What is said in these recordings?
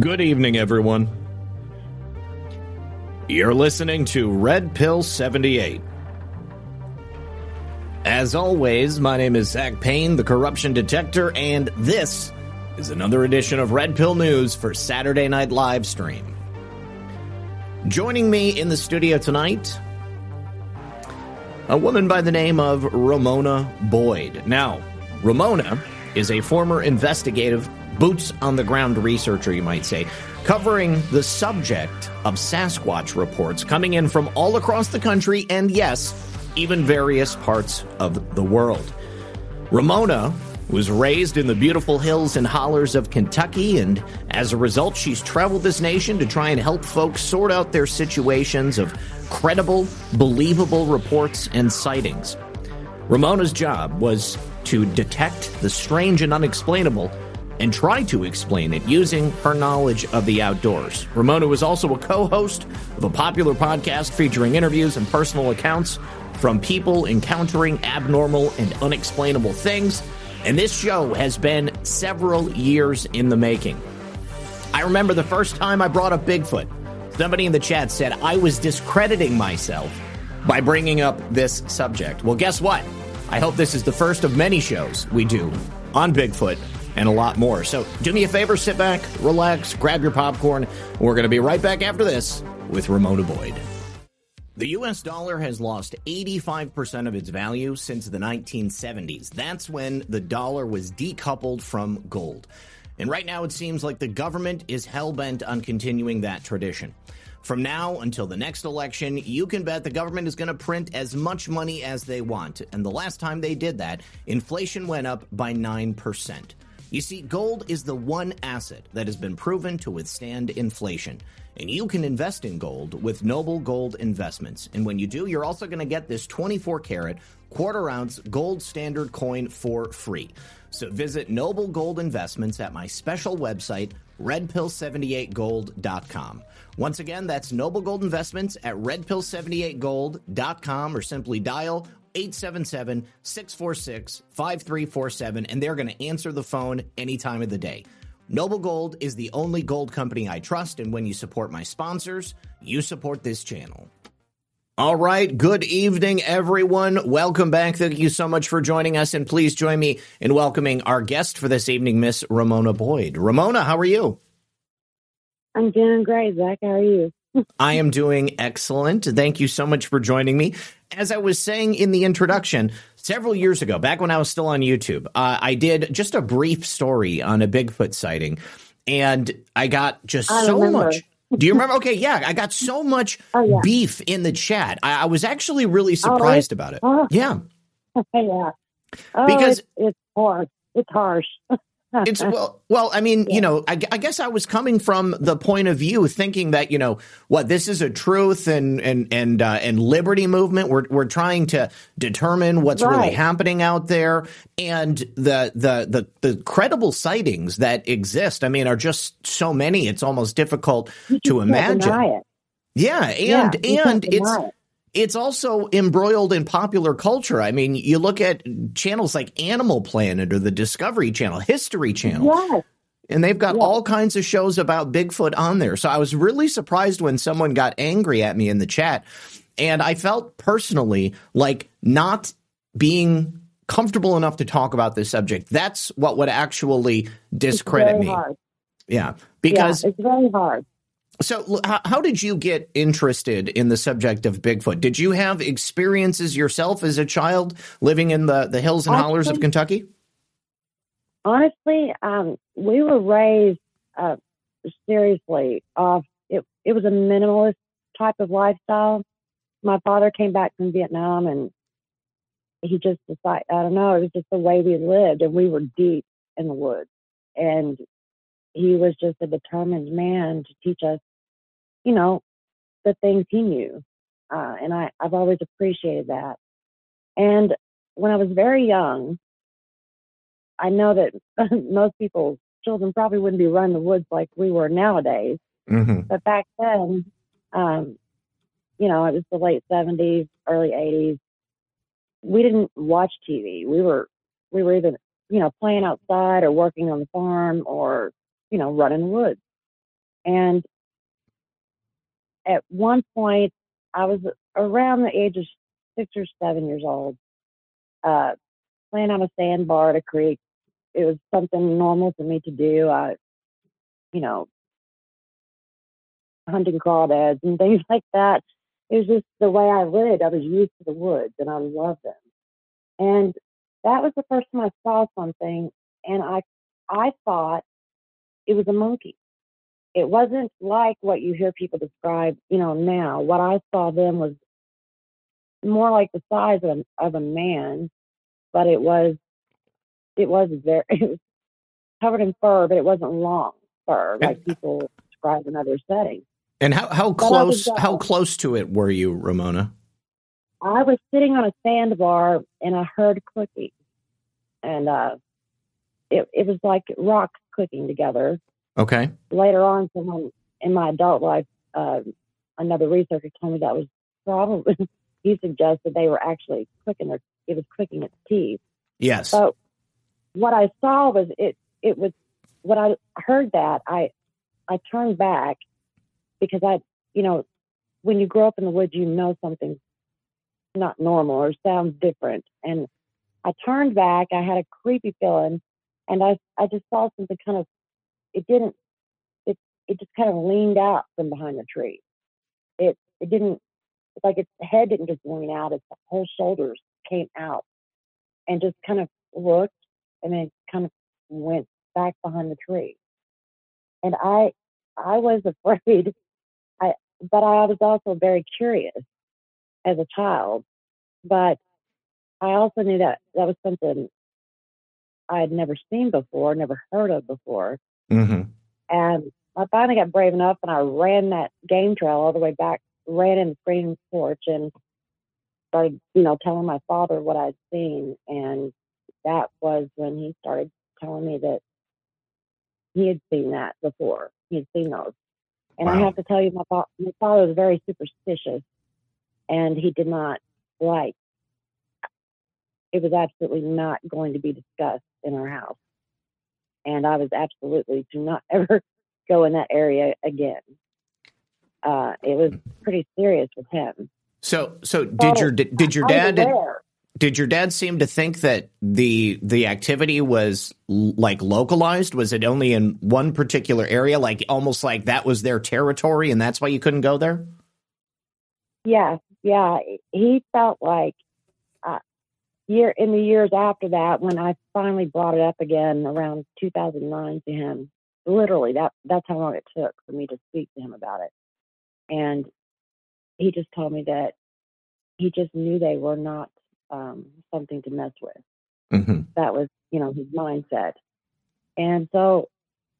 Good evening, everyone. You're listening to Red Pill 78. As always, my name is Zak Paine, the corruption detector, and this is another edition of Red Pill News for Saturday Night Live Stream. Joining me in the studio tonight, a woman by the name of Ramona Boyd. Now, Ramona is a former investigative boots on the ground researcher, you might say, covering the subject of Sasquatch reports coming in from all across the country and, yes, even various parts of the world. Ramona was raised in the beautiful hills and hollers of Kentucky, and as a result, she's traveled this nation to try and help folks sort out their situations of credible, believable reports and sightings. Ramona's job was to detect the strange and unexplainable and try to explain it using her knowledge of the outdoors. Ramona was also a co host of a popular podcast featuring interviews and personal accounts from people encountering abnormal and unexplainable things. And this show has been several years in the making. I remember the first time I brought up Bigfoot. Somebody in the chat said I was discrediting myself by bringing up this subject. Well, guess what? I hope this is the first of many shows we do on Bigfoot and a lot more. So do me a favor, sit back, relax, grab your popcorn. We're going to be right back after this with Ramona Boyd. The US dollar has lost 85% of its value since the 1970s. That's when the dollar was decoupled from gold. And right now, it seems like the government is hell bent on continuing that tradition. From now until the next election, you can bet the government is going to print as much money as they want. And the last time they did that, inflation went up by 9%. You see, gold is the one asset that has been proven to withstand inflation. And you can invest in gold with Noble Gold Investments. And when you do, you're also going to get this 24 karat, quarter ounce gold standard coin for free. So visit Noble Gold Investments at my special website, redpill78gold.com. Once again, that's Noble Gold Investments at redpill78gold.com or simply dial 877 646 5347, and they're going to answer the phone any time of the day. Noble Gold is the only gold company I trust, and when you support my sponsors, you support this channel. All right. Good evening, everyone. Welcome back. Thank you so much for joining us. And please join me in welcoming our guest for this evening, Miss Ramona Boyd. Ramona, how are you? I'm doing great, Zak. How are you? I am doing excellent. Thank you so much for joining me. As I was saying in the introduction, several years ago, back when I was still on YouTube, uh, I did just a brief story on a Bigfoot sighting, and I got just I so remember. much. Do you remember? Okay, yeah, I got so much Oh, yeah. beef in the chat. I, I was actually really surprised about it. Oh. Yeah, yeah. Oh, Because- it's, it's hard. It's harsh. it's well, well. I mean, you know, I, I guess I was coming from the point of view, thinking that you know what this is a truth and and and uh, and liberty movement. We're we're trying to determine what's really happening out there, and the the the the credible sightings that exist. I mean, are just so many. It's almost difficult You to imagine. Yeah, and Yeah, and it's it. It's also embroiled in popular culture. I mean, you look at channels like Animal Planet or the Discovery Channel, History Channel, Yes. and they've got Yeah. all kinds of shows about Bigfoot on there. So I was really surprised when someone got angry at me in the chat. And I felt personally like not being comfortable enough to talk about this subject. That's what would actually discredit me. hard. Yeah. Because yeah, it's very hard. So, how, how did you get interested in the subject of Bigfoot? Did you have experiences yourself as a child living in the, the hills and hollers of Kentucky? Honestly, um, we were raised uh, seriously off. It it was a minimalist type of lifestyle. My father came back from Vietnam and he just decided I don't know, it was just the way we lived and we were deep in the woods. And he was just a determined man to teach us, you know, the things he knew. Uh, and I, I've always appreciated that. And when I was very young, I know that most people's children probably wouldn't be running the woods like we were nowadays. Mm-hmm. But back then, um, you know, it was the late 70s, early 80s. We didn't watch TV. We were, we were either, you know, playing outside or working on the farm or, you know, running the woods. And at one point, I was around the age of six or seven years old, uh, playing on a sandbar at a creek. It was something normal for me to do. I, you know, hunting crawdads and things like that. It was just the way I lived. I was used to the woods and I loved them. And that was the first time I saw something and I I thought it was a monkey. It wasn't like what you hear people describe, you know, now. What I saw then was more like the size of, of a man, but it was it was very it was covered in fur, but it wasn't long fur like people describe in other settings. And how how I was, close uh, how close to it were you, Ramona? I was sitting on a sandbar and I heard clicking, and uh, it it was like rocks clicking together. Okay. Later on, someone in my adult life, uh, another researcher told me that was probably he suggested they were actually clicking their it was clicking its teeth. Yes. But what I saw was it it was when I heard that I I turned back because I you know when you grow up in the woods you know something's not normal or sounds different and I turned back I had a creepy feeling and I I just saw something kind of it didn't it it just kind of leaned out from behind the tree it it didn't it's like its head didn't just lean out its whole shoulders came out and just kind of looked and then kind of went back behind the tree. And I I was afraid. I but I was also very curious as a child. But I also knew that that was something I had never seen before, never heard of before. Hmm And I finally got brave enough and I ran that game trail all the way back, ran in the screen porch and started, you know, telling my father what I'd seen. And that was when he started telling me that he had seen that before. He had seen those. And I have to tell you, my, fa- my father was very superstitious and he did not like, it was absolutely not going to be discussed in our house. And I was absolutely to not ever go in that area again. Uh, it was pretty serious with him. So so did So, your did your dad aware. did your dad seem to think that the the activity was l- like localized? Was it only in one particular area, like almost like that was their territory, and that's why you couldn't go there? Yeah, yeah. He felt like year in the years after that, when I finally brought it up again around 2009 to him. Literally, that that's how long it took for me to speak to him about it, and he just told me that he just knew they were not um, something to mess with. hmm That was, you know, his mindset, and so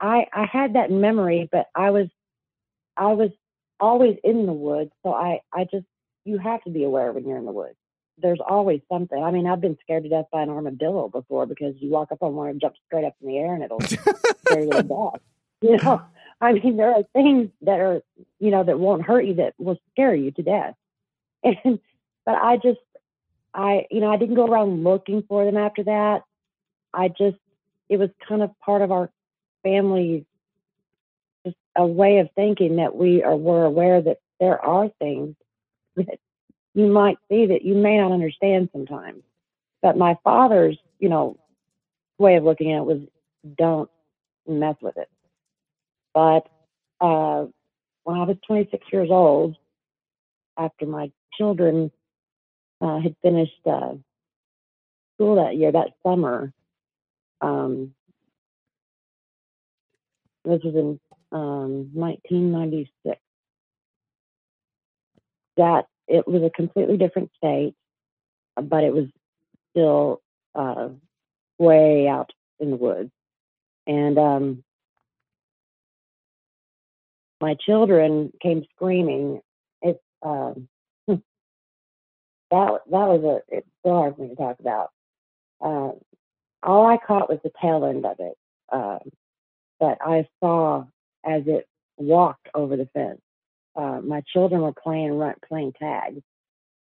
I I had that memory, but I was I was always in the woods, so I I just you have to be aware when you're in the woods. There's always something. I mean, I've been scared to death by an armadillo before because you walk up on one and jump straight up in the air and it'll scare you to death. You know, I mean, there are things that are you know that won't hurt you that will scare you to death. And but I just I you know I didn't go around looking for them after that. I just it was kind of part of our family's just a way of thinking that we are were aware that there are things that you might see that you may not understand sometimes. But my father's, you know, way of looking at it was don't mess with it. But uh, when I was 26 years old, after my children uh, had finished uh, school that year, that summer, um, this was in um, 1996. That it was a completely different state, but it was still uh, way out in the woods. And um, my children came screaming. It's um, that that was a it's so hard for me to talk about. Uh, all I caught was the tail end of it, uh, but I saw as it walked over the fence. Uh, my children were playing run, playing tag,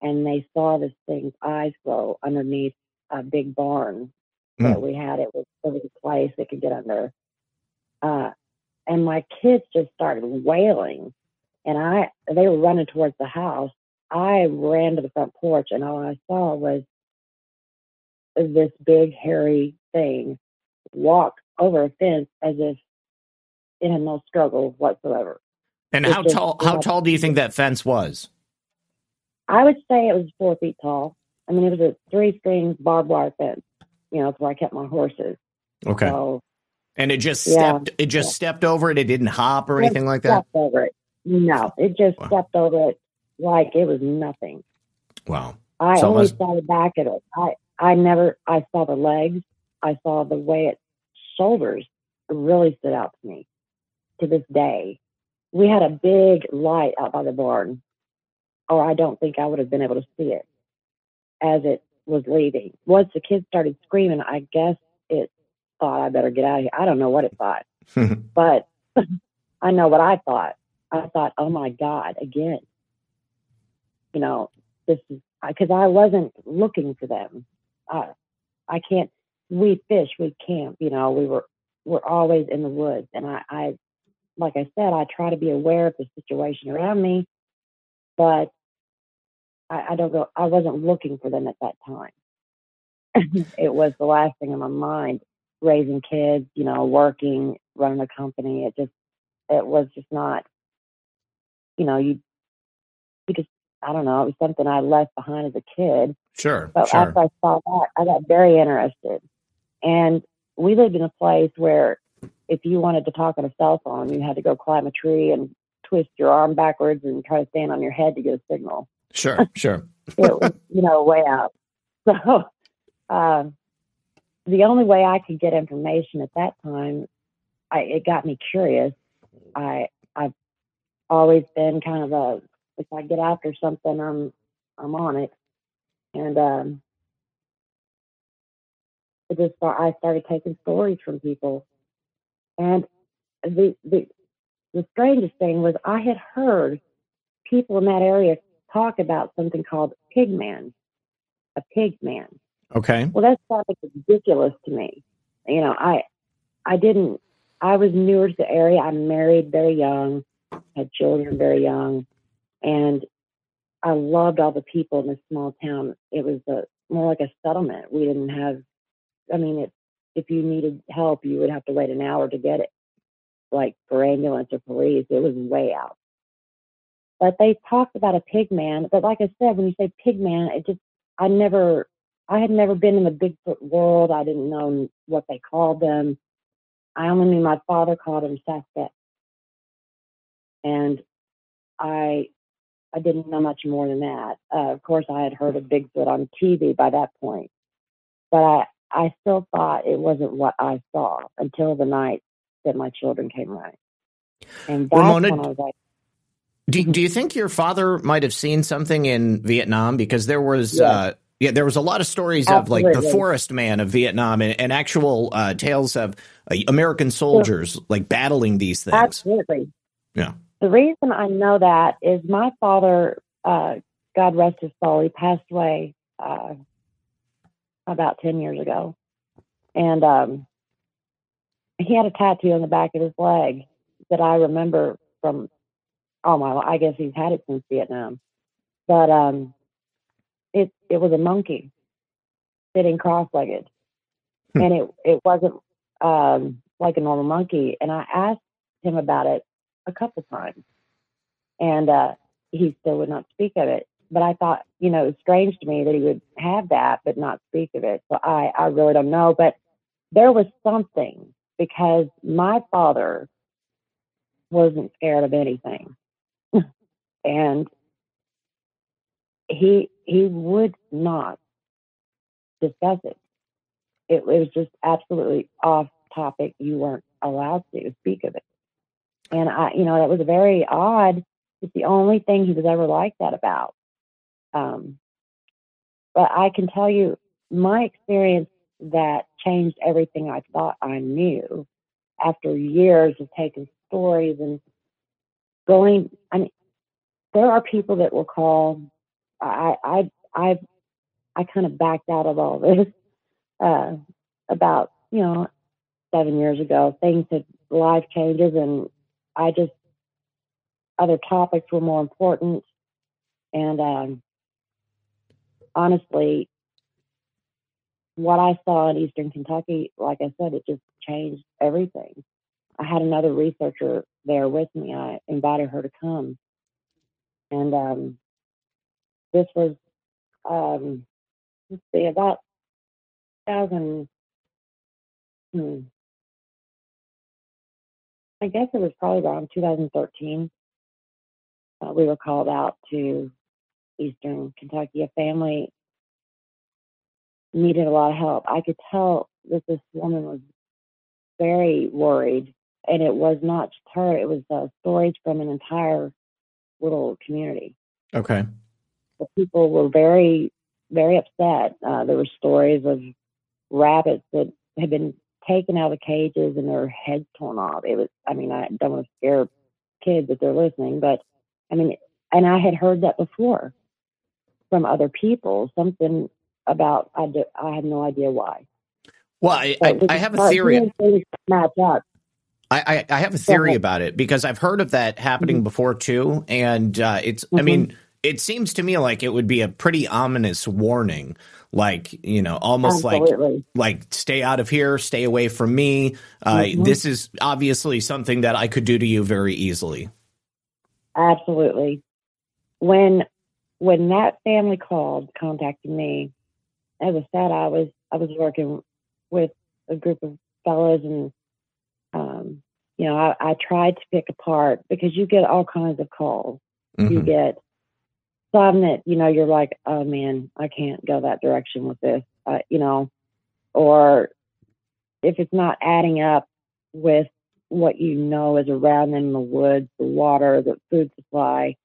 and they saw this thing's eyes glow underneath a big barn mm. that we had. It was it was a place they could get under. Uh, and my kids just started wailing, and I they were running towards the house. I ran to the front porch, and all I saw was this big hairy thing walk over a fence as if it had no struggle whatsoever. And how tall? How tall do you think that fence was? I would say it was four feet tall. I mean, it was a three string barbed wire fence. You know, it's where I kept my horses. Okay. So, and it just stepped. Yeah, it just yeah. stepped over it. It didn't hop or anything like that. Over it. No, it just wow. stepped over it like it was nothing. Wow. I so only saw the back of it. I I never. I saw the legs. I saw the way its shoulders really stood out to me. To this day, we had a big light out by the barn, or I don't think I would have been able to see it as it was leaving. Once the kids started screaming, I guess it thought I better get out of here. I don't know what it thought, but I know what I thought. I thought, oh my God, again. You know, this is because I wasn't looking for them. I, I can't. We fish, we camp. You know, we were we're always in the woods, and I, I, like I said, I try to be aware of the situation around me, but I, I don't go. I wasn't looking for them at that time. it was the last thing in my mind. Raising kids, you know, working, running a company. It just, it was just not. You know, you, you just, I don't know. It was something I left behind as a kid. Sure. But sure. after I saw that, I got very interested. And we lived in a place where if you wanted to talk on a cell phone, you had to go climb a tree and twist your arm backwards and try to stand on your head to get a signal. Sure, sure. it was, you know, way out. So, um, the only way I could get information at that time, I, it got me curious. I I've always been kind of a if I get after something, I'm I'm on it, and um, it just I started taking stories from people, and the the the strangest thing was I had heard people in that area talk about something called pigman, a pig man. Okay. Well, that sounded ridiculous to me. You know, I I didn't. I was newer to the area. I married very young, had children very young, and I loved all the people in this small town. It was a more like a settlement. We didn't have. I mean, it, if you needed help, you would have to wait an hour to get it, like for ambulance or police. It was way out. But they talked about a pig man. But like I said, when you say pig man, it just, I never, I had never been in the Bigfoot world. I didn't know what they called them. I only knew my father called him Sasquatch. And I, I didn't know much more than that. Uh, of course, I had heard of Bigfoot on TV by that point, but I, I still thought it wasn't what I saw until the night that my children came running. And that's Ramona, when I was like, do, do you think your father might have seen something in Vietnam? Because there was, yeah, uh, yeah there was a lot of stories Absolutely. of like the forest man of Vietnam and, and actual uh, tales of uh, American soldiers yeah. like battling these things. Absolutely. Yeah. The reason I know that is my father, uh, God rest his soul, he passed away uh, about 10 years ago. And um, he had a tattoo on the back of his leg that I remember from oh my, I guess he's had it since Vietnam. But um, it it was a monkey sitting cross-legged, hmm. and it it wasn't um, like a normal monkey. And I asked him about it a couple times, and uh, he still would not speak of it. But I thought, you know, it was strange to me that he would have that but not speak of it. So I I really don't know, but there was something because my father wasn't scared of anything. and he he would not discuss it. it. It was just absolutely off topic. You weren't allowed to speak of it. And I, you know, that was very odd. It's the only thing he was ever like that about. Um, but I can tell you my experience that changed everything I thought I knew after years of taking stories and going. I mean, there are people that will call. I I I I kind of backed out of all this uh, about you know seven years ago. Things had life changes, and I just other topics were more important. And um, honestly, what I saw in Eastern Kentucky, like I said, it just changed everything. I had another researcher there with me. I invited her to come. And um, this was, um, let's see, about 2000, hmm, I guess it was probably around 2013. Uh, we were called out to Eastern Kentucky. A family needed a lot of help. I could tell that this woman was very worried, and it was not just her, it was uh, stories from an entire little community. Okay. The people were very, very upset. Uh, there were stories of rabbits that had been taken out of cages and their heads torn off. It was, I mean, I don't want to scare kids if they're listening, but I mean, and I had heard that before from other people, something about I, do, I have no idea why. Well, I, I, I have a theory. Match up. I, I, have a theory about it because I've heard of that happening mm-hmm. before too, and uh, it's. Mm-hmm. I mean, it seems to me like it would be a pretty ominous warning, like you know, almost Absolutely. like like stay out of here, stay away from me. Uh, mm-hmm. This is obviously something that I could do to you very easily. Absolutely. When when that family called, contacted me, as I said, I was I was working with a group of fellows, and um, you know, I, I tried to pick apart because you get all kinds of calls. Mm-hmm. You get some that you know you're like, oh man, I can't go that direction with this, uh, you know, or if it's not adding up with what you know is around them in the woods, the water, the food supply,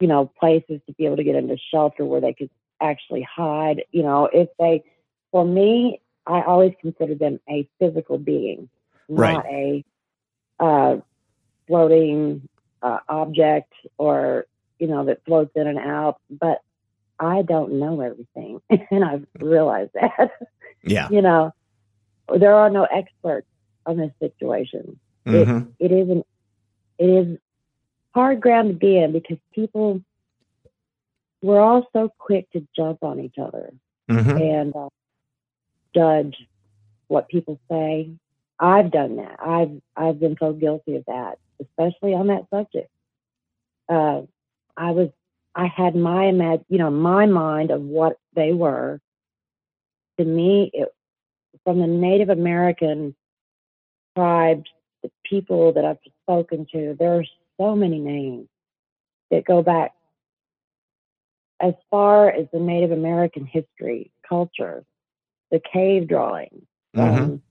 you know, places to be able to get into shelter where they could actually hide. You know, if they, for me, I always considered them a physical being, not right. a uh, floating uh, object or, you know, that floats in and out. But I don't know everything. and I've realized that. Yeah. you know, there are no experts on this situation. Mm-hmm. It, it isn't, it is hard ground to be in because people we're all so quick to jump on each other mm-hmm. and uh, judge what people say. I've done that. I've I've been so guilty of that, especially on that subject. Uh, I was I had my imag- you know my mind of what they were. To me, it, from the Native American tribes, the people that I've spoken to, there are so many names that go back as far as the Native American history, culture, the cave drawings. Mm-hmm. Um,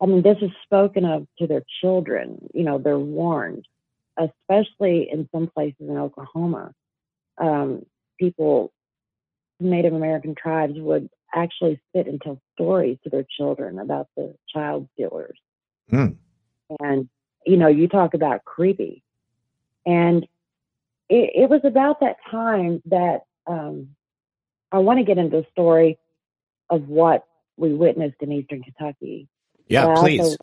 I mean, this is spoken of to their children. You know, they're warned, especially in some places in Oklahoma. Um, people, Native American tribes would actually sit and tell stories to their children about the child stealers. Mm. And, you know, you talk about creepy. And it, it was about that time that um, I want to get into the story of what we witnessed in Eastern Kentucky. Yeah, please.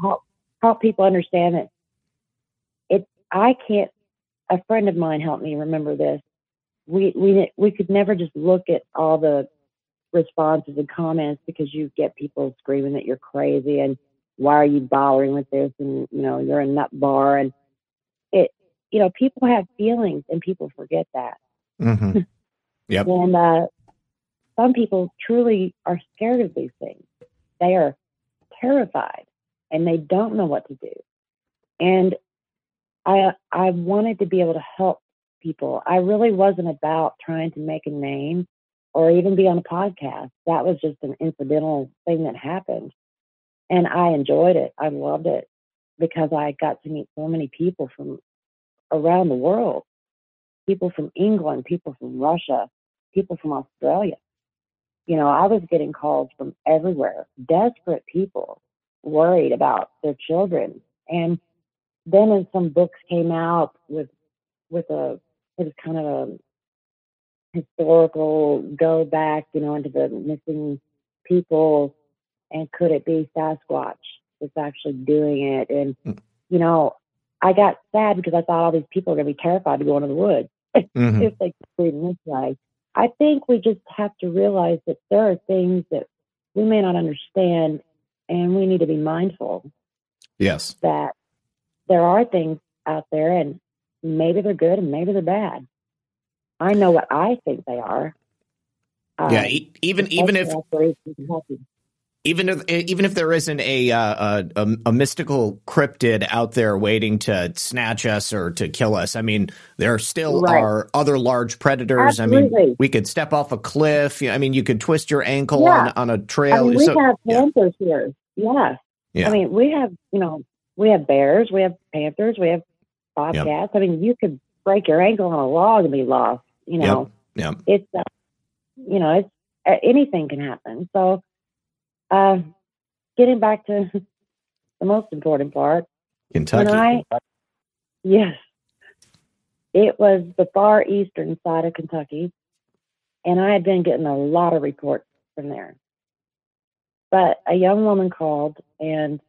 Help, help people understand that it. I can't. A friend of mine helped me remember this. We we we could never just look at all the responses and comments because you get people screaming that you're crazy and why are you bothering with this and you know you're a nut bar and it you know, people have feelings and people forget that. Mm-hmm. Yep. and uh, some people truly are scared of these things. They are terrified and they don't know what to do. And I I wanted to be able to help people. I really wasn't about trying to make a name or even be on a podcast. That was just an incidental thing that happened. And I enjoyed it. I loved it because I got to meet so many people from around the world people from England, people from Russia, people from Australia. You know, I was getting calls from everywhere, desperate people worried about their children. And then as some books came out with with a it was kind of a historical go back, you know, into the missing people and could it be Sasquatch that's actually doing it? And, mm. you know, I got sad because I thought all these people are going to be terrified to go into the woods mm-hmm. if they read this way. I think we just have to realize that there are things that we may not understand and we need to be mindful. Yes. That there are things out there and maybe they're good and maybe they're bad. I know what I think they are. Yeah, um, even even if even if even if there isn't a, uh, a, a mystical cryptid out there waiting to snatch us or to kill us, I mean, there still right. are other large predators. Absolutely. I mean, we could step off a cliff. I mean, you could twist your ankle yeah. on, on a trail. I mean, we so, have panthers yeah. here. Yeah. yeah. I mean, we have you know we have bears, we have panthers, we have bobcats. Yep. I mean, you could break your ankle on a log and be lost. You know, yep. Yep. it's uh, you know it's uh, anything can happen. So uh, getting back to the most important part. Kentucky. I, yes. It was the far eastern side of Kentucky, and I had been getting a lot of reports from there. But a young woman called and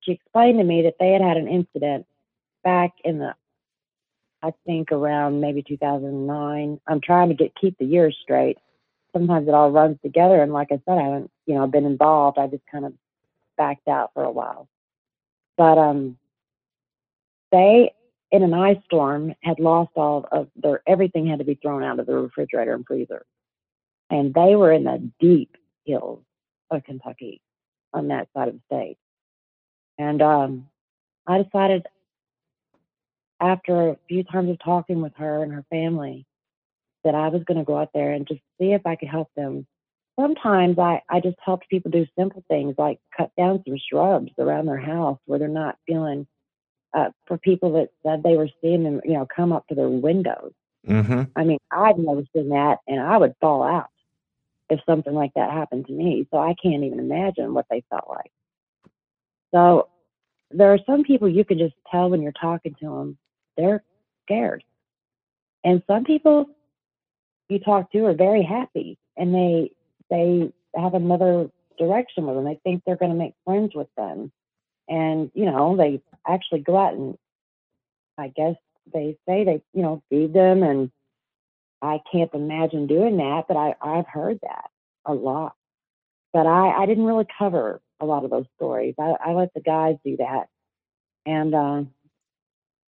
she explained to me that they had had an incident back in the, I think around maybe 2009. I'm trying to get keep the years straight sometimes it all runs together. And like I said, I haven't, you know, been involved. I just kind of backed out for a while. But um, they, in an ice storm, had lost all of their everything had to be thrown out of the refrigerator and freezer, and they were in the deep hills of Kentucky on that side of the state. And um, I decided after a few times of talking with her and her family that I was going to go out there and just see if I could help them. Sometimes I, I just helped people do simple things like cut down some shrubs around their house where they're not feeling, uh, for people that said they were seeing them, you know, come up to their windows. Mm-hmm. I mean, I've never seen that and I would fall out if something like that happened to me. So I can't even imagine what they felt like. So there are some people you can just tell when you're talking to them, they're scared. And some people you talk to are very happy and they they have another direction with them. They think they're going to make friends with them. And, you know, they actually go out and I guess they say they, you know, feed them and I can't imagine doing that, but I, I've heard that a lot. But I, I didn't really cover a lot of those stories. I, I let the guys do that. And uh,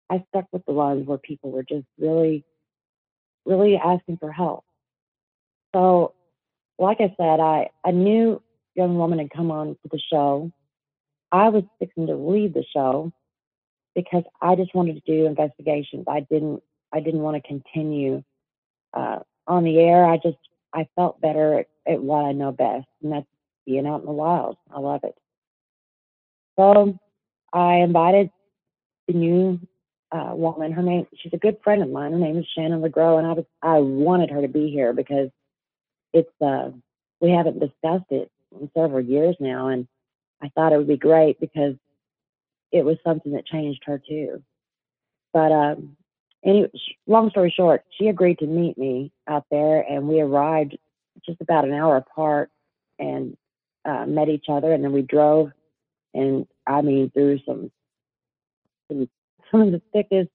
I stuck with the ones where people were just really really asking for help. So, like I said, I a new young woman had come on to the show. I was fixing to leave the show because I just wanted to do investigations. I didn't I didn't want to continue uh, on the air. I just I felt better at, at what I know best, and that's being out in the wild. I love it. So I invited the new uh, woman. Her name, she's a good friend of mine. Her name is Shannon LeGros, and I was I wanted her to be here because it's uh, we haven't discussed it in several years now, and I thought it would be great because it was something that changed her too. But um, anyway, long story short, she agreed to meet me out there, and we arrived just about an hour apart and uh, met each other, and then we drove, and I mean through some some some of the thickest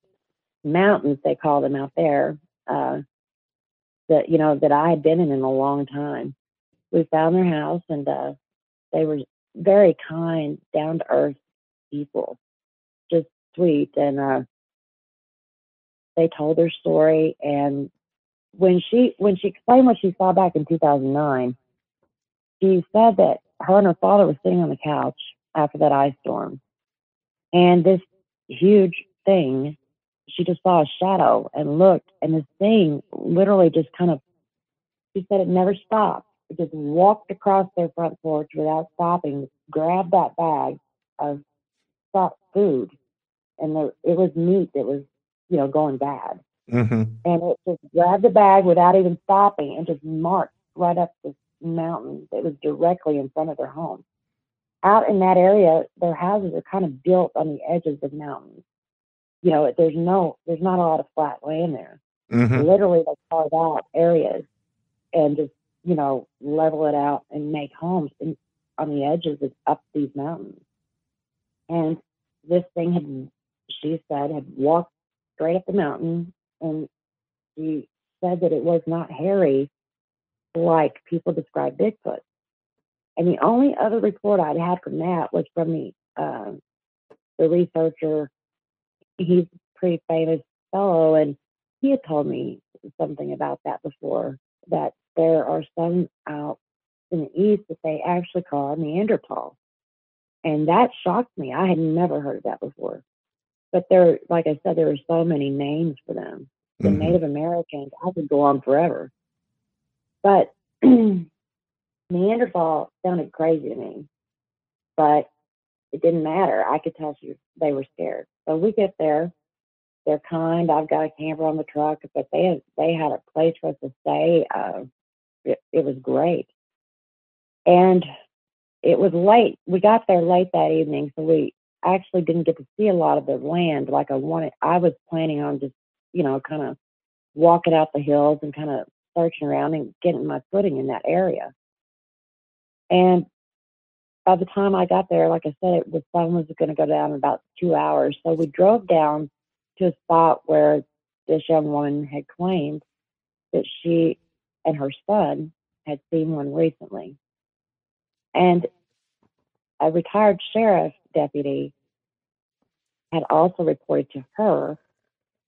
mountains they call them out there uh, that you know that I had been in in a long time. We found their house and uh, they were very kind, down to earth people, just sweet, and uh, they told their story. And when she when she explained what she saw back in 2009, she said that her and her father were sitting on the couch after that ice storm, and this huge thing. She just saw a shadow and looked, and this thing literally just kind of, she said it never stopped. It just walked across their front porch without stopping, grabbed that bag of food, and there, it was meat that was, you know, going bad. Mm-hmm. And it just grabbed the bag without even stopping and just marched right up this mountain that was directly in front of their home. Out in that area, their houses are kind of built on the edges of mountains. You know, there's no, there's not a lot of flat land there. Mm-hmm. Literally, they carve out areas and just, you know, level it out and make homes in, on the edges of up these mountains. And this thing had, she said, had walked straight up the mountain and she said that it was not hairy like people describe Bigfoot. And the only other report I'd had from that was from the uh, the researcher. He's a pretty famous fellow, and he had told me something about that before. That there are some out in the east that they actually call Neanderthal, and that shocked me. I had never heard of that before. But there, like I said, there are so many names for them. The Mhm. Native Americans, I could go on forever. But Neanderthal sounded crazy to me. But it didn't matter. I could tell she, they were scared. So we get there. They're kind. I've got a camper on the truck, but they had, they had a place for us to stay. Uh, it, it was great. And it was late. We got there late that evening, so we actually didn't get to see a lot of the land like I wanted. I was planning on just, you know, kind of walking out the hills and kind of searching around and getting my footing in that area. And by the time I got there, like I said, it, the sun was going to go down in about two hours. So we drove down to a spot where this young woman had claimed that she and her son had seen one recently. And a retired sheriff deputy had also reported to her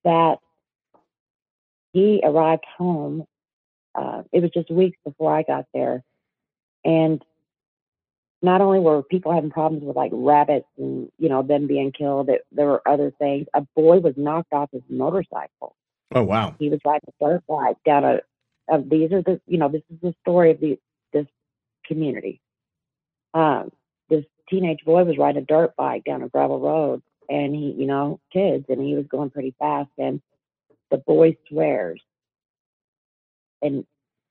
that he arrived home. Uh, it was just weeks before I got there, and not only were people having problems with like rabbits and you know them being killed, it, there were other things. A boy was knocked off his motorcycle. Oh wow. He was riding a dirt bike down a. Uh, these are the you know this is the story of the this community. Um, this teenage boy was riding a dirt bike down a gravel road, and he you know kids, and he was going pretty fast, and the boy swears. And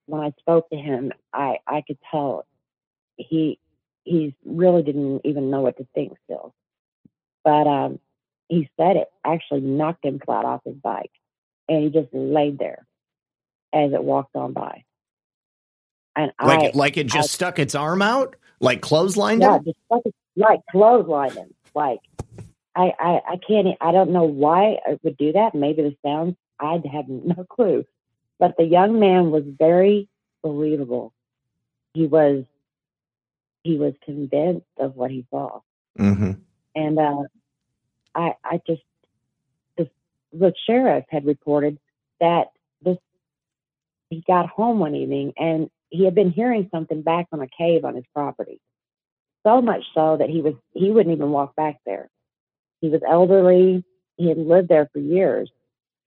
when I spoke to him, I I could tell he he really didn't even know what to think still. But um, he said it actually knocked him flat off his bike, and he just laid there as it walked on by. And Like I, it, like it just I- stuck its arm out, like clotheslined yeah, him. just like like clothesline him. Like I, I I can't. I don't know why it would do that. Maybe the sounds. I have no clue. But the young man was very believable. He was he was convinced of what he saw. Mm-hmm. and uh, I I just the, the sheriff had reported that this he got home one evening and he had been hearing something back from a cave on his property. So much so that he was he wouldn't even walk back there. He was elderly. He had lived there for years,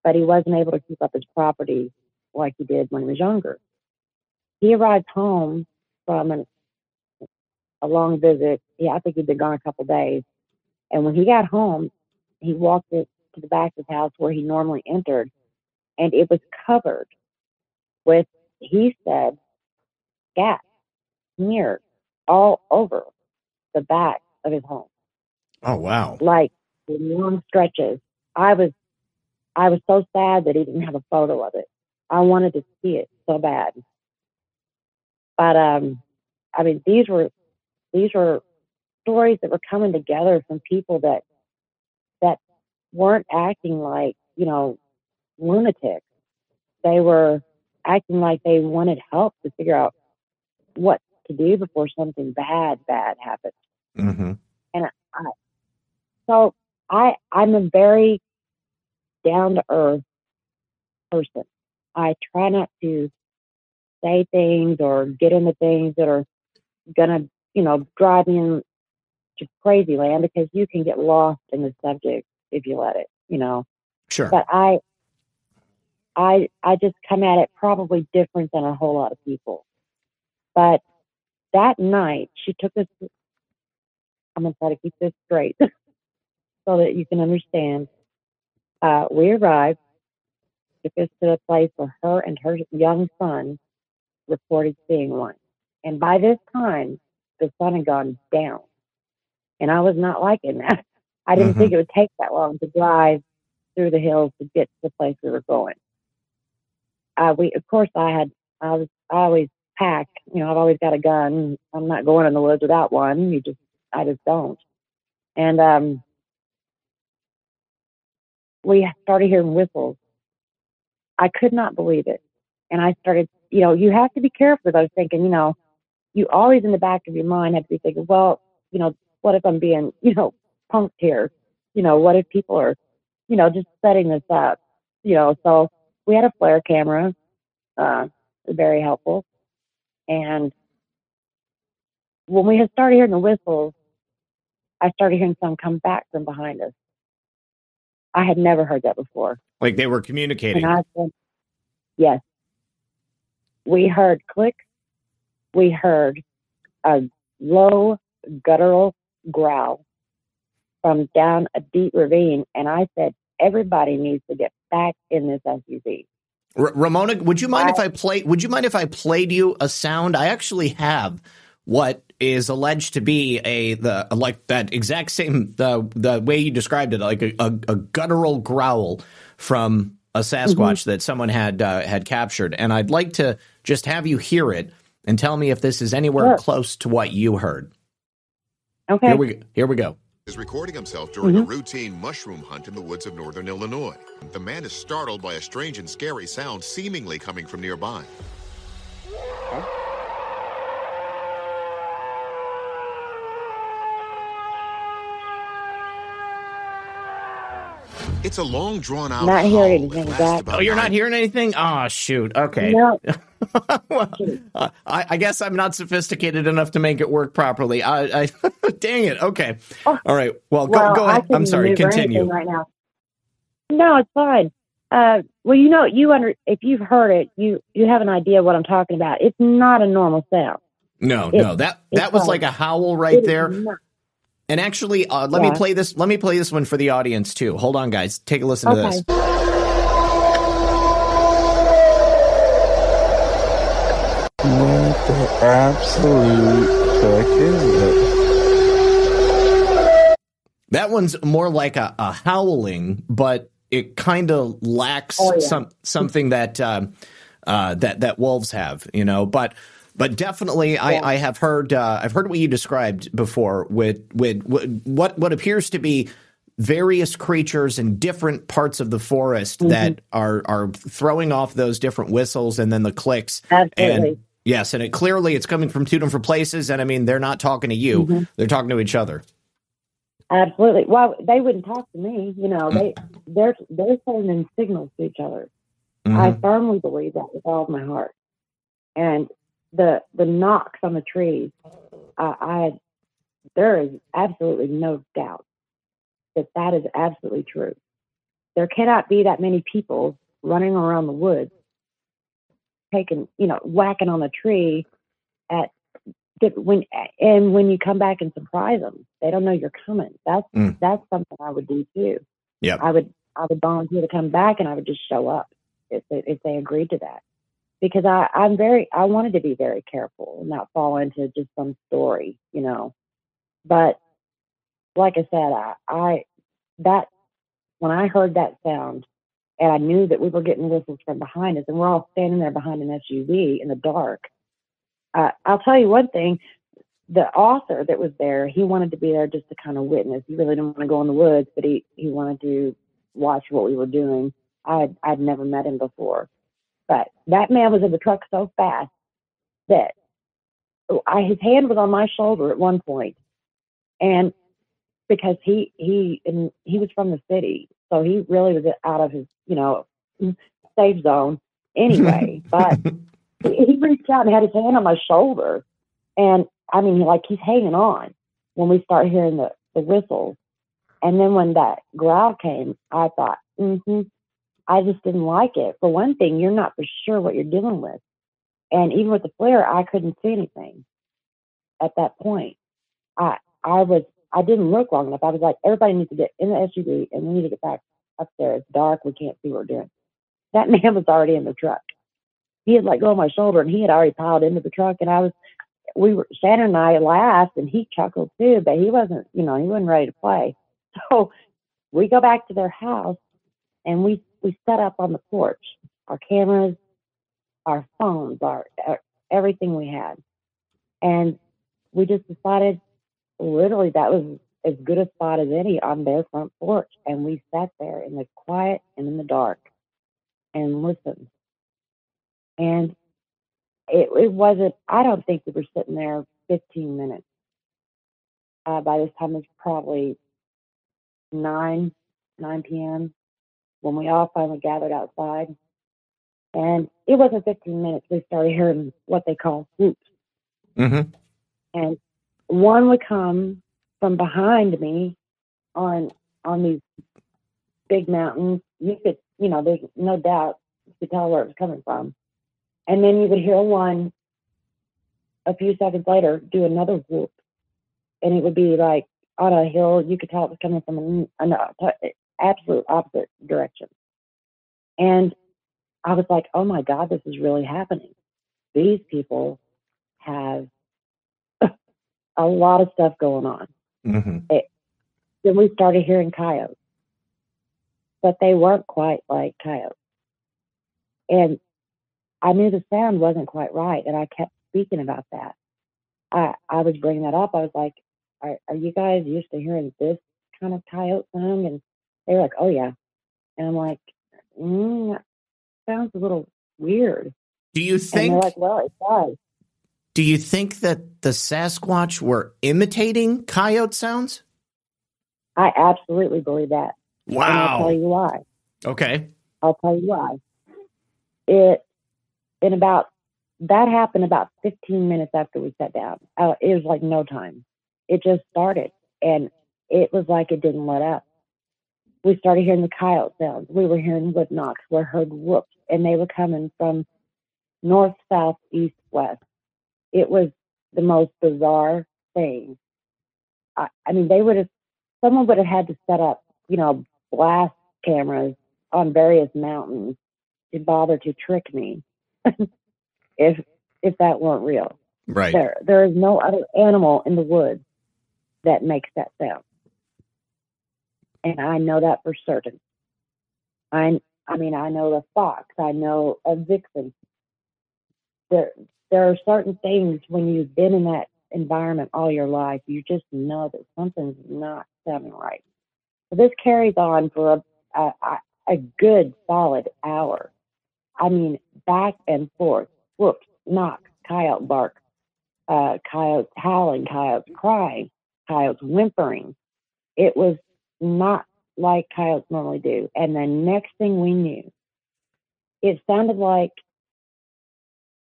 but he wasn't able to keep up his property like he did when he was younger. He arrived home from an, a long visit. Yeah, I think he'd been gone a couple days. And when he got home, he walked it to the back of his house where he normally entered, and it was covered with, he said, scat, smeared all over the back of his home, Oh wow. like long stretches. I was, I was so sad that he didn't have a photo of it. I wanted to see it so bad. But um, I mean, these were these were stories that were coming together from people that that weren't acting like you know lunatics. They were acting like they wanted help to figure out what to do before something bad bad happened. Mm-hmm. So I I'm a very down to earth person. I try not to say things or get into things that are gonna, you know, drive me into crazy land because you can get lost in the subject if you let it, you know. Sure. But I, I, I just come at it probably different than a whole lot of people. But that night, she took us. I'm gonna try to keep this straight so that you can understand. Uh, we arrived, took us to a place where her and her young son reported seeing one. And by this time, the sun had gone down. And I was not liking that. I didn't Mhm. think it would take that long to drive through the hills to get to the place we were going. Uh, we, of course, I had, I was, I always pack, you know, I've always got a gun. I'm not going in the woods without one. You just, I just don't. And, um, we started hearing whistles. I could not believe it. And I started, you know, you have to be careful. I was thinking, you know, you always in the back of your mind have to be thinking, well, you know, what if I'm being, you know, punked here? You know, what if people are, you know, just setting this up? You know, so we had a FLIR camera, uh, very helpful. And when we had started hearing the whistles, I started hearing some come back from behind us. I had never heard that before. Like they were communicating. And I said, yes. We heard clicks. We heard a low guttural growl from down a deep ravine. And I said, everybody needs to get back in this SUV. R- Ramona, would you mind if I play? Would you mind if I played you a sound? I actually have what is alleged to be a the like that exact same the the way you described it, like a, a, a guttural growl from a Sasquatch that someone had uh, had captured, and I'd like to just have you hear it and tell me if this is anywhere Sure. close to what you heard. Okay. Here we here we go. is recording himself during a mm-hmm. routine mushroom hunt in the woods of northern Illinois. The man is startled by a strange and scary sound seemingly coming from nearby. It's a long drawn out. Not hearing anything, that Zak. Oh, you're not hearing anything? Oh, shoot. Okay. No, well, uh, I, I guess I'm not sophisticated enough to make it work properly. I, I dang it. Okay. Oh. All right. Well, go, well, go ahead. I'm sorry. Continue. right now. No, it's fine. Uh, well, you know, you under if you've heard it, you you have an idea what I'm talking about. It's not a normal sound. No, It- no. That that was fine. like a howl right It is there. And actually, uh, let me play this. Let me play this one for the audience too. Hold on, guys. Take a listen to this. What the absolute heck is it? That one's more like a, a howling, but it kind of lacks Oh, yeah. some something that um, uh, that that wolves have, you know. But but definitely, Yeah. I, I have heard uh, I've heard what you described before with with what what appears to be various creatures in different parts of the forest Mm-hmm. that are are throwing off those different whistles and then the clicks. Absolutely. And yes, and it clearly it's coming from two different places. And I mean, they're not talking to you; Mm-hmm. they're talking to each other. Absolutely. Well, they wouldn't talk to me. You know, they Mm. they're they're sending signals to each other. Mm-hmm. I firmly believe that with all of my heart. And the the knocks on the trees, I, I there is absolutely no doubt that that is absolutely true. There cannot be that many people running around the woods, taking you know whacking on the tree at when and when you come back and surprise them, they don't know you're coming. That's Mm. that's something I would do too. Yep. I would I would volunteer to come back and I would just show up if they, if they agreed to that. Because I, I'm very, I wanted to be very careful and not fall into just some story, you know. But like I said, I, I, that, when I heard that sound and I knew that we were getting whistles from behind us and we're all standing there behind an SUV in the dark, uh, I'll tell you one thing. The author that was there, he wanted to be there just to kind of witness. He really didn't want to go in the woods, but he, he wanted to watch what we were doing. I'd, I'd never met him before. But that man was in the truck so fast that I, his hand was on my shoulder at one point, and because he he and he was from the city, so he really was out of his you know safe zone anyway. but he he reached out and had his hand on my shoulder, and I mean, like he's hanging on when we start hearing the the whistles, And then when that growl came, I thought, mm-hmm, I just didn't like it. For one thing, you're not for sure what you're dealing with. And even with the FLIR, I couldn't see anything at that point. I I was I didn't look long enough. I was like, everybody needs to get in the SUV and we need to get back up there. It's dark. We can't see what we're doing. That man was already in the truck. He had let go of my shoulder and he had already piled into the truck. And I was, we were, Shannon and I laughed and he chuckled too, but he wasn't, you know, he wasn't ready to play. So we go back to their house and we, we set up on the porch our cameras, our phones, our, our everything we had. And we just decided literally that was as good a spot as any on their front porch. And we sat there in the quiet and in the dark and listened. And it, it wasn't, I don't think we were sitting there 15 minutes. Uh, by this time, it's probably 9, 9 p.m. when we all finally gathered outside. And it wasn't 15 minutes. We started hearing what they call whoops. Mm-hmm. And one would come from behind me on on these big mountains. You could, you know, there's no doubt you could tell where it was coming from. And then you would hear one a few seconds later do another whoop. And it would be like on a hill, you could tell it was coming from an, an absolute opposite direction. And I was like, oh my God, this is really happening. These people have a lot of stuff going on. Mm-hmm. It, then we started hearing coyotes, but they weren't quite like coyotes. And I knew the sound wasn't quite right, and I kept speaking about that. I I was bringing that up. I was like, "Are, are you guys used to hearing this kind of coyote sound?" And they were like, "Oh yeah," and I'm like, mm, that "Sounds a little weird." Do you think? they're like, "Well, it does." do you think that the Sasquatch were imitating coyote sounds? I absolutely believe that, and I'll tell you why. Okay. I'll tell you why. It in about that happened about 15 minutes after we sat down. Uh, it was like no time. It just started, and it was like it didn't let up. We started hearing the coyote sounds. We were hearing wood knocks. We heard whoops, and they were coming from north, south, east, west. It was the most bizarre thing. I, I mean, they would have, someone would have had to set up, you know, blast cameras on various mountains to bother to trick me if if that weren't real. Right. There there is no other animal in the woods that makes that sound. And I know that for certain. I I mean I know a fox, I know a vixen. There there are certain things when you've been in that environment all your life, you just know that something's not sounding right. So this carries on for a, a, a good solid hour. I mean, back and forth, whoops, knocks, coyote bark, uh, coyotes howling, coyotes crying, coyotes whimpering. It was not like coyotes normally do. And the next thing we knew, it sounded like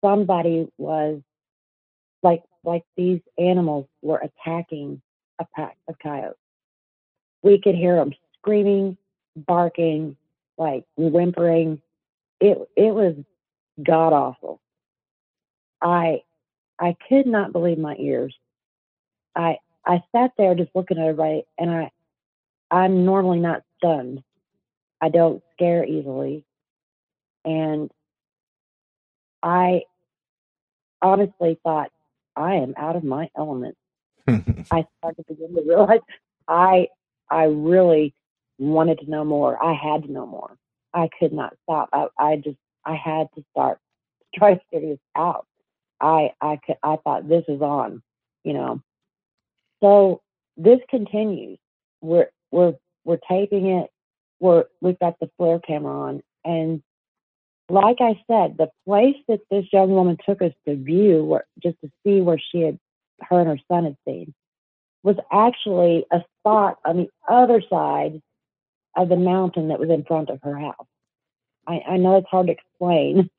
somebody was like like these animals were attacking a pack of coyotes. We could hear them screaming, barking, like whimpering. It it was god awful. I I could not believe my ears. I I sat there just looking at everybody, and I I'm normally not stunned. I don't scare easily, and I honestly thought I am out of my element. I started to begin to realize I I really wanted to know more. I had to know more. I could not stop. I, I just I had to start to try to figure this out. I I could I thought this is on, you know. So this continues. We're we're we're taping it. We're we've got the FLIR camera on, and like I said, the place that this young woman took us to view, where, just to see where she had her and her son had seen, was actually a spot on the other side of the mountain that was in front of her house. I, I know it's hard to explain,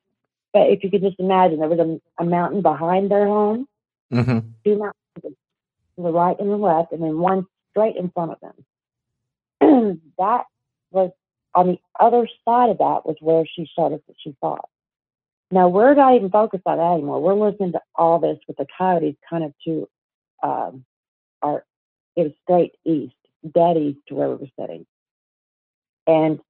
but if you could just imagine, there was a, a mountain behind their home, hmm two mountains to the right and the left, and then one straight in front of them. that was on the other side of that was where she showed us that she saw. Now we're not even focused on that anymore. We're listening to all this with the coyotes kind of to um, our it was straight east, dead east to where we were sitting. And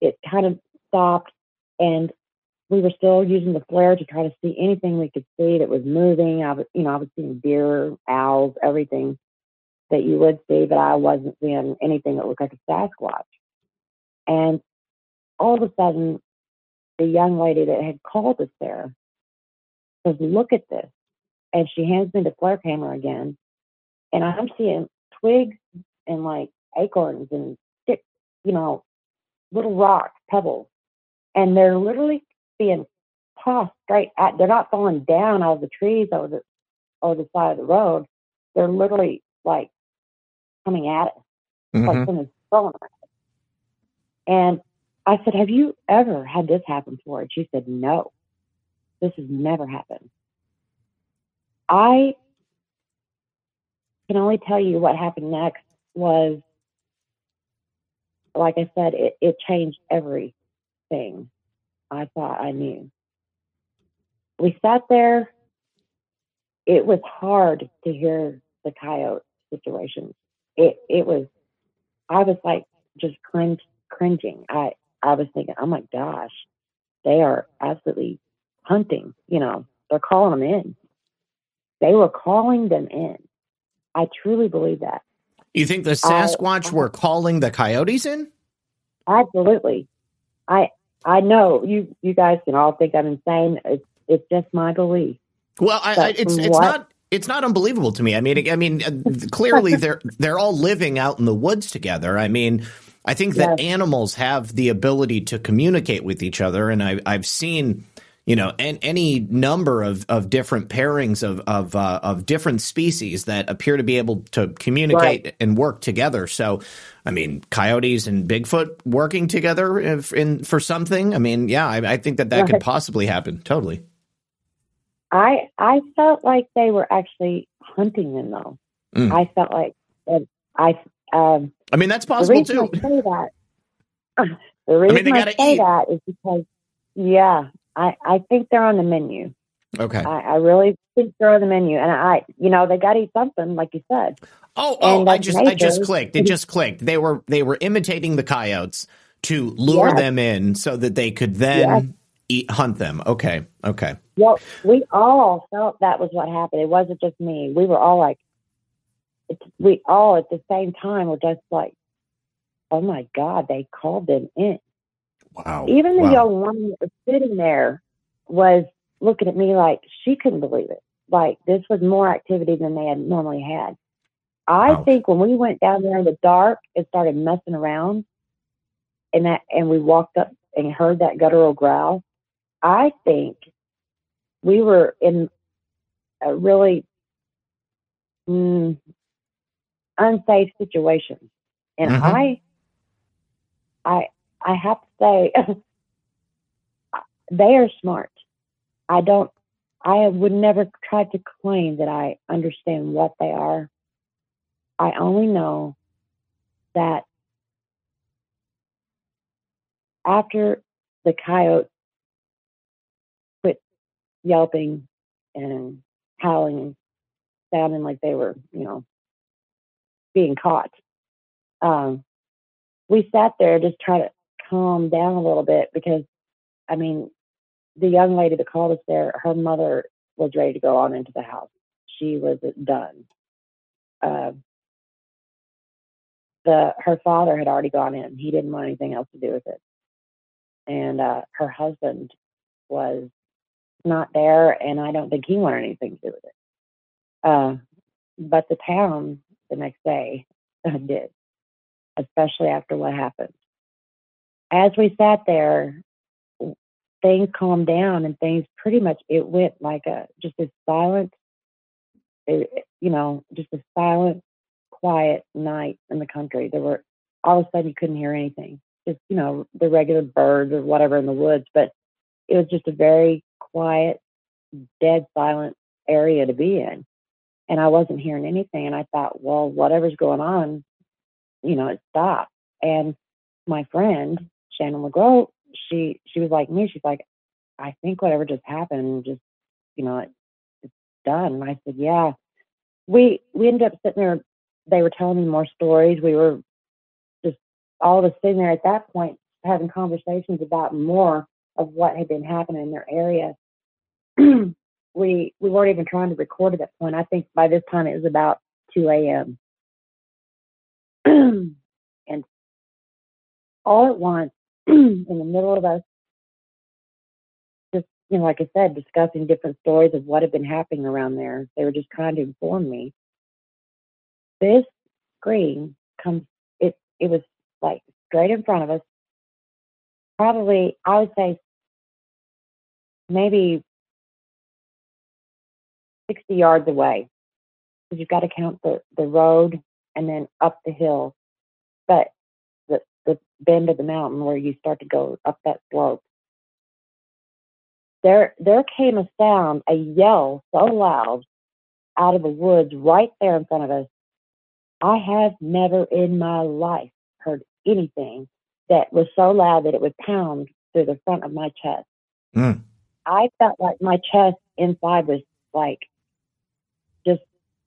it kind of stopped and we were still using the FLIR to try to see anything we could see that was moving. I was, you know, I was seeing deer, owls, everything that you would see, but I wasn't seeing anything that looked like a Sasquatch. And all of a sudden, the young lady that had called us there says, "Look at this," and she hands me the FLIR camera again, and I'm seeing twigs and like acorns and sticks, you know, little rocks, pebbles, and they're literally being tossed straight at. They're not falling down out of the trees over the over the side of the road. They're literally like coming at us, mm-hmm. like someone's throwing us. And I said, "Have you ever had this happen before?" And she said, "No, this has never happened." I can only tell you what happened next was, like I said, it, it changed everything I thought I knew. We sat there. It was hard to hear the coyote situation. It it was. I was like just cringe, cringing. I I was thinking, oh my gosh, they are absolutely hunting. You know, they're calling them in. They were calling them in. I truly believe that. You think the Sasquatch I, I, were calling the coyotes in? Absolutely. I I know you you guys can all think I'm insane. It's it's just my belief. Well, I, I, it's it's not it's not unbelievable to me. I mean, I mean, clearly they're they're all living out in the woods together. I mean, I think that yes. animals have the ability to communicate with each other, and I, I've seen you know, and any number of, of different pairings of of, uh, of different species that appear to be able to communicate right. and work together. So, I mean, coyotes and Bigfoot working together if, in for something. I mean, yeah, I, I think that that right. could possibly happen. Totally. I I felt like they were actually hunting them though. Mm. I felt like I um. I mean, that's possible too. I say that. The reason I, mean, I say eat. that is because yeah, I, I think they're on the menu. Okay. I, I really think they're on the menu, and I, you know, they got to eat something, like you said. Oh, oh! I just, nature. I just clicked. It just clicked. They were, they were imitating the coyotes to lure yes. them in, so that they could then yes. Eat, hunt them. Okay, okay. Well, we all felt that was what happened. It wasn't just me. We were all like, we all at the same time were just like, oh my god, they called them in. Wow. Even the wow. young woman that was sitting there was looking at me like she couldn't believe it. Like this was more activity than they had normally had. I wow. think when we went down there in the dark and started messing around and that and we walked up and heard that guttural growl, I think we were in a really mm, unsafe situation. And mm-hmm. I I I have to say, they are smart. I don't, I would never try to claim that I understand what they are. I only know that after the coyote quit yelping and howling and sounding like they were, you know, being caught, um, we sat there just trying to calm down a little bit because, I mean, the young lady that called us there, her mother was ready to go on into the house. She was done. Uh, the her father had already gone in. He didn't want anything else to do with it, and uh, her husband was not there, and I don't think he wanted anything to do with it. Uh, but the town the next day did, especially after what happened as we sat there, things calmed down and things pretty much it went like a just a silent, it, you know, just a silent, quiet night in the country. There were all of a sudden you couldn't hear anything, just you know the regular birds or whatever in the woods, but it was just a very quiet, dead silent area to be in. and I wasn't hearing anything. And I thought, well, whatever's going on, you know, it stopped. And my friend Shannon LeGros, she she was like me. She's like, I think whatever just happened, just you know, it, it's done. And I said, yeah. We we ended up sitting there. They were telling me more stories. We were just all of us sitting there at that point having conversations about more of what had been happening in their area. we we weren't even trying to record at that point. I think by this time it was about 2 a.m. and all at once, in the middle of us, just you know, like I said, discussing different stories of what had been happening around there. They were just trying to inform me. This scream comes. It it was like straight in front of us. Probably, I would say, maybe 60 yards away because you've got to count the, the road and then up the hill. But the, the bend of the mountain where you start to go up that slope. There, there came a sound, a yell so loud out of the woods right there in front of us. I have never in my life heard anything that was so loud that it would pound through the front of my chest. Mm. I felt like my chest inside was like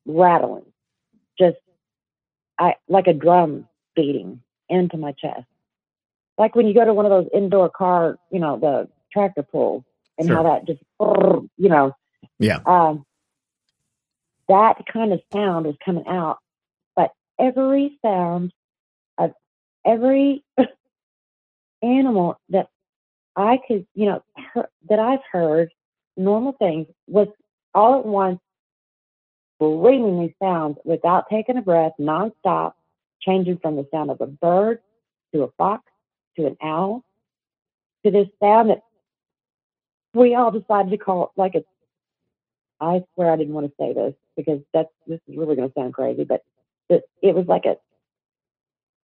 rattling, just I like a drum beating into my chest. Like when you go to one of those indoor car, you know, the tractor pulls and Sure. how that just, you know, Yeah. um, that kind of sound was coming out. But every sound of every animal that I could, you know, that I've heard, normal things, was all at once screaming these sounds without taking a breath, nonstop, changing from the sound of a bird to a fox to an owl to this sound that we all decided to call like a. I swear I didn't want to say this because that's this is really going to sound crazy, but it, it was like a.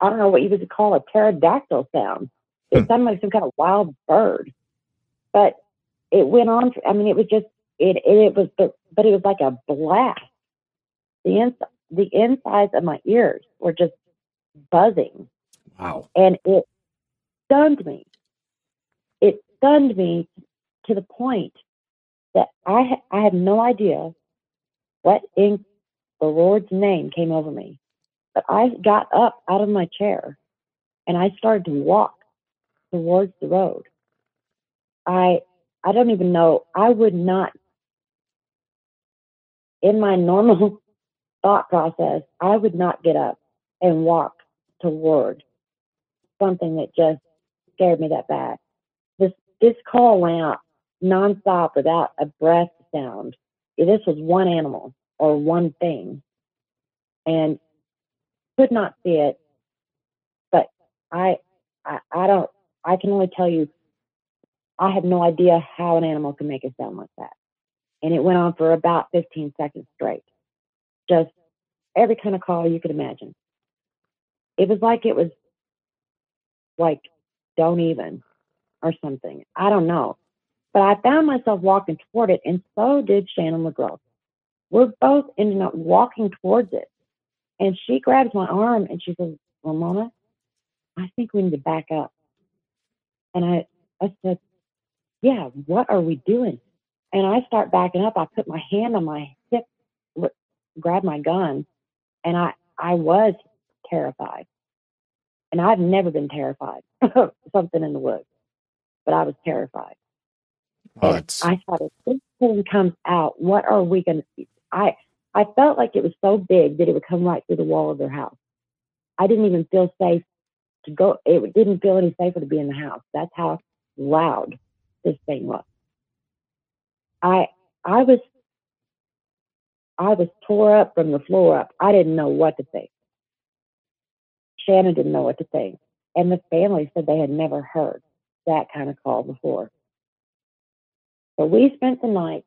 I don't know what you would call a pterodactyl sound. It Hmm. sounded like some kind of wild bird, but it went on. For, I mean, it was just it. It, it was, but, but it was like a blast. The ins the insides of my ears were just buzzing, Wow. and it stunned me. It stunned me to the point that I ha- I had no idea what in the Lord's name came over me. But I got up out of my chair and I started to walk towards the road. I I don't even know. I would not in my normal thought process, I would not get up and walk toward something that just scared me that bad. This this call went out nonstop without a breath sound. This was one animal or one thing, and could not see it. But I, I, I don't. I can only tell you, I have no idea how an animal can make a sound like that. And it went on for about 15 seconds straight. Just every kind of call you could imagine. It was like it was like don't even or something. I don't know. But I found myself walking toward it, and so did Shannon LeGros. We're both ending up walking towards it. And she grabs my arm and she says, Ramona, I think we need to back up. And I, I said, Yeah, what are we doing? And I start backing up. I put my hand on my hip, r- grab my gun, and I, I was terrified. And I've never been terrified of something in the woods, but I was terrified. And I thought if this thing comes out, what are we going to? I I felt like it was so big that it would come right through the wall of their house. I didn't even feel safe to go. It didn't feel any safer to be in the house. That's how loud this thing was. I I was I was tore up from the floor up. I didn't know what to think. Shannon didn't know what to think, and the family said they had never heard that kind of call before. So we spent the night.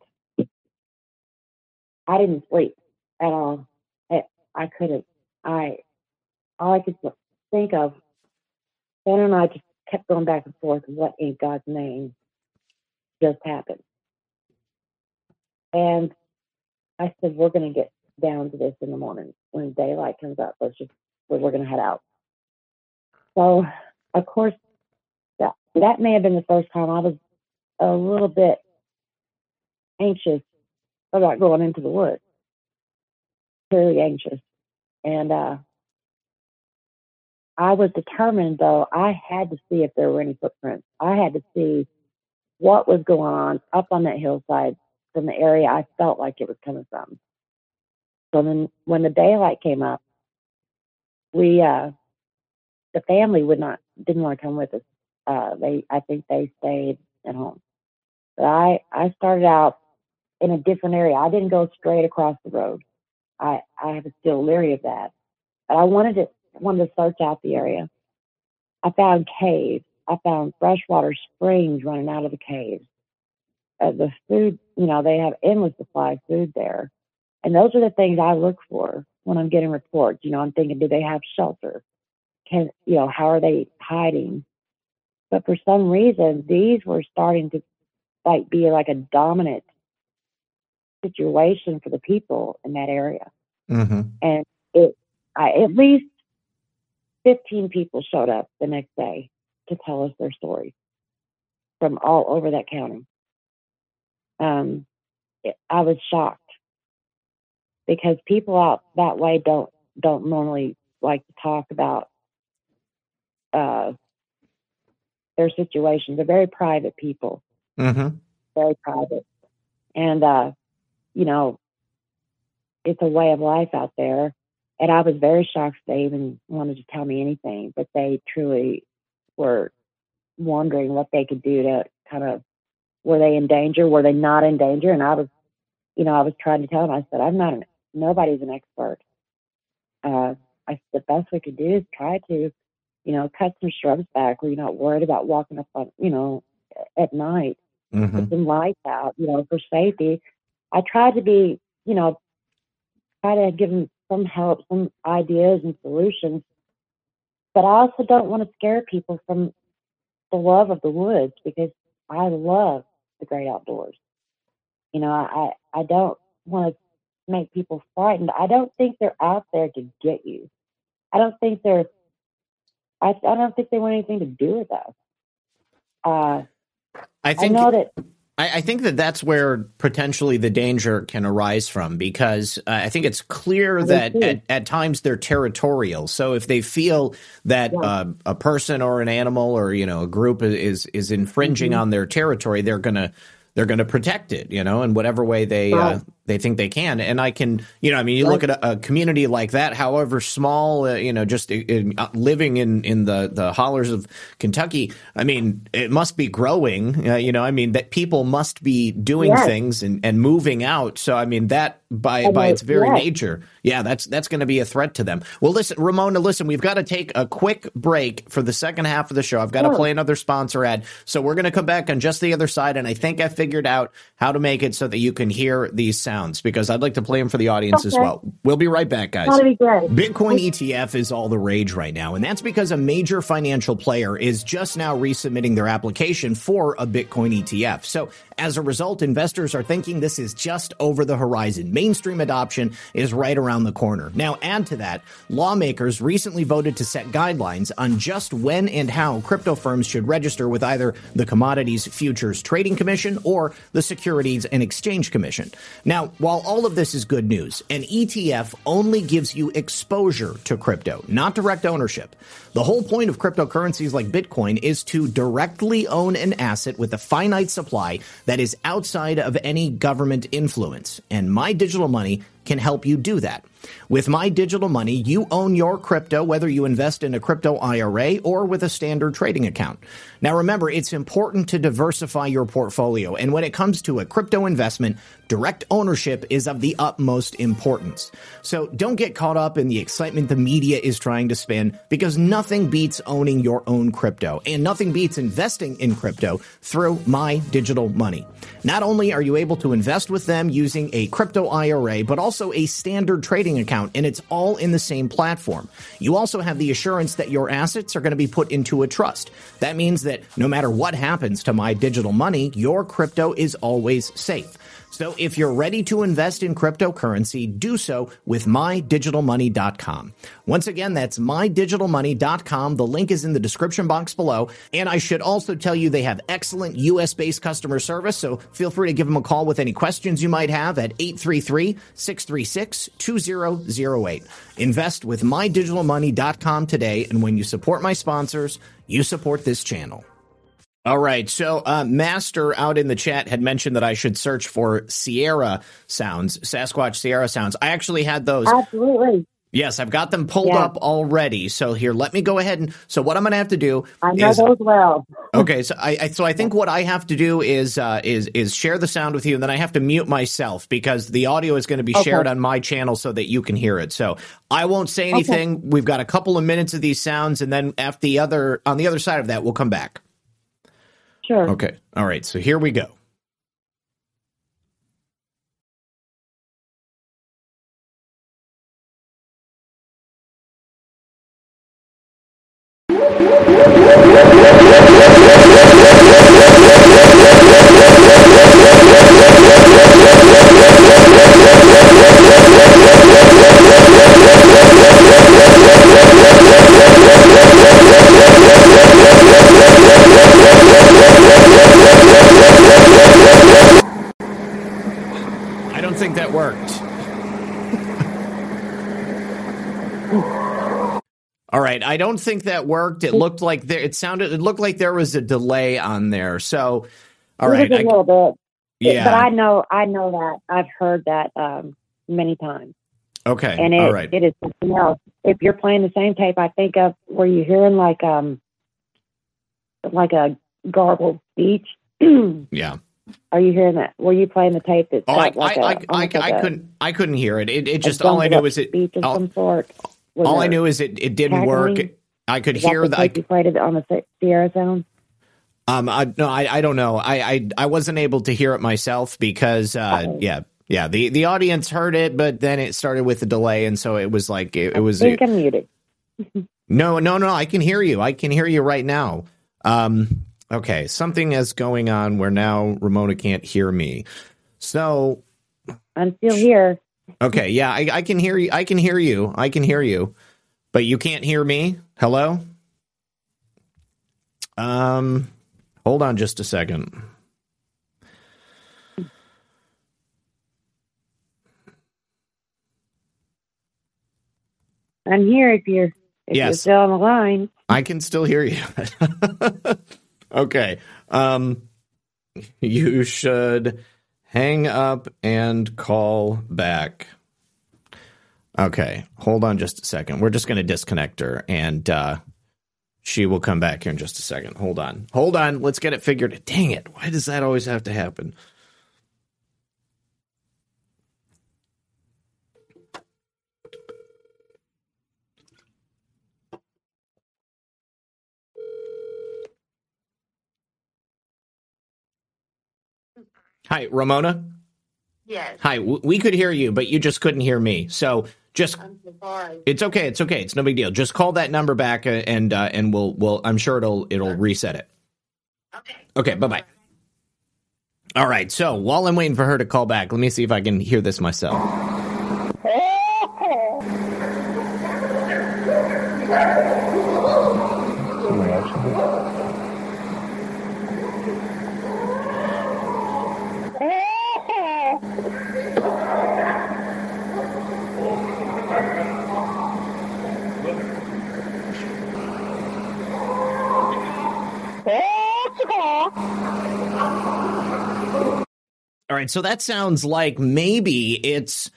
I didn't sleep at all. I, I couldn't. I all I could think of. Shannon and I just kept going back and forth. What in God's name just happened? And I said, we're going to get down to this in the morning when daylight comes up. Let's just we're, we're going to head out. So, of course, that that may have been the first time I was a little bit anxious about going into the woods. Very anxious, and uh, I was determined though I had to see if there were any footprints. I had to see what was going on up on that hillside from the area I felt like it was coming from. So then when the daylight came up, we uh the family would not didn't want to come with us. Uh they I think they stayed at home. But I I started out in a different area. I didn't go straight across the road. I I was still leery of that. But I wanted to wanted to search out the area. I found caves. I found freshwater springs running out of the caves. Uh, the food, you know, they have endless supply of food there. And those are the things I look for when I'm getting reports. You know, I'm thinking, do they have shelter? Can, you know, how are they hiding? But for some reason, these were starting to like be like a dominant situation for the people in that area. Mm-hmm. And it, I, at least 15 people showed up the next day to tell us their stories from all over that county. Um, it, I was shocked because people out that way don't don't normally like to talk about uh, their situations. They're very private people, Mm-hmm. very private, and uh, you know, it's a way of life out there. And I was very shocked they even wanted to tell me anything, but they truly were wondering what they could do to kind of were they in danger, were they not in danger, and I was, you know, I was trying to tell them. I said, I'm not an nobody's an expert. Uh, I the best we could do is try to, you know, cut some shrubs back where you're not worried about walking up on, you know, at night Mm-hmm. with some lights out, you know, for safety. I tried to be, you know, try to give them some help, some ideas and solutions. But I also don't want to scare people from the love of the woods because I love the great outdoors. You know, I, I don't want to make people frightened. I don't think they're out there to get you. I don't think they're, I, I don't think they want anything to do with us. Uh, I I know that I, I think that that's where potentially the danger can arise from because uh, I think it's clear that at, at times they're territorial. So if they feel that Yeah. uh, a person or an animal or you know a group is is infringing Mm-hmm. on their territory, they're gonna they're gonna protect it, you know, in whatever way they uh, Right. They think they can. And I can, you know, I mean, you look at a, a community like that, however small, uh, you know, just in, uh, living in in the the hollers of Kentucky. I mean, it must be growing. Uh, you know, I mean, that people must be doing Yes. things and, and moving out. So, I mean, that by And by they- its very yes. nature, yeah, that's that's going to be a threat to them. Well, listen, Ramona, listen, we've got to take a quick break for the second half of the show. I've got to Sure. play another sponsor ad, so we're going to come back on just the other side, and I think I figured out how to make it so that you can hear these sounds because I'd like to play them for the audience as well. We'll be right back, guys. that'd be great. Bitcoin ETF is all the rage right now, and that's because a major financial player is just now resubmitting their application for a Bitcoin ETF. So, as a result, investors are thinking this is just over the horizon. Mainstream adoption is right around the corner. Now, add to that, lawmakers recently voted to set guidelines on just when and how crypto firms should register with either the Commodities Futures Trading Commission or the Securities and Exchange Commission. Now, while all of this is good news, an ETF only gives you exposure to crypto, not direct ownership. The whole point of cryptocurrencies like Bitcoin is to directly own an asset with a finite supply that is outside of any government influence. And My Digital Money can help you do that. With My Digital Money, you own your crypto whether you invest in a crypto IRA or with a standard trading account. Now remember, it's important to diversify your portfolio. And when it comes to a crypto investment, direct ownership is of the utmost importance. So don't get caught up in the excitement the media is trying to spin because nothing beats owning your own crypto and nothing beats investing in crypto through My Digital Money. Not only are you able to invest with them using a crypto IRA, but also a standard trading account, and it's all in the same platform. You also have the assurance that your assets are going to be put into a trust. That means that no matter what happens to my digital money, your crypto is always safe. So if you're ready to invest in cryptocurrency, do so with mydigitalmoney.com. Once again, that's mydigitalmoney.com. The link is in the description box below. And I should also tell you they have excellent US based customer service. So feel free to give them a call with any questions you might have at 833 636 2008. Invest with mydigitalmoney.com today. And when you support my sponsors, you support this channel. All right. So, uh, Master out in the chat had mentioned that I should search for Sierra sounds, Sasquatch Sierra sounds. I actually had those. Absolutely. Yes, I've got them pulled Yeah. up already. So here, let me go ahead and. So what I'm going to have to do I know is those well. okay. So I, I so I think what I have to do is uh, is is share the sound with you, and then I have to mute myself because the audio is going to be Okay. shared on my channel so that you can hear it. So I won't say anything. We've got a couple of minutes of these sounds, and then after the other on the other side of that, we'll come back. Sure. Okay. All right. So here we go. Think that worked. All right, I don't think that worked. It looked like there. It sounded. It looked like there was a delay on there. So, all right, a I- little bit. yeah. But I know, I know that. I've heard that um, many times. okay, and it, all right. it is something else. If you're playing the same tape, I think of were you hearing like um like a garbled speech? yeah. Are you hearing that? Were you playing the tape that Oh, I, like I, a, I, I, almost I couldn't. I couldn't hear it. It, it just all I knew was it. all- some sort. All I knew is it. It didn't work. I could is that hear the the. I, you played it on the Sierra sound. Um, I, no, I, I don't know. I, I, I wasn't able to hear it myself because, uh, Oh. yeah, yeah, the, the audience heard it, but then it started with a delay, and so it was like it, it was. I think I'm muted. no, no, no. I can hear you. I can hear you right now. Um, okay, something is going on where now Ramona can't hear me. So, I'm still here. okay, yeah, I, I can hear you. I can hear you. I can hear you, but you can't hear me. Hello. Um, hold on just a second. I'm here if you're if you're still on the line. I can still hear you. okay. Um you should hang up and call back. Okay. Hold on just a second. We're just going to disconnect her and uh she will come back here in just a second. Hold on. Hold on. Let's get it figured. Dang it. Why does that always have to happen? Hi, Ramona. Yes, Hi, w- we could hear you, but you just couldn't hear me. So just I'm so sorry. it's okay. It's okay. It's no big deal. Just call that number back, uh, and uh, and we'll we'll. I'm sure it'll it'll reset it. Okay. Okay. Bye bye. All right. So while I'm waiting for her to call back, let me see if I can hear this myself. All right. So that sounds like maybe it's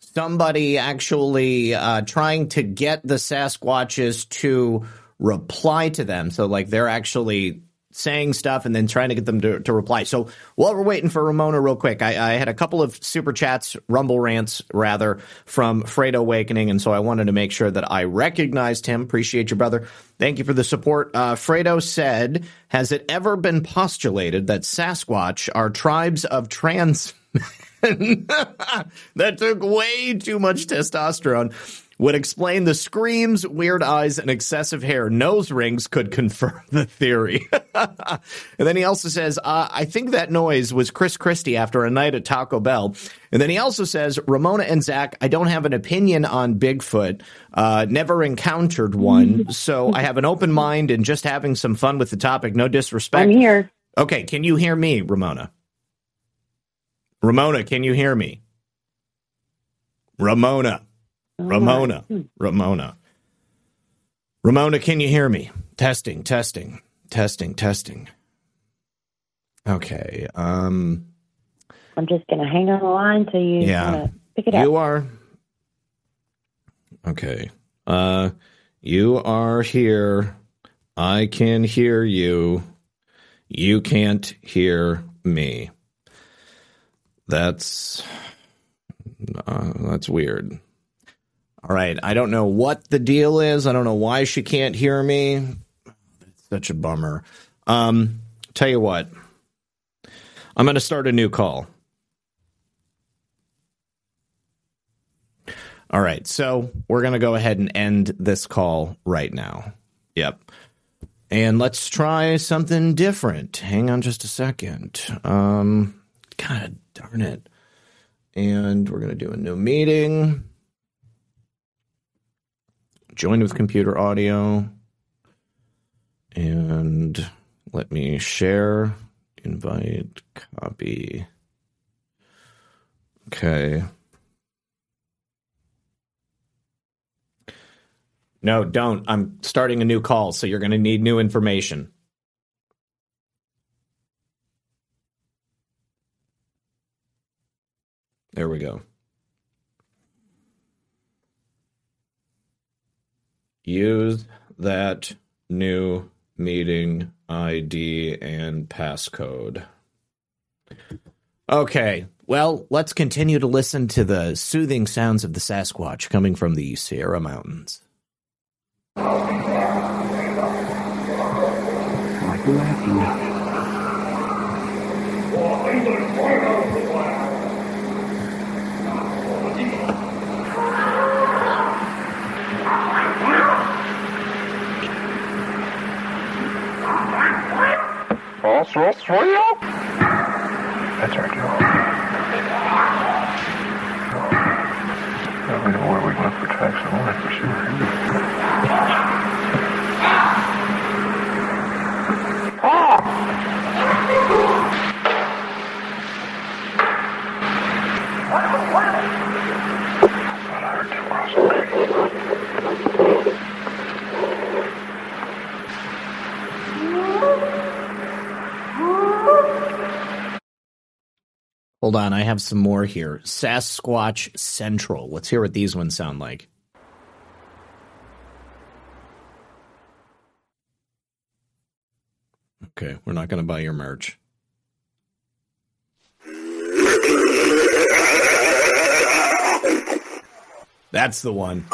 somebody actually uh, trying to get the Sasquatches to reply to them. So like they're actually saying stuff and then trying to get them to, to reply. So while we're waiting for Ramona, real quick, I, I had a couple of super chats, rumble rants rather, from Fredo Awakening, and so I wanted to make sure that I recognized him. Appreciate your brother. Thank you for the support. Uh, Fredo said, "Has it ever been postulated that Sasquatch are tribes of trans?" that took way too much testosterone. Would explain the screams, weird eyes, and excessive hair. Nose rings could confirm the theory. and then he also says, uh, I think that noise was Chris Christie after a night at Taco Bell. And then he also says, Ramona and Zak, I don't have an opinion on Bigfoot. Uh, never encountered one. So I have an open mind and just having some fun with the topic. No disrespect. I'm here. Okay, can you hear me, Ramona? Ramona, can you hear me? Ramona. Ramona. Ramona. Ramona, can you hear me? Testing, testing, testing, testing. Okay. Um I'm just gonna hang on the line till you Yeah. pick it up. you are Okay. Uh you are here. I can hear you. You can't hear me. That's uh, that's weird. All right, I don't know what the deal is. I don't know why she can't hear me. It's such a bummer. Um, tell you what, I'm going to start a new call. All right, so we're going to go ahead and end this call right now. Yep. And let's try something different. Hang on just a second. Um, God darn it. And we're going to do a new meeting. Join with computer audio. And let me share, invite, copy. Okay. No, don't. I'm starting a new call, so you're going to need new information. There we go. Use that new meeting ID and passcode. Okay, well, let's continue to listen to the soothing sounds of the Sasquatch coming from the Sierra Mountains. All sorts for you? That's our job. Now we know where we look for tracks of life for sure. Thought I heard them cross the creek. Hold on, I have some more here. Sasquatch Central. Let's hear what these ones sound like. Okay, we're not going to buy your merch. That's the one.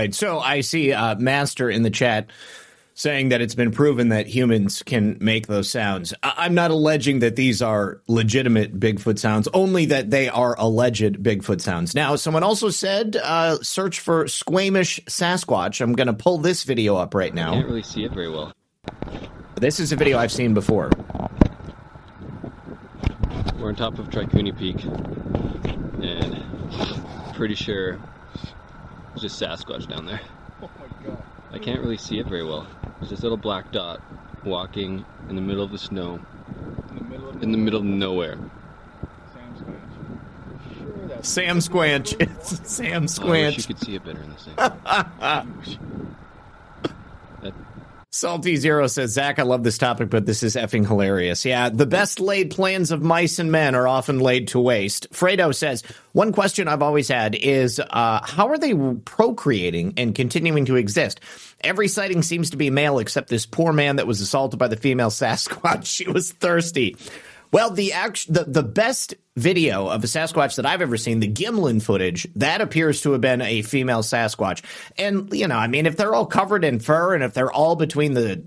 Right. So I see uh, Master in the chat saying that it's been proven that humans can make those sounds. I- I'm not alleging that these are legitimate Bigfoot sounds, only that they are alleged Bigfoot sounds. Now, someone also said uh, search for squamish Sasquatch. I'm going to pull this video up right now. I can't really see it very well. This is a video I've seen before. We're on top of Tricouni Peak, and pretty sure it's just Sasquatch down there. Oh I can't really see it very well. There's this little black dot walking in the middle of the snow, in the middle of nowhere. Sam Squanch. It's Sam I wish you could see it better in the thing. Salty Zero says, Zak, I love this topic, but this is effing hilarious. Yeah, the best laid plans of mice and men are often laid to waste. Fredo says, one question I've always had is, uh, how are they procreating and continuing to exist? Every sighting seems to be male except this poor man that was assaulted by the female Sasquatch. She was thirsty. Well, the act- the the best video of a Sasquatch that I've ever seen, the Gimlin footage, that appears to have been a female Sasquatch. And you know, I mean, if they're all covered in fur and if they're all between the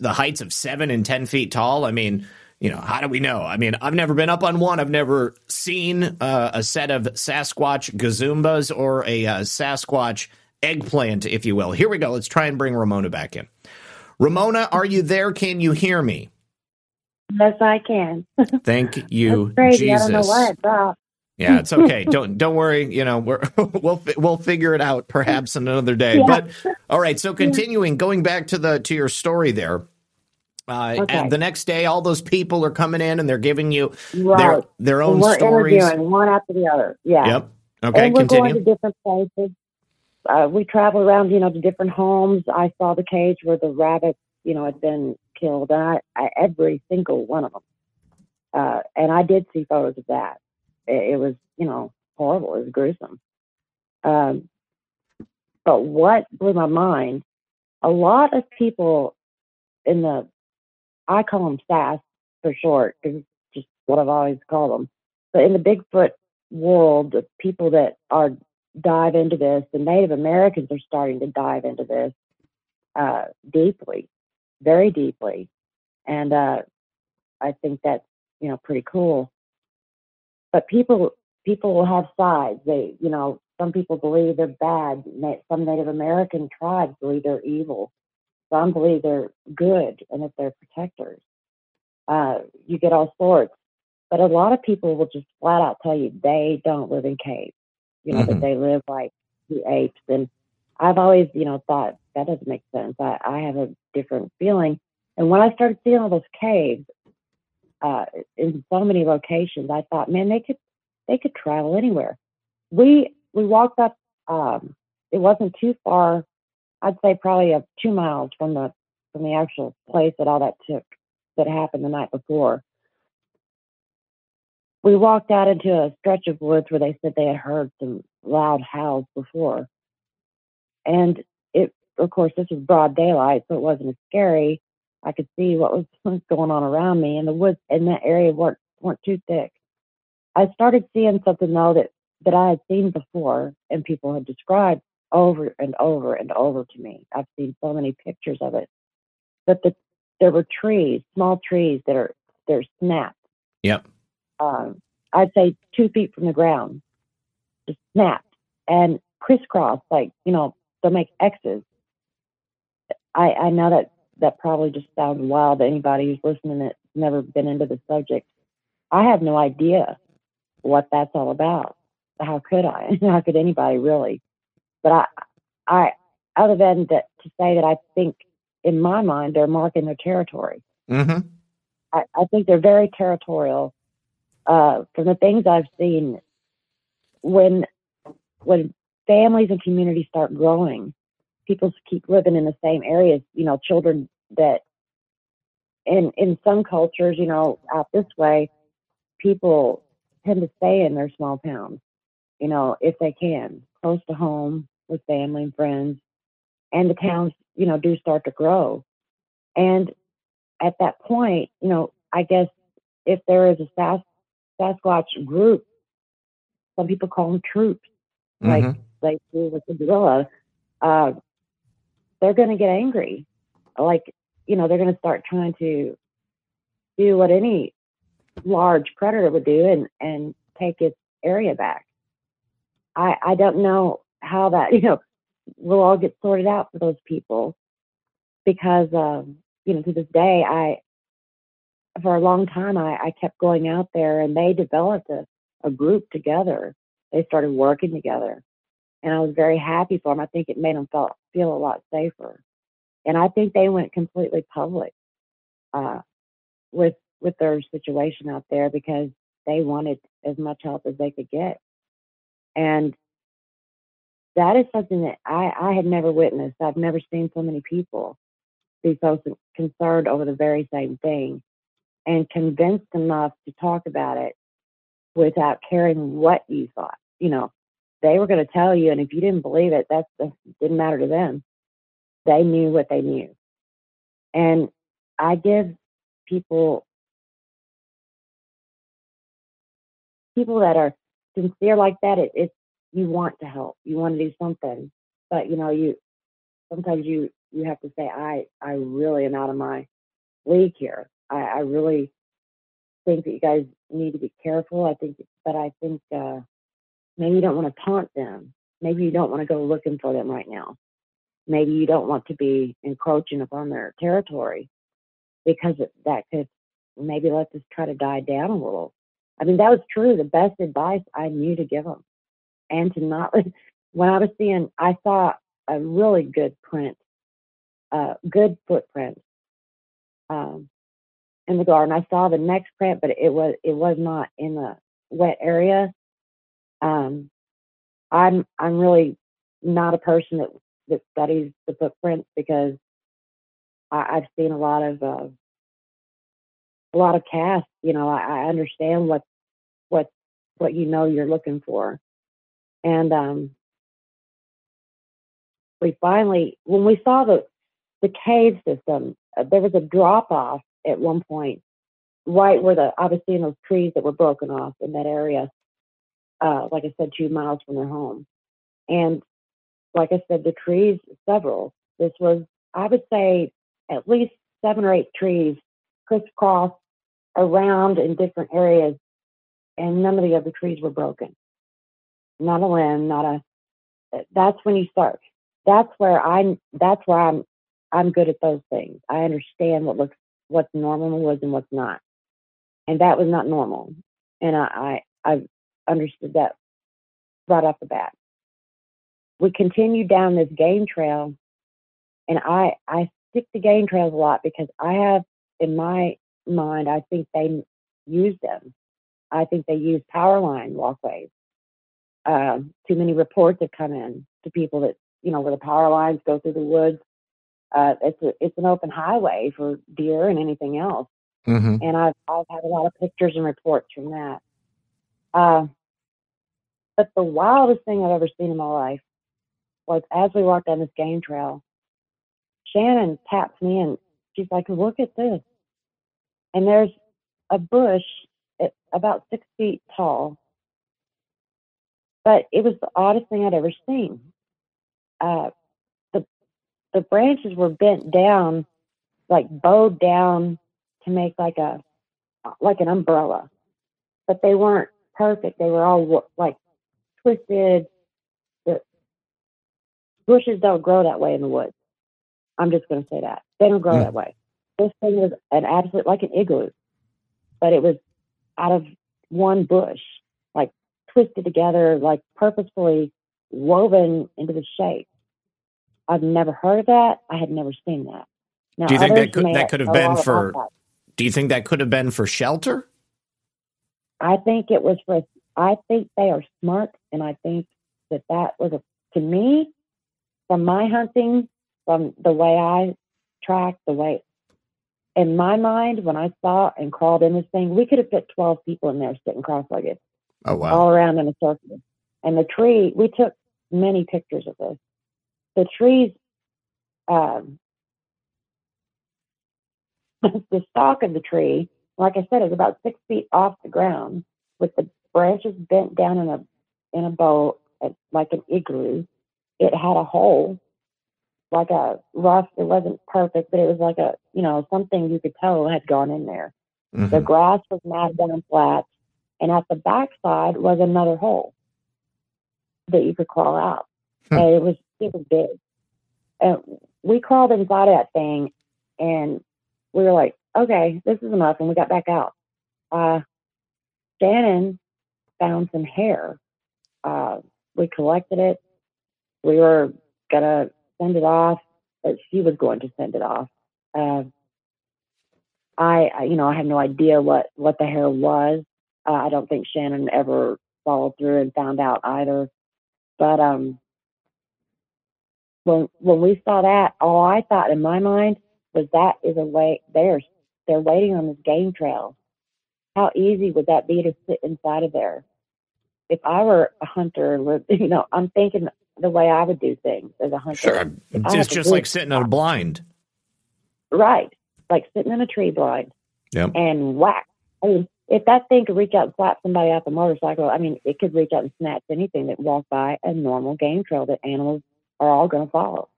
the heights of seven and ten feet tall, I mean, you know, how do we know? I mean, I've never been up on one. I've never seen uh, a set of Sasquatch gazumbas or a uh, Sasquatch eggplant, if you will. Here we go. Let's try and bring Ramona back in. Ramona, are you there? Can you hear me? Yes, I can. Thank you. Jesus. I don't know why it dropped. Yeah, it's okay. don't don't worry. You know, we're we'll we'll figure it out perhaps in another day. Yeah. But all right. So continuing, going back to the to your story there. Uh, Okay. and the next day, all those people are coming in and they're giving you Right. their their own we're stories. interviewing one after the other. Yeah. Yep. Okay. and we're going to different places. Uh, we travel around, you know, to different homes. I saw the cage where the rabbits, you know, had been killed. And I, I every single one of them. Uh, and I did see photos of that. It, it was, you know, horrible. It was gruesome. Um, but what blew my mind, a lot of people in the, I call them SAS for short, because just what I've always called them. But in the Bigfoot world of people that are dive into this, the Native Americans are starting to dive into this uh, deeply, very deeply, and uh, I think that's you know pretty cool. But people people will have sides. They you know some people believe they're bad. Some Native American tribes believe they're evil. Some believe they're good and that they're protectors. Uh, you get all sorts. But a lot of people will just flat out tell you they don't live in caves. You know, Mhm. that they live like the apes. And I've always, you know, thought that doesn't make sense. I, I have a different feeling. And when I started seeing all those caves uh, in so many locations, I thought, man, they could they could travel anywhere. We we walked up. Um, it wasn't too far. I'd say probably a two miles from the from the actual place that all that took that happened the night before we walked out into a stretch of woods where they said they had heard some loud howls before. And of course, this was broad daylight, so it wasn't as scary. I could see what was, what was going on around me, and the woods in that area weren't weren't too thick. I started seeing something though that that I had seen before, and people had described over and over and over to me. I've seen so many pictures of it, but the, there were trees, small trees that are they're snapped Yep. um, I'd say two feet from the ground, just snapped and crisscross, like you know, they'll make X's. I I know that that probably just sounds wild to anybody who's listening that's never been into the subject. I have no idea what that's all about. How could I? How could anybody really? But I, I, other than that, to say that I think in my mind they're marking their territory. Mm-hmm. I, I think they're very territorial. Uh, from the things I've seen, when when families and communities start growing, people keep living in the same areas. You know, children that in in some cultures, you know, out this way, people tend to stay in their small towns. You know, if they can, close to home with family and friends, and the towns, you know, do start to grow. And at that point, you know, I guess if there is a Sas- Sasquatch group, some people call them troops, like Mhm. they do with the gorilla. uh, they're going to get angry. Like, you know, they're going to start trying to do what any large predator would do and, and take its area back. I, I don't know how that, you know, will all get sorted out for those people because, um, you know, to this day, I, for a long time, I, I kept going out there and they developed a, a group together. They started working together and I was very happy for them. I think it made them feel, feel a lot safer. And I think they went completely public, uh, with, with their situation out there because they wanted as much help as they could get. And that is something that I, I had never witnessed. I've never seen so many people be so concerned over the very same thing and convinced enough to talk about it without caring what you thought. You know, they were going to tell you, and if you didn't believe it, that didn't matter to them. They knew what they knew. And I give people people that are sincere like that, it, it's you want to help, you want to do something, but you know, you sometimes you you have to say, I I really am out of my league here. I, I really think that you guys need to be careful. I think, but I think uh, maybe you don't want to taunt them. Maybe you don't want to go looking for them right now. Maybe you don't want to be encroaching upon their territory because that could maybe let this try to die down a little. I mean, that was true. The best advice I knew to give them, and to not. When I was seeing, I saw a really good print, uh, good footprint um, in the garden. I saw the next print, but it was it was not in the wet area. Um, I'm I'm really not a person that that studies the footprints because I, have seen a lot of uh, a lot of casts. You know, I, I understand what what what you know you're looking for, and um, we finally when we saw the the cave system, uh, there was a drop off at one point, right where the I was seeing those trees that were broken off in that area. Uh, like I said, two miles from their home, and like I said, the trees several. This was I would say at least seven or eight trees crisscross around in different areas, and none of the other trees were broken. Not a limb, not a. That's when you start. That's where I'm. That's where I'm. I'm good at those things. I understand what looks what's normal in the woods and what's not, and that was not normal. And I I, I understood that right off the bat. We continued down this game trail, and I I stick to game trails a lot because I have in my mind, I think they use them. I think they use power line walkways. Uh, too many reports have come in to people that you know where the power lines go through the woods. Uh, it's a, it's an open highway for deer and anything else. Mm-hmm. And I've I've had a lot of pictures and reports from that. Uh, but the wildest thing I've ever seen in my life was as we walked down this game trail. Shannon taps me and she's like, "Look at this." and there's a bush about six feet tall. But it was the oddest thing I'd ever seen. Uh, the the branches were bent down, like bowed down to make like a like an umbrella, but they weren't perfect. They were all like twisted. The bushes don't grow that way in the woods. I'm just going to say that they don't grow mm. that way this thing was an absolute like an igloo, but it was out of one bush, like twisted together, like purposefully woven into the shape. I've never heard of that. I had never seen that. Now, do you think that could that could have been for? Do you think that could have been for shelter? I think it was for. I think they are smart, and I think that that was a to me, from my hunting, from the way I tracked, the way in my mind, when I saw and crawled in this thing, we could have fit 12 people in there sitting cross legged. Oh, wow. All around in a circle. And the tree, we took many pictures of this. The trees, um, the stalk of the tree, like I said, is about six feet off the ground with the branches bent down in a in a boat like an igloo. It had a hole like a rough. It wasn't perfect, but it was like a you know something you could tell had gone in there. The Mhm. grass was mad down flat, and at the backside was another hole that you could crawl out. Hmm. And it was it was big. And we crawled inside of that thing, and we were like, "Okay, this is enough," and we got back out. Uh, Shannon found some hair. Uh, we collected it. We were gonna send it off, but she was going to send it off. Uh, I, I- you know, I have no idea what what the hair was. Uh, I don't think Shannon ever followed through and found out either. But um, when when we saw that, all I thought in my mind was that is a way they're they're waiting on this game trail. How easy would that be to sit inside of there? If I were a hunter, you know, I'm thinking the way I would do things as a hunter. Sure. If I had It's just like sitting on a blind. Right. Like sitting in a tree blind Yep. and whack. I mean, if that thing could reach out and slap somebody off the motorcycle, I mean, it could reach out and snatch anything that walked by a normal game trail that animals are all going to follow.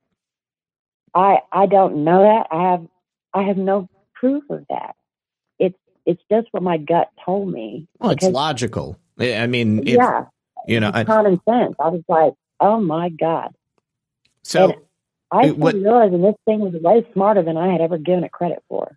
I I don't know that. I have I have no proof of that. It's just what my gut told me. Well, it's logical. I mean, if, yeah, you know, it's I- common sense. I was like, oh my god. so And I It- started what- realizing this thing was way smarter than I had ever given it credit for.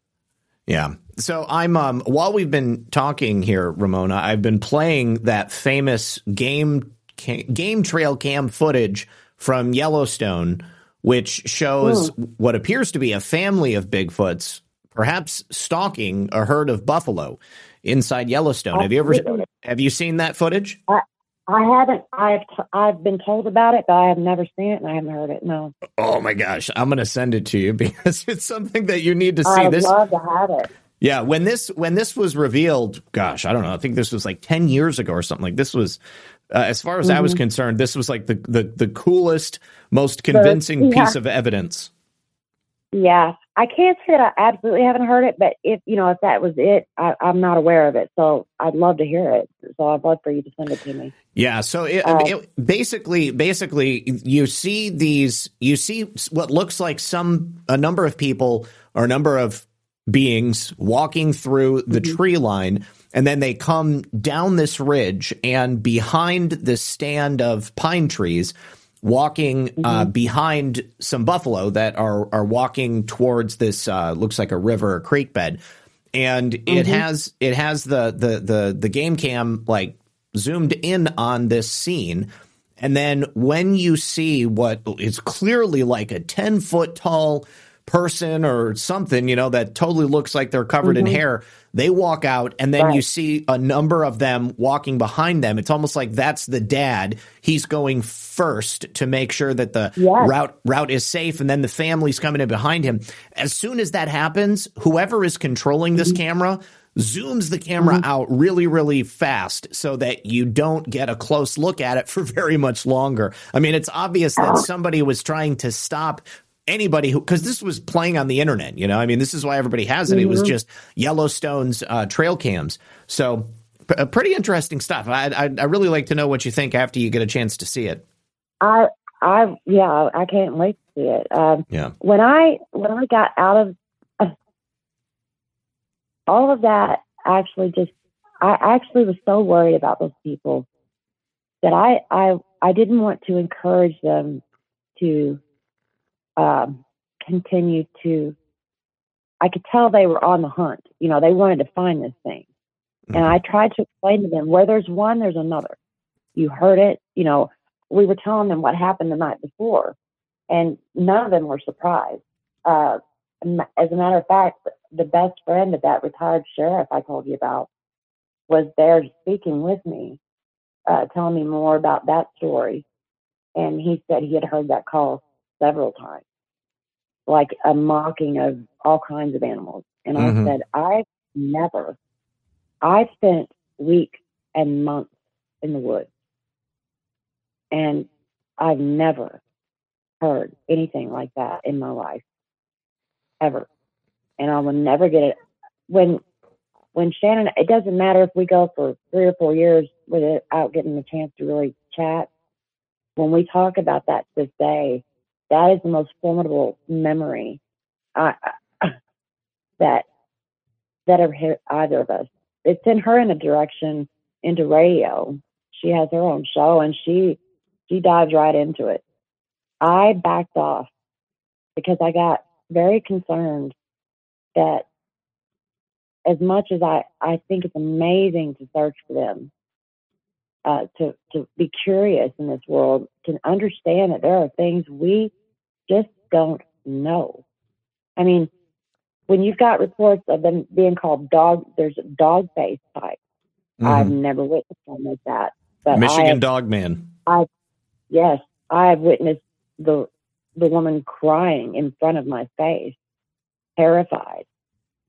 Yeah. So I'm um while we've been talking here, Ramona, I've been playing that famous game game trail cam footage from Yellowstone, which shows what appears to be a family of Bigfoots, perhaps stalking a herd of buffalo inside Yellowstone. Have you ever have you seen that footage? I haven't. I've I've been told about it, but I have never seen it and I haven't heard it. No, Oh my gosh, I'm going to send it to you because it's something that you need to see. I'd This love to have it. Yeah, when this when this was revealed, gosh, I don't know. I think this was like ten years ago or something. Like this was, uh, as far as I was concerned, this was like the the the coolest, most convincing yeah. piece of evidence. Yeah, I can't say that I absolutely haven't heard it, but if you know if that was it, I, I'm not aware of it. So I'd love to hear it. So I'd love for you to send it to me. Yeah, so it, Uh, it basically basically you see these you see what looks like some a number of people or a number of beings walking through the tree line and then they come down this ridge and behind the stand of pine trees walking uh, behind some buffalo that are are walking towards this uh, looks like a river or creek bed. And it has it has the the the the game cam like zoomed in on this scene. And then when you see what is clearly like a 10 foot tall person or something you know that totally looks like they're covered in mm-hmm. hair they walk out and then you see a number of them walking behind them. It's almost like that's the dad. He's going first to make sure that the Yes. route route is safe and then the family's coming in behind him. As soon as that happens whoever is controlling this mm-hmm. camera zooms the camera mm-hmm. out really really fast so that you don't get a close look at it for very much longer. I mean it's obvious that somebody was trying to stop anybody who because this was playing on the internet you know? I mean this is why everybody has it. It was just yellowstone's uh, trail cams. So p- uh, pretty interesting stuff. I, I i really like to know what you think after you get a chance to see it. I I yeah, I can't wait to see it. Um, yeah. when I when I got out of uh, all of that, actually, just I actually was so worried about those people that I I I didn't want to encourage them to um, continue to. I could tell they were on the hunt. You know, they wanted to find this thing, and I tried to explain to them where there's one, there's another. You heard it. You know, we were telling them what happened the night before, and none of them were surprised. Uh, as a matter of fact, the best friend of that retired sheriff I told you about was there speaking with me, uh, telling me more about that story. And he said he had heard that call several times, like a mocking of all kinds of animals. And Mhm. I said, I've never, I've spent weeks and months in the woods. And I've never heard anything like that in my life, ever. And I will never get it. When when Shannon, it doesn't matter if we go for three or four years without getting the chance to really chat. When we talk about that to this day, that is the most formidable memory I, uh, that that ever hit either of us. It's in her in a direction into radio. She has her own show and she she dives right into it. I backed off because I got very concerned that as much as I, I think it's amazing to search for them, uh, to, to be curious in this world, to understand that there are things we just don't know. I mean, when you've got reports of them being called dog, there's dog face type. Mhm. I've never witnessed one like that. But Michigan I, Dog Man. I yes, I've witnessed the the woman crying in front of my face, terrified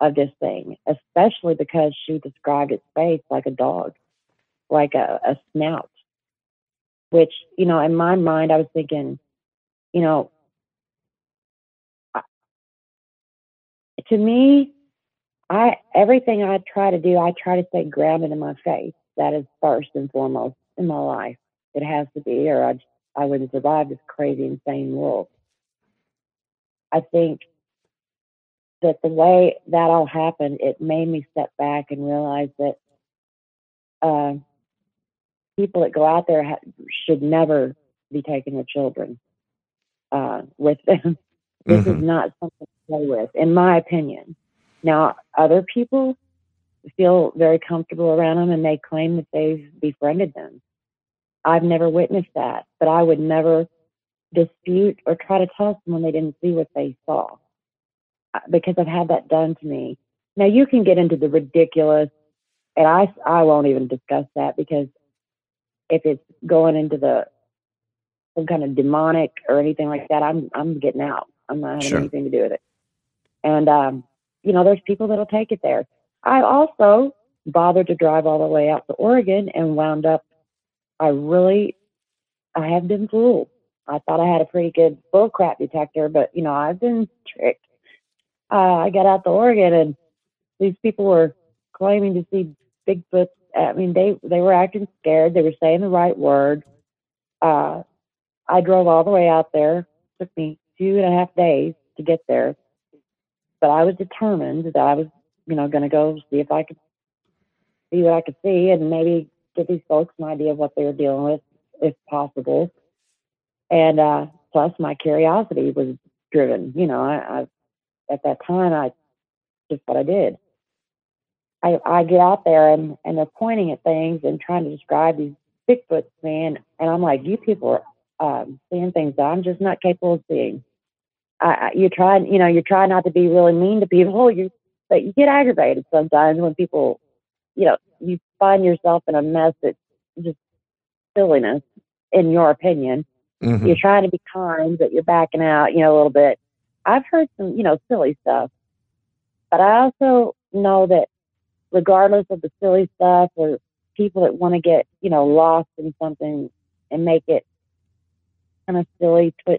of this thing, especially because she described its face like a dog, like a, a snout. Which, you know, in my mind, I was thinking, you know, to me, I everything I try to do, I try to stay grounded in my faith. That is first and foremost in my life. It has to be, or I I wouldn't survive this crazy, insane world. I think that the way that all happened, it made me step back and realize that uh, people that go out there ha- should never be taking their children uh, with them. This is Mhm. not something to play with, in my opinion. Now, other people feel very comfortable around them and they claim that they've befriended them. I've never witnessed that, but I would never dispute or try to tell someone they didn't see what they saw uh, because I've had that done to me. Now you can get into the ridiculous, and I I won't even discuss that because if it's going into the some kind of demonic or anything like that, I'm I'm getting out. I'm not having Sure. anything to do with it. And um, you know, there's people that'll take it there. I also bothered to drive all the way out to Oregon and wound up. I really, I have been fooled. I thought I had a pretty good bullcrap detector, but you know, I've been tricked. Uh, I got out to Oregon and these people were claiming to see Bigfoot. I mean, they they were acting scared. They were saying the right words. Uh, I drove all the way out there. It took me two and a half days to get there, but I was determined that I was, you know, going to go see if I could see what I could see and maybe give these folks an idea of what they were dealing with, if possible. And uh, plus, my curiosity was driven. You know, I, I at that time, I just what I did. I, I get out there and, and they're pointing at things and trying to describe these Bigfoots, man. And I'm like, you people are um, seeing things that I'm just not capable of seeing. I, I, you try, you know, you're trying not to be really mean to people, you, but you get aggravated sometimes when people, you know, you find yourself in a mess that's just silliness, in your opinion. Mhm. You're trying to be kind, but you're backing out, you know, a little bit. I've heard some, you know, silly stuff, but I also know that regardless of the silly stuff or people that want to get, you know, lost in something and make it kind of silly, twi-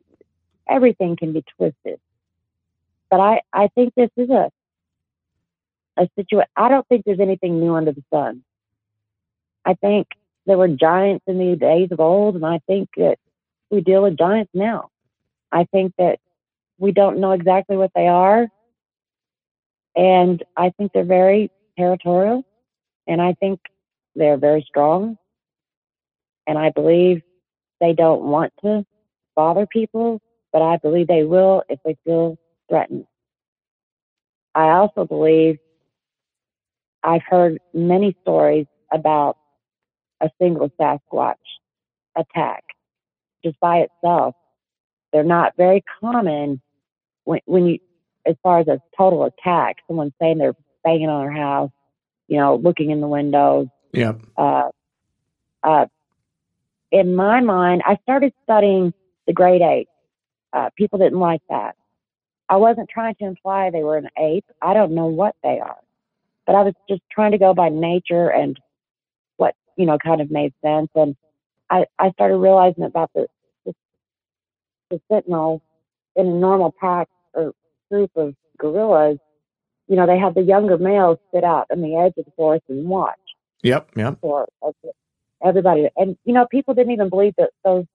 everything can be twisted. But I, I think this is a, a situation. I don't think there's anything new under the sun. I think there were giants in the days of old, and I think that we deal with giants now. I think that we don't know exactly what they are. And I think they're very territorial. And I think they're very strong. And I believe they don't want to bother people, but I believe they will if they feel threatened. I also believe I've heard many stories about a single Sasquatch attack just by itself. They're not very common when, when you, as far as a total attack, someone saying they're banging on their house, you know, looking in the windows. Yep. Uh, uh, in my mind, I started studying the great apes. Uh, people didn't like that. I wasn't trying to imply they were an ape. I don't know what they are, but I was just trying to go by nature and what you know kind of made sense. And I, I started realizing about the the, the sentinels in a normal pack or group of gorillas. You know, they have the younger males sit out on the edge of the forest and watch Yep. Yep. for everybody. And you know, people didn't even believe that those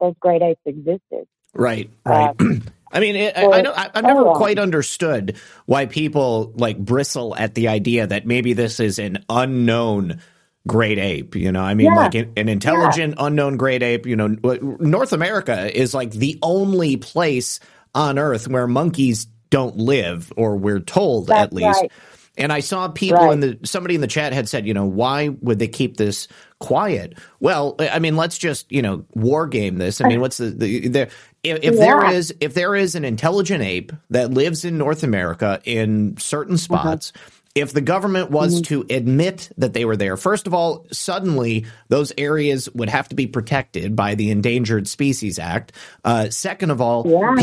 those great apes existed. Right, uh, right. I mean, it, I, I don't, I, I've never quite understood why people like bristle at the idea that maybe this is an unknown great ape. You know, I mean, Yeah. like an, an intelligent unknown great ape. You know, North America is like the only place on Earth where monkeys don't live, or we're told That's at least. right. And I saw people Right. in the somebody in the chat had said, you know, why would they keep this quiet? Well, I mean, let's just you know war game this. I mean, what's the, the there? If, if Yeah. is if there is an intelligent ape that lives in North America in certain Uh-huh. spots. If the government was Mm-hmm. to admit that they were there, first of all, suddenly those areas would have to be protected by the Endangered Species Act. Uh, second of all, Yeah.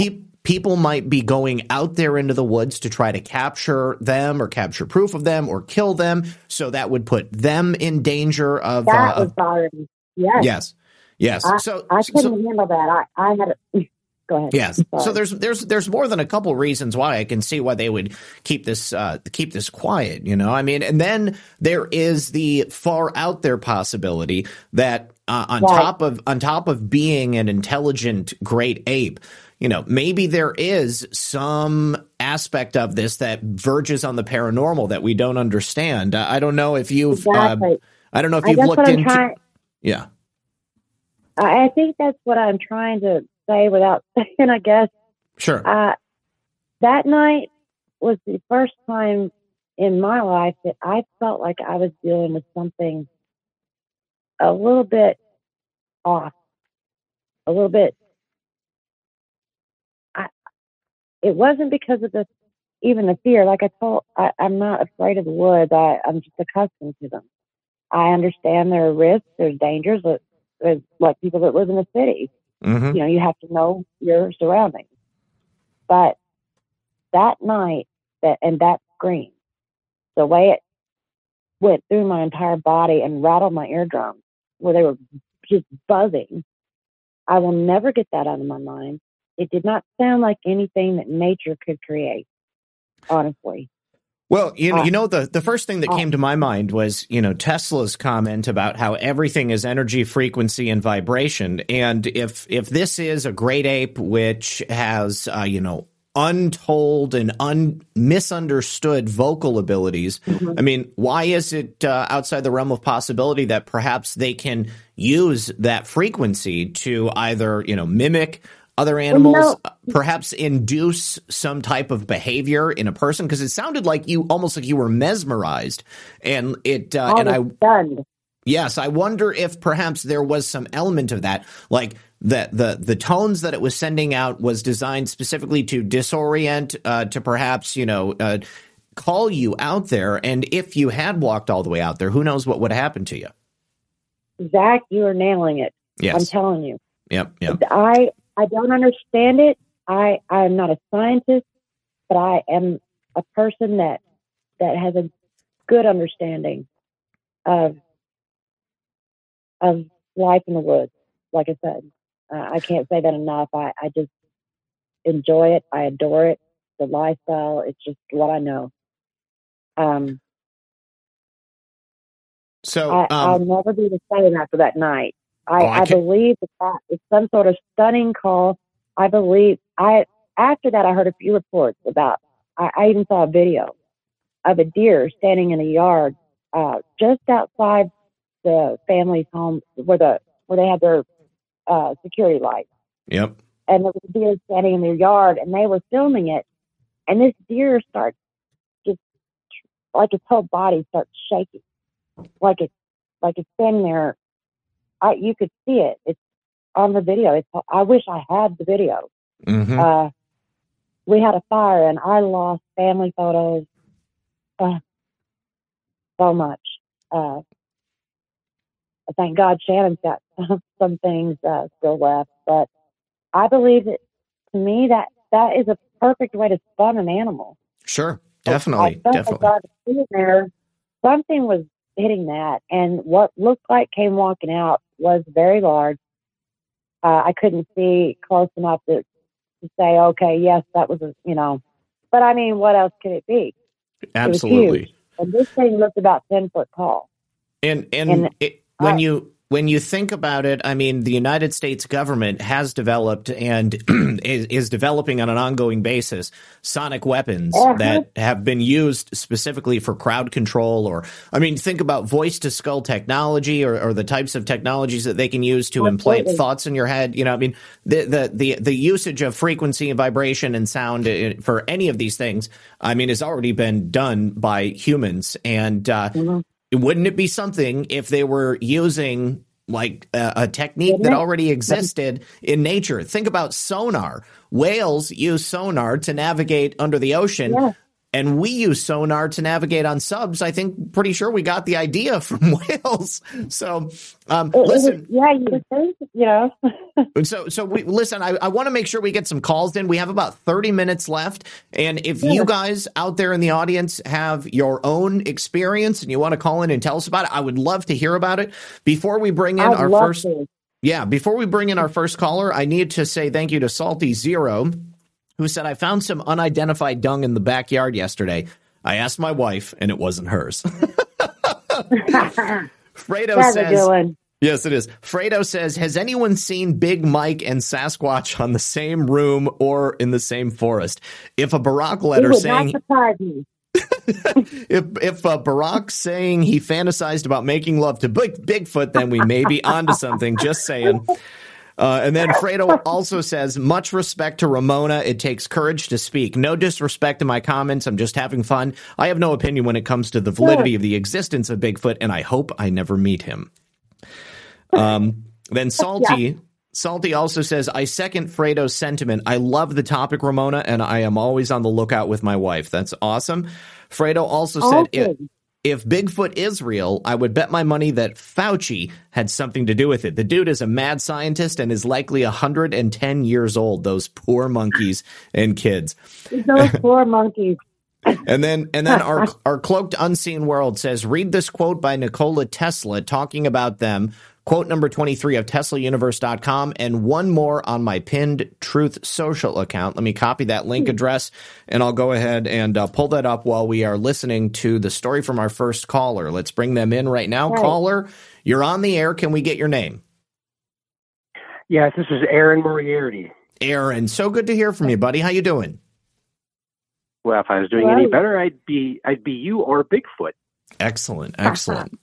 People might be going out there into the woods to try to capture them or capture proof of them or kill them. So that would put them in danger of. That uh, was bothering. Yes. yes, yes. I, so I so- couldn't handle that. I, I had a, go ahead. Yes. So there's there's there's more than a couple reasons why I can see why they would keep this uh, keep this quiet. You know, I mean, and then there is the far out there possibility that uh, on Right. top of on top of being an intelligent great ape. You know, maybe there is some aspect of this that verges on the paranormal that we don't understand. I don't know if you've, uh, I don't know if you've looked into. trying. yeah, I I think that's what I'm trying to say without saying. I guess sure. uh, that night was the first time in my life that I felt like I was dealing with something a little bit off, a little bit. I, it wasn't because of the even the fear. Like I told, I, I'm not afraid of the woods. I, I'm just accustomed to them. I understand there are risks, there's dangers, there's like people that live in the city hmm you know, you have to know your surroundings. But that night, that and that scream, the way it went through my entire body and rattled my eardrums, where they were just buzzing, I will never get that out of my mind. It did not sound like anything that nature could create, honestly. Well, you know, Uh, you know the the first thing that uh, came to my mind was you know Tesla's comment about how everything is energy, frequency, and vibration. And if if this is a great ape which has uh, you know untold and un misunderstood vocal abilities, Mhm. I mean, why is it uh, outside the realm of possibility that perhaps they can use that frequency to either you know mimic other animals, no. uh, perhaps induce some type of behavior in a person? Because it sounded like you almost like you were mesmerized, and it uh, I and I stunned. Yes, I wonder if perhaps there was some element of that, like the the the tones that it was sending out was designed specifically to disorient, uh, to perhaps you know uh, call you out there. And if you had walked all the way out there, who knows what would have happened to you? Zak, you are nailing it. Yes i'm telling you. Yep. Yep. I I don't understand it. I I'm not a scientist, but I am a person that that has a good understanding of of life in the woods. Like I said, uh, I can't say that enough. I I just enjoy it. I adore it. The lifestyle. It's just what I know. Um, So, I, I'll um, never be the same after that night. I, Oh, I I, believe that that is some sort of stunning call. I believe I after that I heard a few reports about. I, I even saw a video of a deer standing in a yard uh, just outside the family's home where the where they had their uh, security lights, yep. and there was a deer standing in their yard, and they were filming it, and this deer starts just like its whole body starts shaking, like it's like it's standing there. I you could see it. It's on the video. It's I wish I had the video. hmm Uh, we had a fire, and I lost family photos. Uh, so much. Uh, thank God Shannon's got some things uh, still left, but I believe that to me that that is a perfect way to stun an animal. Sure. I Definitely. Definitely. Like I was there, something was hitting that, and what looked like came walking out was very large. Uh, I couldn't see close enough to, to say, okay, yes, that was a, you know. But I mean, what else could it be? Absolutely. And this thing looked about ten foot tall. And and, And it, when you when you think about it, I mean, the United States government has developed and is, is, developing on an ongoing basis sonic weapons uh-huh. that have been used specifically for crowd control. Or, I mean, think about voice to skull technology or, or, the types of technologies that they can use to Absolutely. implant thoughts in your head. You know, I mean, the, the, the, the usage of frequency and vibration and sound uh, for any of these things, I mean, has already been done by humans. And, uh, mm-hmm wouldn't it be something if they were using like a, a technique that already existed in nature? Think about sonar. Whales use sonar to navigate under the ocean. Yeah and we use sonar to navigate on subs. I think pretty sure we got the idea from whales. So, um, listen, yeah, you would think, so, so we listen. I, I want to make sure we get some calls in. We have about thirty minutes left, and if yeah. you guys out there in the audience have your own experience and you want to call in and tell us about it, I would love to hear about it. Before we bring in I'd our first, to. yeah, before we bring in our first caller, I need to say thank you to Salty Zero who said, I found some unidentified dung in the backyard yesterday. I asked my wife, and it wasn't hers. Fredo That's says, Yes, it is. Fredo says, Has anyone seen Big Mike and Sasquatch on the same room or in the same forest? If a Barack letter saying. if if uh, Barack's saying he fantasized about making love to Big, Bigfoot, then we may be onto something. Just saying. Uh, and then Fredo also says, much respect to Ramona. It takes courage to speak. No disrespect to my comments. I'm just having fun. I have no opinion when it comes to the validity of the existence of Bigfoot, and I hope I never meet him. Um, then Salty. Yeah. Salty also says, I second Fredo's sentiment. I love the topic, Ramona, and I am always on the lookout with my wife. That's awesome. Fredo also said, okay if Bigfoot is real, I would bet my money that Fauci had something to do with it. The dude is a mad scientist and is likely 110 years old. Those poor monkeys and kids. Those poor monkeys. and then and then our our cloaked unseen world says read this quote by Nikola Tesla talking about them quote number 23 of teslauniverse.com and one more on my pinned truth social account. Let me copy that link address and i'll go ahead and uh, pull that up while we are listening to the story from our first caller. Let's bring them in right now. Right. caller you're on the air. Can we get your name? Yes this is aaron moriarty. Aaron so good to hear from you buddy. How you doing? Well if i was doing right. any better i'd be i'd be you or bigfoot. Excellent excellent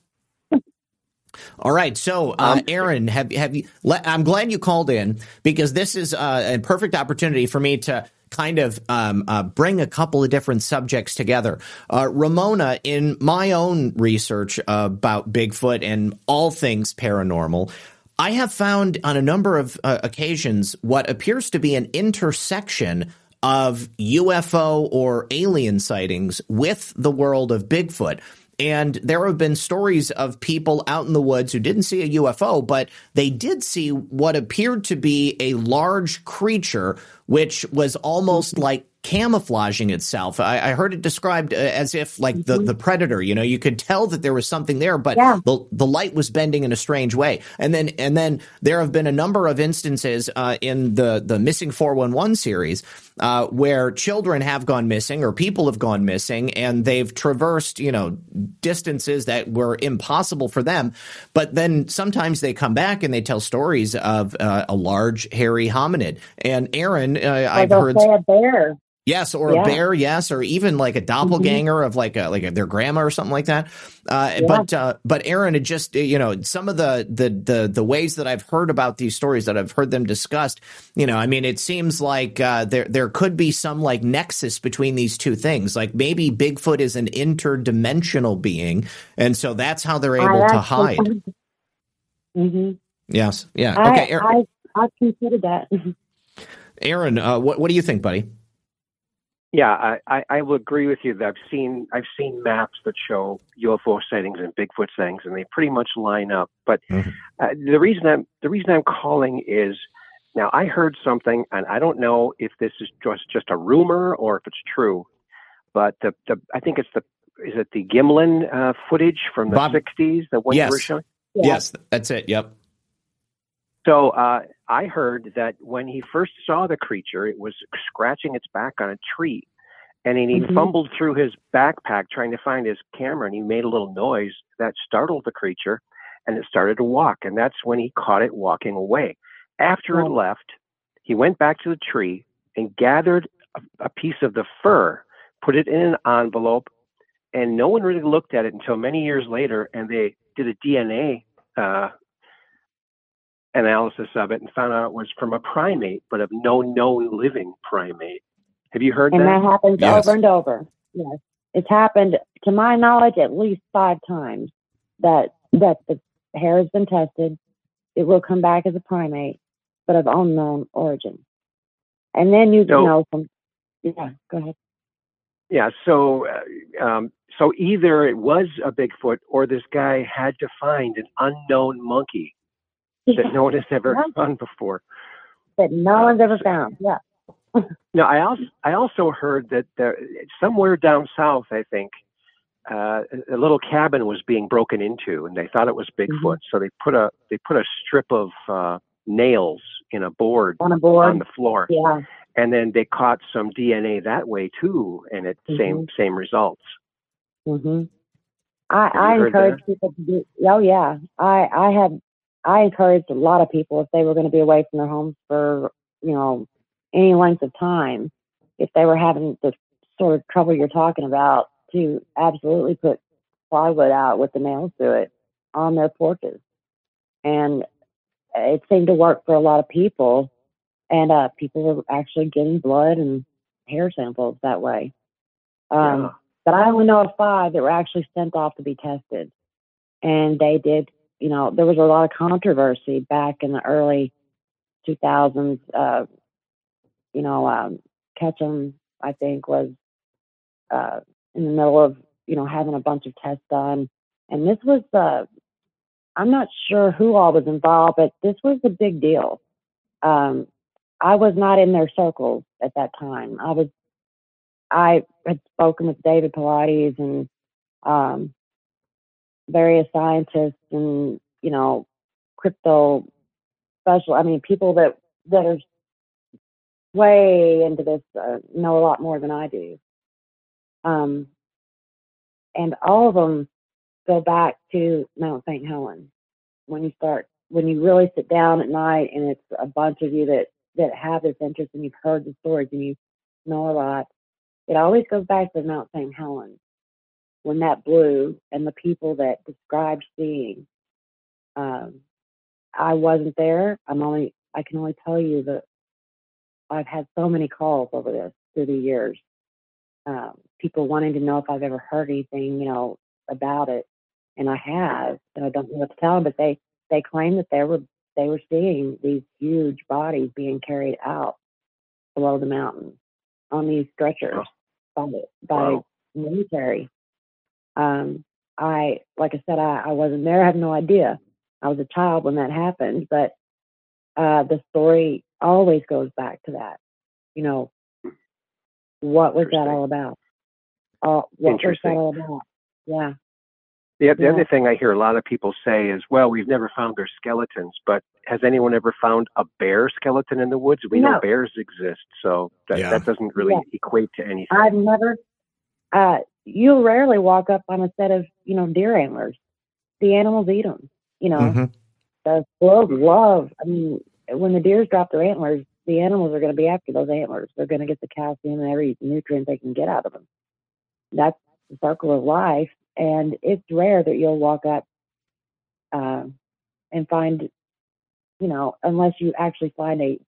all right, so uh, um, Aaron, have have you? I'm glad you called in because this is uh, a perfect opportunity for me to kind of um, uh, bring a couple of different subjects together. Uh, Ramona, in my own research about Bigfoot and all things paranormal, I have found on a number of uh, occasions what appears to be an intersection of UFO or alien sightings with the world of Bigfoot. And there have been stories of people out in the woods who didn't see a UFO, but they did see what appeared to be a large creature, which was almost like camouflaging itself. I, I, heard it described uh, as if like the, mm-hmm. the predator, you know, you could tell that there was something there, but yeah. the, the light was bending in a strange way. And then, and then there have been a number of instances, uh, in the, the missing 411 series, uh, where children have gone missing or people have gone missing and they've traversed, you know, distances that were impossible for them. But then sometimes they come back and they tell stories of uh, a large hairy hominid. And Aaron, uh, I've heard. a bear. Yes, or yeah. a bear, yes, or even like a mm-hmm. doppelganger mm-hmm. of like a like a, their grandma or something like that. Uh, yeah. But uh, but Aaron, it just you know some of the the the the ways that I've heard about these stories that I've heard them discussed. You know, I mean, it seems like uh, there there could be some like nexus between these two things. Like maybe Bigfoot is an interdimensional being, and so that's how they're able to hide. Mm-hmm. Yes. Yeah. Okay. Aaron, I I considered that. Aaron, uh, what what do you think, buddy? Yeah, I, I, I will agree with you that I've seen I've seen maps that show UFO sightings and Bigfoot sightings, and they pretty much line up. But mm-hmm. uh, the reason I'm the reason I'm calling is now I heard something, and I don't know if this is just just a rumor or if it's true. But the, the I think it's the is it the Gimlin uh, footage from the Bob, 60s the one yes. you were showing? Yeah. Yes, that's it. Yep. So uh, I heard that when he first saw the creature, it was scratching its back on a tree. And he mm-hmm. fumbled through his backpack trying to find his camera and he made a little noise that startled the creature. and it started to walk. And that's when he caught it walking away. After it Right. left, he went back to the tree and gathered a, a piece of the fur, put it in an envelope, and no one really looked at it until many years later. And they did a DNA uh, analysis of it and found out it was from a primate, but of no known living primate. Have you heard and that? And that happens Yes. over and over. Yes, it's happened to my knowledge at least five times that that the hair has been tested. It will come back as a primate, but of unknown origin. And then you So- know from yeah, go ahead. Yeah. So, uh, um, so either it was a Bigfoot, or this guy had to find an unknown monkey that no one has ever found before. that no one's ever found. Yeah. No, I also I also heard that there, somewhere down south, I think, uh, a little cabin was being broken into, and they thought it was Bigfoot. So they put a they put a strip of uh, nails in a board On a board. on the floor, yeah. and then they caught some DNA that way too, and it same same results. hmm I, I encourage that? people to do. Oh yeah, I I had I encouraged a lot of people if they were going to be away from their homes for you know any length of time, if they were having the sort of trouble you're talking about, to absolutely put plywood out with the nails through it on their porches, and it seemed to work for a lot of people, and uh, people were actually getting blood and hair samples that way. Um, Yeah. but I only know of five that were actually sent off to be tested. And they did, you know, there was a lot of controversy back in the early 2000s. Uh, you know, um, Ketchum, I think, was uh, in the middle of, you know, having a bunch of tests done. And this was, uh, I'm not sure who all was involved, but this was a big deal. Um, I was not in their circles at that time. I was I had spoken with David Paulides and um, various scientists and you know crypto special. I mean, people that that are way into this uh, know a lot more than I do. Um, and all of them go back to Mount St. Helens when you start when you really sit down at night and it's a bunch of you that that have this interest and you've heard the stories and you know a lot it always goes back to Mount St. Helens when that blew and the people that described seeing. Um, I wasn't there. I'm only I can only tell you that I've had so many calls over this through the years. Um, people wanting to know if I've ever heard anything, you know, about it, and I have, and I don't know what to tell them. But they they claim that they were they were seeing these huge bodies being carried out below the mountain on these stretchers by by Wow. military. Um, I like I said, I, I wasn't there. I have no idea. I was a child when that happened, but uh, the story always goes back to that. You know, what was that all about? Uh, what was that all about? Yeah. The, the Yeah. other thing I hear a lot of people say is, well, we've never found their skeletons, but has anyone ever found a bear skeleton in the woods? We know bears exist, so that, Yeah. that doesn't really Yeah. equate to anything. I've never. Uh, you rarely walk up on a set of you know deer antlers. The animals eat them. You know, Mhm. the squirrels love. I mean, when the deers drop their antlers, the animals are going to be after those antlers. They're going to get the calcium and every nutrient they can get out of them. That's the circle of life, and it's rare that you'll walk up um, and find, you know, unless you actually find a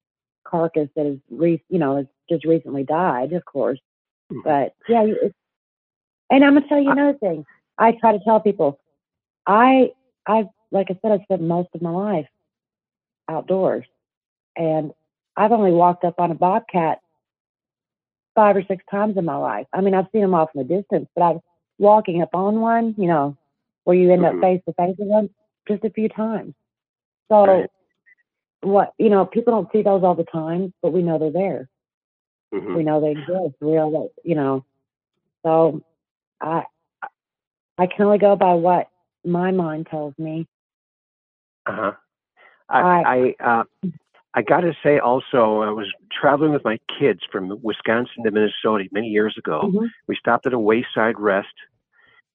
carcass that is, re- you know, has just recently died, of course. Mhm. But yeah, it's, and I'm gonna tell you another thing. I try to tell people, I, I, like I said, I spent most of my life outdoors, and I've only walked up on a bobcat five or six times in my life. I mean, I've seen them off in the distance, but I'm walking up on one, you know, where you end up Mhm. face to face with them, just a few times. So, Right. what you know, people don't see those all the time, but we know they're there. Mhm. We know they exist, real, you know. So, I, I can only go by what my mind tells me. Uh-huh. I I uh, I got to say also, I was traveling with my kids from Wisconsin to Minnesota many years ago. Mhm. We stopped at a wayside rest,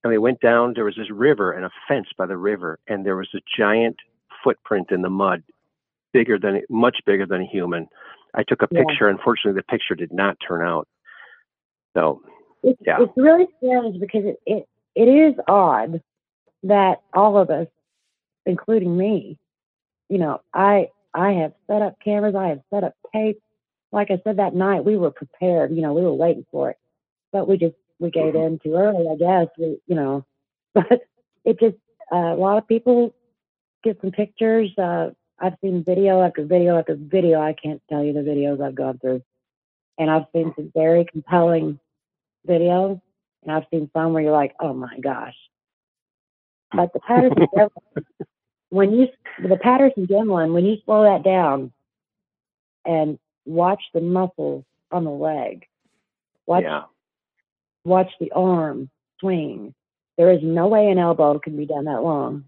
and we went down. There was this river and a fence by the river, and there was a giant footprint in the mud, bigger than much bigger than a human. I took a Yeah. picture. Unfortunately, the picture did not turn out. So It's, Yeah. it's really strange because it, it it is odd that all of us, including me, you know, I I have set up cameras, I have set up tape. Like I said that night, we were prepared. You know, we were waiting for it, but we just we gave in too early, I guess. We, you know, but it just uh, a lot of people get some pictures. Uh, I've seen video after video after video. I can't tell you the videos I've gone through, and I've seen some very compelling videos, and I've seen some where you're like, oh my gosh. But the Patterson Gimlin, when you the Patterson Gimlin, when you slow that down and watch the muscles on the leg, watch yeah, watch the arm swing. There is no way an elbow can be done that long.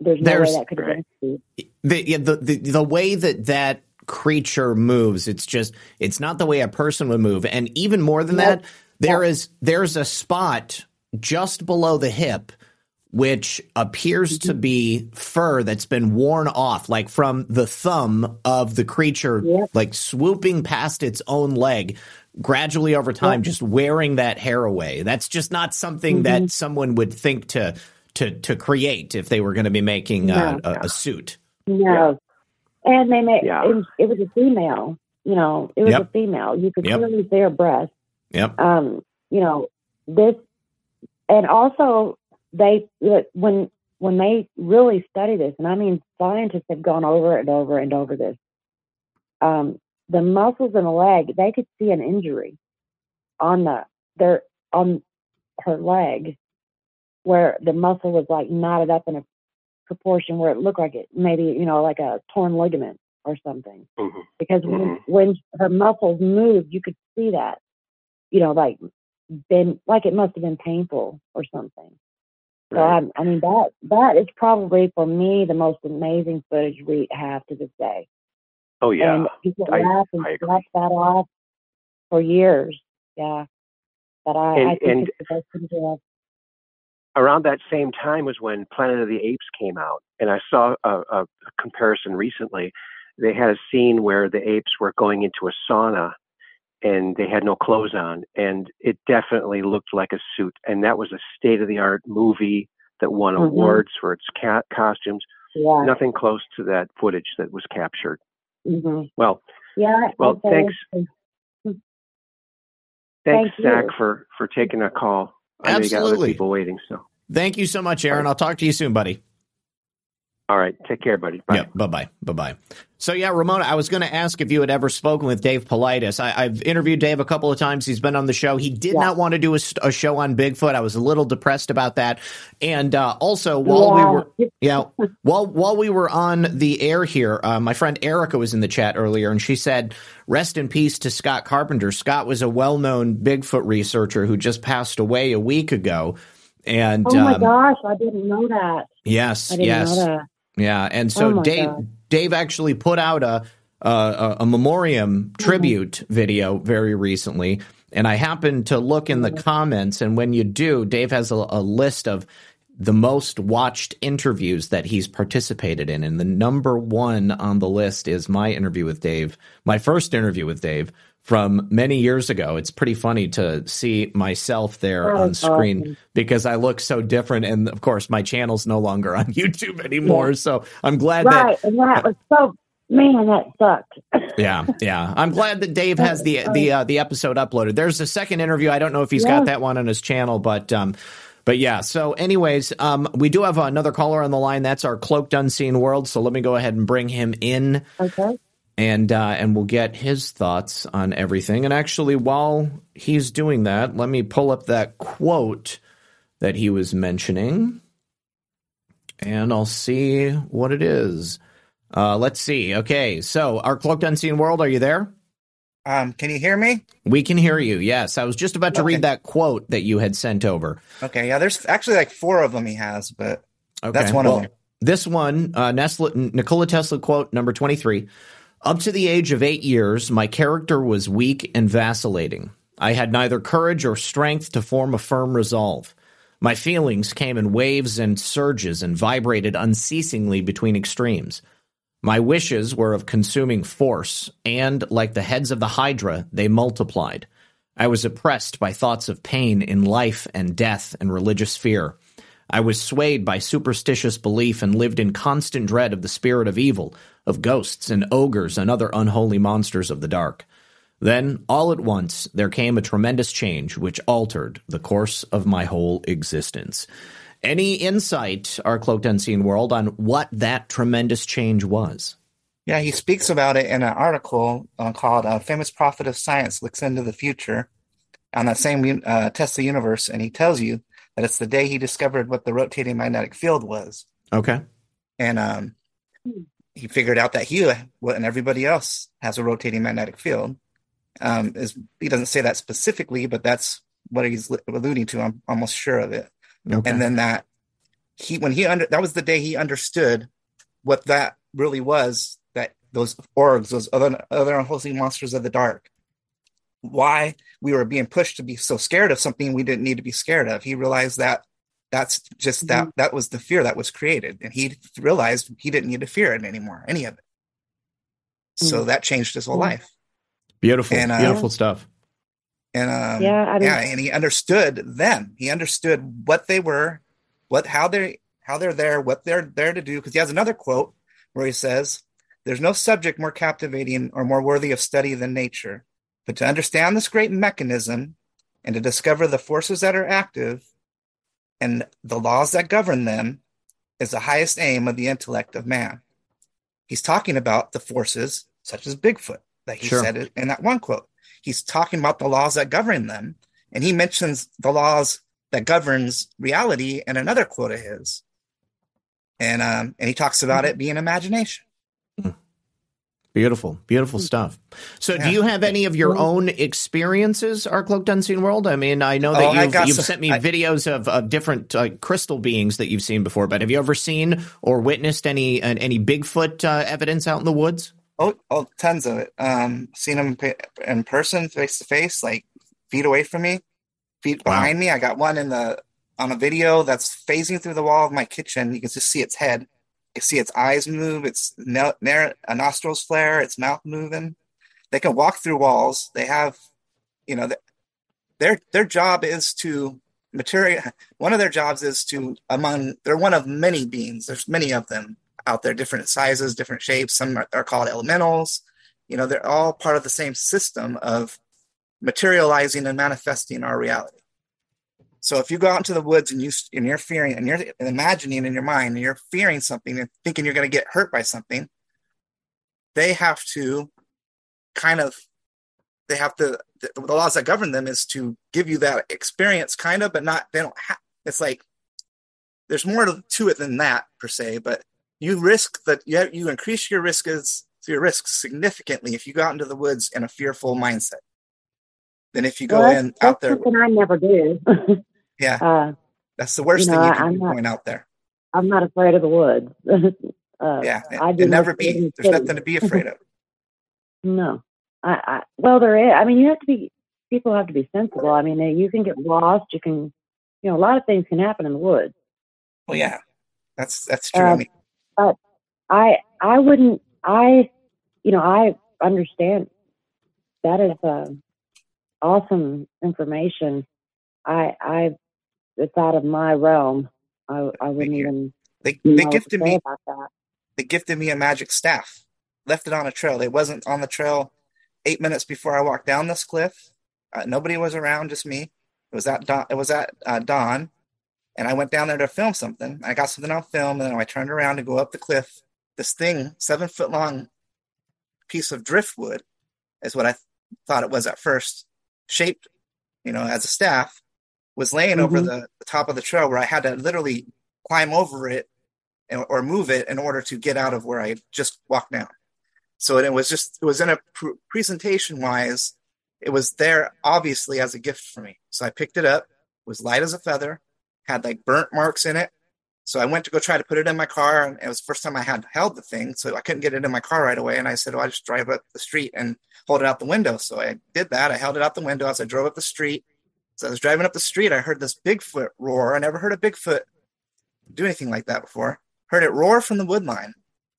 There's no There's- way that could right. achieved. the, yeah, the the the way that that creature moves it's just it's not the way a person would move and even more than Nope. that there is there's a spot just below the hip which appears to be fur that's been worn off like from the thumb of the creature Yep. like swooping past its own leg gradually over time Yep. just wearing that hair away that's just not something that someone would think to to to create if they were going to be making uh, No. a, a suit No. And they made Yeah. it, was, it was a female. You know, it was Yep. a female. You could Yep. clearly see her breast. Yep um, you know, this, and also they when when they really study this, and I mean scientists have gone over and over and over this. Um, the muscles in the leg, they could see an injury on the their on her leg, where the muscle was like knotted up in a proportion where it looked like it maybe you know like a torn ligament or something Mhm. because when, Mhm. when her muscles moved, you could see that, you know, like been like it must have been painful or something. So Right. I, I mean that that is probably for me the most amazing footage we have to this day. oh yeah, And people I- laugh and scratch that off for years. Yeah, but I, And- I think and- it's the best thing to have. around that same time was when Planet of the Apes came out, and I saw a, a comparison recently. They had a scene where the apes were going into a sauna, and they had no clothes on, and it definitely looked like a suit. And that was a state of the art movie that won Mhm. awards for its ca- costumes. Yeah. Nothing close to that footage that was captured. mm-hmm. Well, Yeah. Well, I'd thanks. it's- thanks, Thank Zak, you. for for taking a call. I know you got other Absolutely. people waiting. So, Thank you so much, Aaron. I'll talk to you soon, buddy. All right, take care, buddy. Bye. Yeah, bye bye. Bye bye. So, yeah, Ramona, I was going to ask if you had ever spoken with Dave Paulides. I, I've interviewed Dave a couple of times. He's been on the show. He did Yeah. not want to do a, a show on Bigfoot. I was a little depressed about that. And uh, also, while we were. Yeah. While while we were on the air here, uh, my friend Erica was in the chat earlier, and she said, "Rest in peace to Scott Carpenter." Scott was a well known Bigfoot researcher who just passed away a week ago. And Oh my um, gosh, I didn't know that. yes, I didn't yes, know that. Yeah. And so Oh Dave God. Dave actually put out a a, a, memoriam mm-hmm. tribute video very recently. And I happened to look in the mm-hmm. comments, and when you do, Dave has a, a list of the most watched interviews that he's participated in. And the number one on the list is my interview with Dave, my first interview with Dave from many years ago. It's pretty funny to see myself there That on screen awesome. because I look so different. And of course, my channel's no longer on YouTube anymore. So I'm glad Right, and that was so man, that sucked. yeah, yeah. I'm glad that Dave has the, the, uh, the episode uploaded. There's a second interview. I don't know if he's got that one on his channel, but, um, but yeah, so anyways, um, we do have another caller on the line. That's our cloaked unseen world. So let me go ahead and bring him in Okay. And uh, and we'll get his thoughts on everything. And actually, while he's doing that, let me pull up that quote that he was mentioning, and I'll see what it is. Uh, let's see. Okay, so our cloaked unseen world, are you there? Um, can you hear me? We can hear you. Yes, I was just about to Okay. read that quote that you had sent over. Okay, yeah, there's actually like four of them he has, but Okay, that's one well, of them. This one, uh, Nestle, Nikola Tesla quote number 23 Up to the age of eight years, my character was weak and vacillating. I had neither courage or strength to form a firm resolve. My feelings came in waves and surges and vibrated unceasingly between extremes. My wishes were of consuming force, and, like the heads of the Hydra, they multiplied. I was oppressed by thoughts of pain in life and death and religious fear. I was swayed by superstitious belief and lived in constant dread of the spirit of evil, of ghosts and ogres and other unholy monsters of the dark. Then, all at once, there came a tremendous change which altered the course of my whole existence. Any insight, our cloaked unseen world, on what that tremendous change was? Yeah, he speaks about it in an article uh, called uh, "Famous Prophet of Science Looks into the Future" on that same uh, Tesla universe, and he tells you that it's the day he discovered what the rotating magnetic field was. Okay, and um, he figured out that he and everybody else has a rotating magnetic field. Um, is he doesn't say that specifically, but that's what he's alluding to. I'm almost sure of it. Okay. And then that he when he under that was the day he understood what that really was that those orgs, those other other unholy monsters of the dark, why we were being pushed to be so scared of something we didn't need to be scared of. He realized that that's just that mm-hmm. that was the fear that was created, and he realized he didn't need to fear it anymore, any of it. So mm-hmm. that changed his whole mm-hmm. life. Beautiful, and, uh, beautiful stuff. And um, yeah, I mean, yeah, and he understood them. He understood what they were, what how they how they're there, what they're there to do. Because he has another quote where he says, "There's no subject more captivating or more worthy of study than nature, but to understand this great mechanism and to discover the forces that are active and the laws that govern them is the highest aim of the intellect of man." He's talking about the forces such as Bigfoot that he sure. said in that one quote. He's talking about the laws that govern them, and he mentions the laws that governs reality in another quote of his. And um, and he talks about it being imagination. Beautiful, beautiful stuff. So, yeah. do you have any of your own experiences, our cloaked unseen world? I mean, I know that oh, you've, you've some, sent me I, videos of, of different uh, crystal beings that you've seen before, but have you ever seen or witnessed any uh, any Bigfoot uh, evidence out in the woods? Oh, oh, tons of it. Um, seen them in person, face to face, like feet away from me, feet behind me. I got one in the on a video that's phasing through the wall of my kitchen. You can just see its head. See its eyes move. Its no, a uh, nostrils flare. Its mouth moving. They can walk through walls. They have, you know, their their job is to material. One of their jobs is to among. They're one of many beings. There's many of them out there, different sizes, different shapes. Some are, are called elementals. You know, they're all part of the same system of materializing and manifesting our reality. So if you go out into the woods and you and you're fearing and you're imagining in your mind and you're fearing something and thinking you're going to get hurt by something, they have to kind of they have to the, the laws that govern them is to give you that experience kind of but not they don't have it's like there's more to, to it than that per se but you risk that you, have, you increase your risk as your risk significantly if you go out into the woods in a fearful mindset than if you go well, in out there. Something I never do. yeah, uh, that's the worst you know, thing you can I'm not, going out there. I'm not afraid of the woods. uh, yeah, I do never be. There's nothing to be afraid of. no, I, I well there is. I mean, you have to be. People have to be sensible. I mean, you can get lost. You can, you know, a lot of things can happen in the woods. Well, yeah, that's that's true. Uh, I mean, but I I wouldn't I you know I understand that is uh, awesome information. I I it's out of my realm. I I wouldn't even. They they gifted me They gifted me a magic staff. Left it on a trail. It wasn't on the trail eight minutes before I walked down this cliff. Uh, nobody was around, just me. It was at dawn. It was at uh, dawn, and I went down there to film something. I got something on film, and then I turned around to go up the cliff. This thing, seven foot long piece of driftwood, is what I th- thought it was at first, shaped, you know, as a staff, was laying mm-hmm. over the, the, top of the trail where I had to literally climb over it and, or move it in order to get out of where I just walked down. So it, it was just, it was in a pr- presentation wise, it was there obviously as a gift for me. So I picked it up, it was light as a feather had like burnt marks in it. So I went to go try to put it in my car, and it was the first time I had held the thing, so I couldn't get it in my car right away. And I said, "Well, I just drive up the street and hold it out the window." So I did that. I held it out the window as I drove up the street. So I was driving up the street. I heard this Bigfoot roar. I never heard a Bigfoot do anything like that before. Heard it roar from the wood line.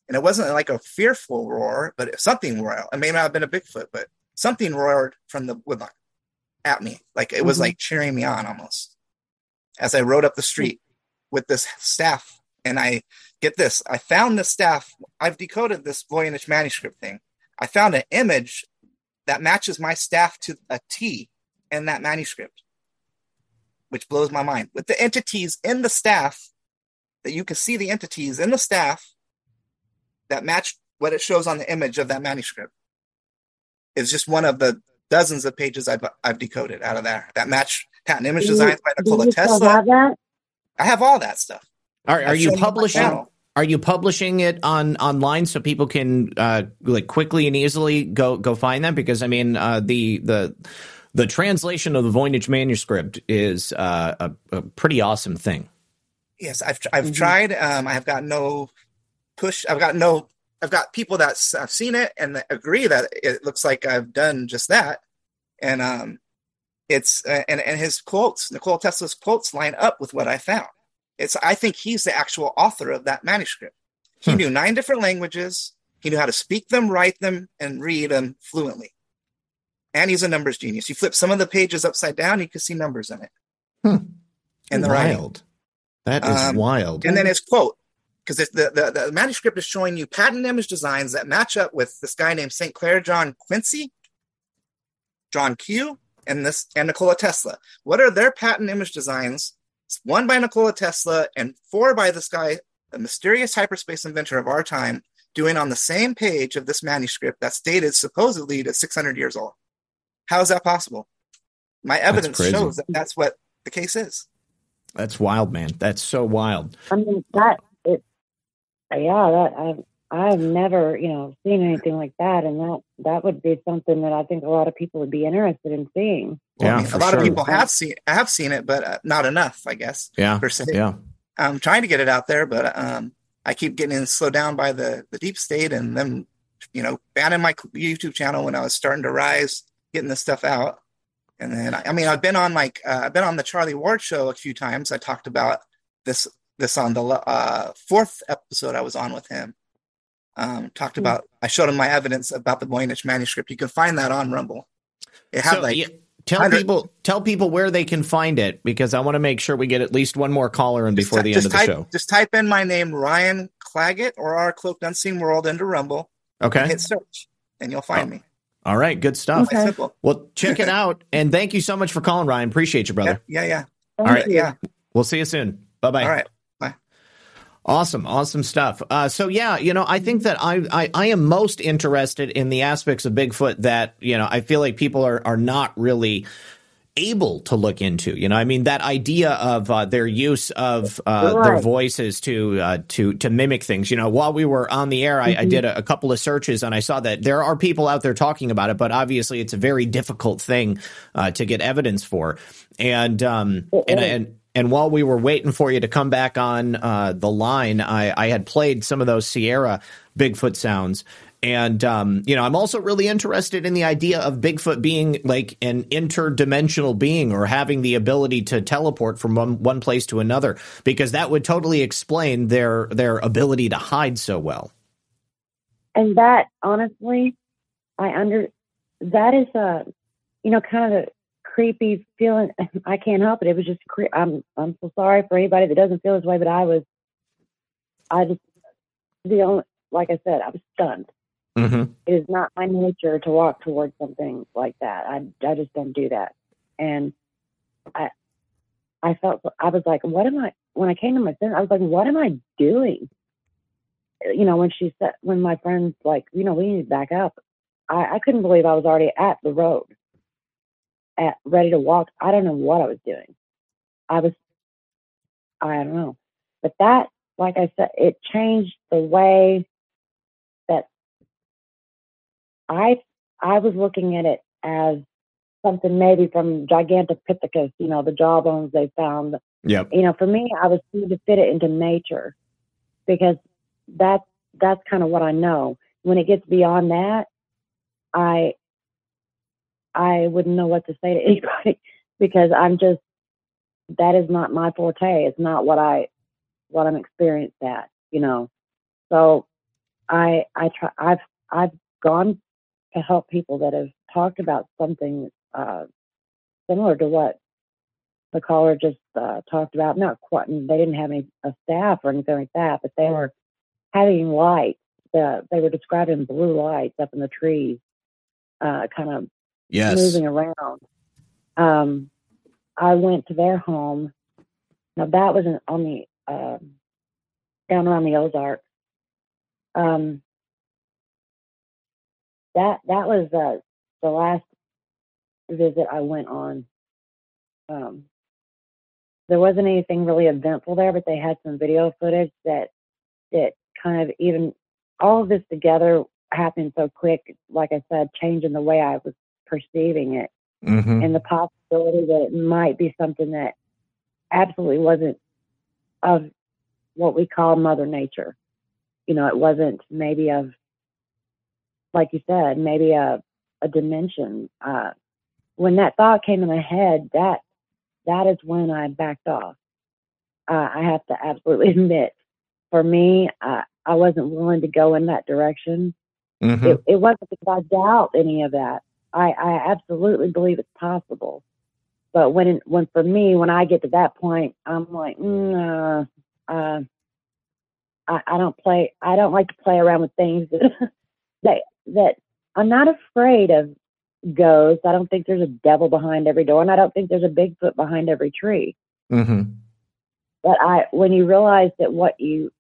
And it wasn't like a fearful roar, but something roared. It may not have been a Bigfoot, but something roared from the wood line at me. Like it was Mhm. like cheering me on almost. As I rode up the street with this staff. And I get this, I found the staff. I've decoded this Voynich manuscript thing. I found an image that matches my staff to a T in that manuscript, which blows my mind. With the entities in the staff, that you can see the entities in the staff that match what it shows on the image of that manuscript. It's just one of the dozens of pages I've, I've decoded out of there that match patent image Do you- designs by do Nikola you Tesla. have that? I have all that stuff. Are, are you shown you my publishing? Are you publishing it on online so people can uh, like quickly and easily go go find them? Because I mean, uh, the the the translation of the Voynich manuscript is uh, a, a pretty awesome thing. Yes, I've I've Mhm. tried. Um, I have got no push. I've got no. I've got people that s- have seen it and agree that it looks like I've done just that. And um, it's uh, and and his quotes, Nikola Tesla's quotes, line up with what I found. It's I think he's the actual author of that manuscript. He Hmm. knew nine different languages. He knew how to speak them, write them, and read them fluently. And he's a numbers genius. You flip some of the pages upside down, you can see numbers in it. Hmm. And the writing. wild. That is Um, wild. And then his quote, because the, the, the manuscript is showing you patent image designs that match up with this guy named St. Clair John Quincy, John Q, and this and Nikola Tesla. What are their patent image designs? It's one by Nikola Tesla and four by this guy, the mysterious hyperspace inventor of our time, doing on the same page of this manuscript that's dated supposedly to 600 years old. How is that possible? My evidence shows that that's what the case is. That's wild, man. That's so wild. I mean that it. Yeah, that I've I've never you know seen anything like that, and that that would be something that I think a lot of people would be interested in seeing. Yeah, I mean, a lot sure. of people have seen have seen it, but uh, not enough, I guess. Yeah, per se. yeah. I'm trying to get it out there, but um, I keep getting slowed down by the the deep state and them, you know, banning my YouTube channel when I was starting to rise, getting this stuff out. And then, I mean, I've been on like uh, I've been on the Charlie Ward show a few times. I talked about this this on the uh, fourth episode I was on with him. Um, talked Hmm. about I showed him my evidence about the Voynich manuscript. You can find that on Rumble. It had So, like yeah, tell 100 people tell people where they can find it because I want to make sure we get at least one more caller in before ty- the end of the type, show. Just type in my name, Ryan Claggett, or our Cloaked Unseen World into Rumble. Okay. And hit search, and you'll find Oh, me. All right. Good stuff. Quite simple. Well, check it out. And thank you so much for calling, Ryan. Appreciate you, brother. Yeah, yeah, yeah. All right. Yeah. We'll see you soon. Bye bye. All right. Awesome, awesome stuff. Uh, so yeah, you know, I think that I, I I am most interested in the aspects of Bigfoot that you know I feel like people are are not really able to look into. You know, I mean that idea of uh, their use of uh, their voices to uh, to to mimic things. You know, while we were on the air, I, I did a, a couple of searches and I saw that there are people out there talking about it, but obviously it's a very difficult thing uh, to get evidence for. And um and and and while we were waiting for you to come back on uh, the line, I, I had played some of those Sierra Bigfoot sounds. And, um, you know, I'm also really interested in the idea of Bigfoot being like an interdimensional being or having the ability to teleport from one, one place to another, because that would totally explain their their ability to hide so well. and that honestly i under that is a you know kind of a creepy feeling. I can't help it. It was just cre- i'm i'm so sorry for anybody that doesn't feel this way but i was i just the only like i said i was stunned Mm-hmm. it is not my nature to walk towards something like that i i just don't do that and i i felt i was like what am i when i came to my senses i was like what am i doing you know, when she said, when my friends like, you know, we need to back up, I, I couldn't believe I was already at the road, at ready to walk. I don't know what I was doing. I was, I don't know, but that, like I said, it changed the way I, I was looking at it as something maybe from Gigantopithecus, you know, the jawbones they found Yep. you know, for me, I was trying to fit it into nature because that's that's kind of what I know. When it gets beyond that, I I wouldn't know what to say to anybody because I'm just that is not my forte. It's not what I what I'm experienced at, you know. So I I try I've I've gone to help people that have talked about something uh, similar to what the caller just uh, talked about. Not quite, they didn't have any a staff or anything like that, but they were having lights. The, they were describing blue lights up in the trees, uh, kind of Yes. moving around. Um, I went to their home. Now that was in, on the um down around the Ozarks. Um, that that was uh, the last visit I went on. Um, there wasn't anything really eventful there, but they had some video footage that that kind of even all of this together happened so quick. Like I said, changing the way I was perceiving it Mm-hmm. and the possibility that it might be something that absolutely wasn't of what we call Mother Nature. You know, it wasn't maybe of, like you said, maybe a a dimension. Uh, when that thought came in my head, that that is when I backed off. Uh, I have to absolutely admit, for me, uh, I wasn't willing to go in that direction Mm-hmm. it, it wasn't because I doubt any of that. I, I absolutely believe it's possible. But when when for me, when I get to that point, I'm like, mm, uh, uh, I, I don't play. I don't like to play around with things that that that I'm not afraid of ghosts. I don't think there's a devil behind every door, and I don't think there's a Bigfoot behind every tree. Mm-hmm. But I, when you realize that what you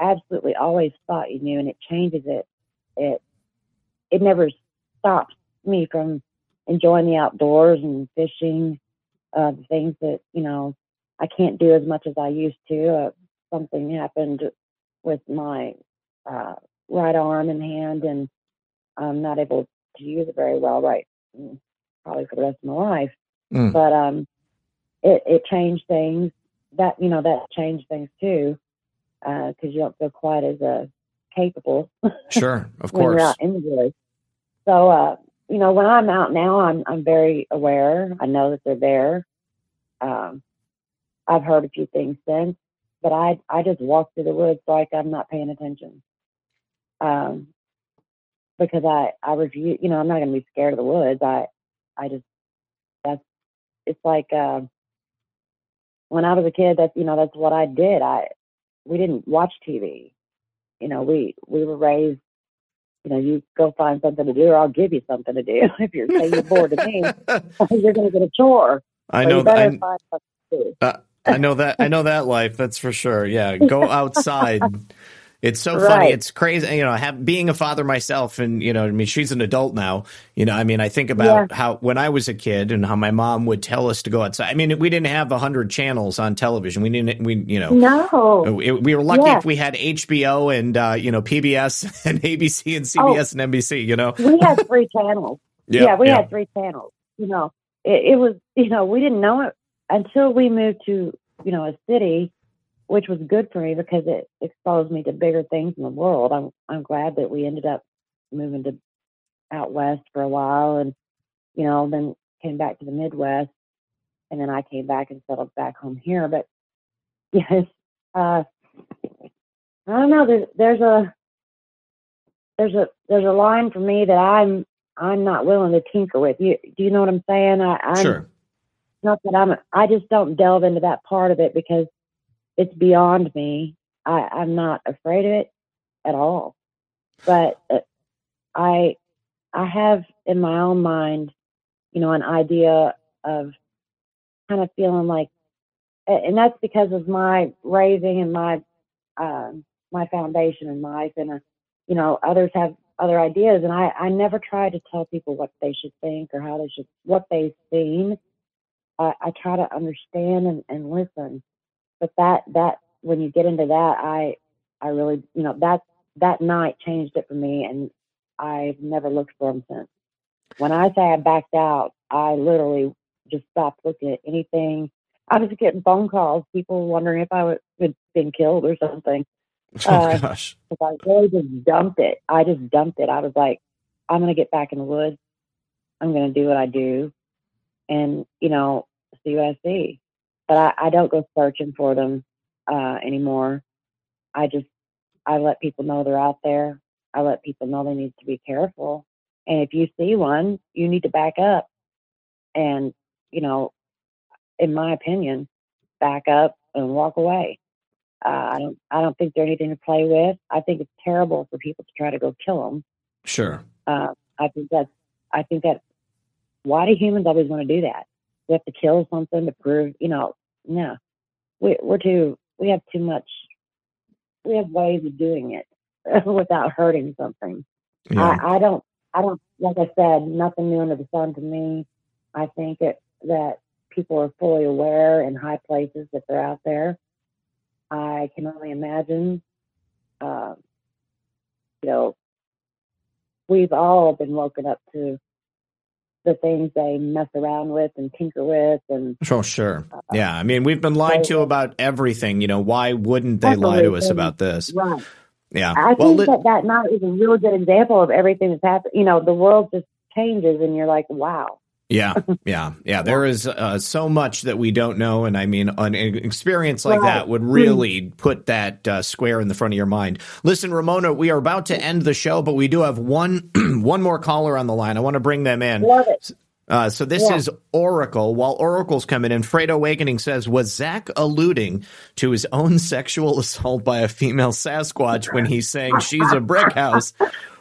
absolutely always thought you knew, and it changes it, it it never stops me from enjoying the outdoors and fishing, uh, the things that you know I can't do as much as I used to. Uh, something happened with my uh, right arm and hand, and I'm not able to use it very well right, mm, probably for the rest of my life. Mm. But um, it it changed things. That you know that changed things too, because you don't feel quite as uh, capable Sure, of when you're course. out in the woods. So, uh, you know, when I'm out now, I'm I'm very aware. I know that they're there. Um, I've heard a few things since, but I I just walk through the woods like I'm not paying attention. Um, because I I review. You know, I'm not going to be scared of the woods. I I just that's it's like uh, when I was a kid. That's you know that's what I did. I we didn't watch TV. You know, we we were raised you know, you go find something to do, or I'll give you something to do. If you're saying you're bored to me, you're going to get a chore. I So know that. find something to do. I, I know that. I know that life. That's for sure. Yeah, go outside. It's so funny. It's crazy. You know, have, being a father myself, and you know, I mean, she's an adult now. You know, I mean, I think about how when I was a kid and how my mom would tell us to go outside. I mean, we didn't have a hundred channels on television. We didn't. We you know. No. We, we were lucky Yeah. if we had HBO and uh, you know PBS and ABC and CBS and NBC. You know, we had three channels. Yeah, Yeah, we yeah. had three channels. You know, it, it was, you know, we didn't know it until we moved to, you know, a city, which was good for me because it exposed me to bigger things in the world. I'm, I'm glad that we ended up moving to out west for a while and, you know, then came back to the Midwest and then I came back and settled back home here. But yes, uh, I don't know. There's, there's a, there's a, there's a line for me that I'm, I'm not willing to tinker with. You, do you know what I'm saying? I, I'm sure. not that I'm, I just don't delve into that part of it because it's beyond me. I, I'm not afraid of it at all. But uh, I, I have in my own mind, you know, an idea of kind of feeling like, and that's because of my raising and my, um, my foundation in life, and uh, you know, others have other ideas, and I, I never try to tell people what they should think or how they should, what they've seen. I, I try to understand and, and listen. But that that when you get into that, I I really you know that that night changed it for me, and I've never looked for them since. When I say I backed out, I literally just stopped looking at anything. I was getting phone calls, people wondering if I was, had been killed or something. Oh Uh, gosh. I really just dumped it. I just dumped it. I was like, I'm going to get back in the woods. I'm going to do what I do. And, you know, CUSC. But I, I don't go searching for them uh, anymore. I just I let people know they're out there. I let people know they need to be careful. And if you see one, you need to back up. And you know, in my opinion, back up and walk away. Uh, I don't I don't think they're anything to play with. I think it's terrible for people to try to go kill them. Sure. Uh, I think that's I think that why do humans always want to do that? We have to kill something to prove, you know, no. We we're too we have too much we have ways of doing it without hurting something. Yeah. I, I don't I don't like I said, nothing new under the sun to me. I think it that people are fully aware in high places that they're out there. I can only imagine uh, you know, we've all been woken up to the things they mess around with and tinker with and Oh, sure. Uh, yeah. I mean, we've been lied to about everything. You know, why wouldn't they lie to us about this? right. Yeah. I Well, think that that night is a really good example of everything that's happened. You know, the world just changes, and you're like, wow. Yeah, yeah, yeah. There is uh, so much that we don't know, and I mean, an experience like Right. that would really put that uh, square in the front of your mind. Listen, Ramona, we are about to end the show, but we do have one one more caller on the line. I want to bring them in. Love it. Uh, so this Yeah. is Oracle. While Oracle's coming in, Fredo Awakening says, was Zak alluding to his own sexual assault by a female Sasquatch when he's saying she's a brick house?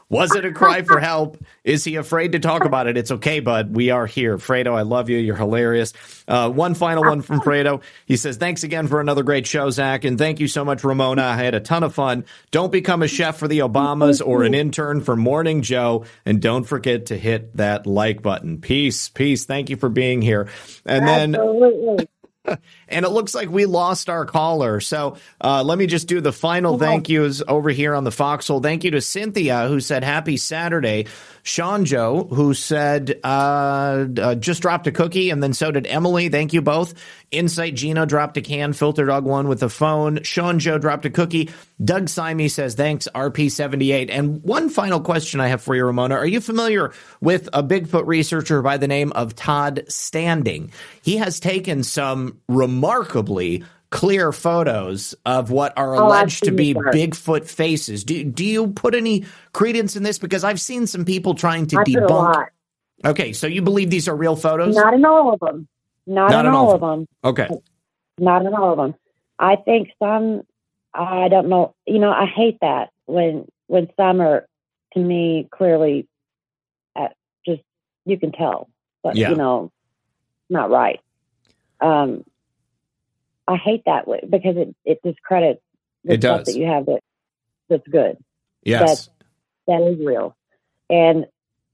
Was it a cry for help? Is he afraid to talk about it? It's okay, bud. We are here. Fredo, I love you. You're hilarious. Uh, one final one from Fredo. He says, Thanks again for another great show, Zak. And thank you so much, Ramona. I had a ton of fun. Don't become a chef for the Obamas or an intern for Morning Joe. And don't forget to hit that like button. Peace. Peace. Thank you for being here. And then Absolutely. And it looks like we lost our caller. So uh, let me just do the final thank yous over here on the Foxhole. Thank you to Cynthia, who said happy Saturday. Sean Joe, who said uh, uh, just dropped a cookie, and then so did Emily. Thank you both. Insight Gino dropped a can. Filter Dog one with a phone. Sean Joe dropped a cookie. Doug Simey says thanks. RP78. And one final question I have for you, Ramona. Are you familiar with a Bigfoot researcher by the name of Todd Standing? He has taken some remarkably clear photos of what are Oh, alleged to be work. Bigfoot faces. Do do you put any credence in this? Because I've seen some people trying to I debunk. lot. Okay, so you believe these are real photos? Not in all of them. Not, Not in all all of of them. Okay. Not in all of them. I think some. I don't know. You know, I hate that when when some are to me clearly, uh, just you can tell, but Yeah. you know, not right. Um, I hate that way because it it discredits the It stuff does. that you have that that's good. Yes. that is real and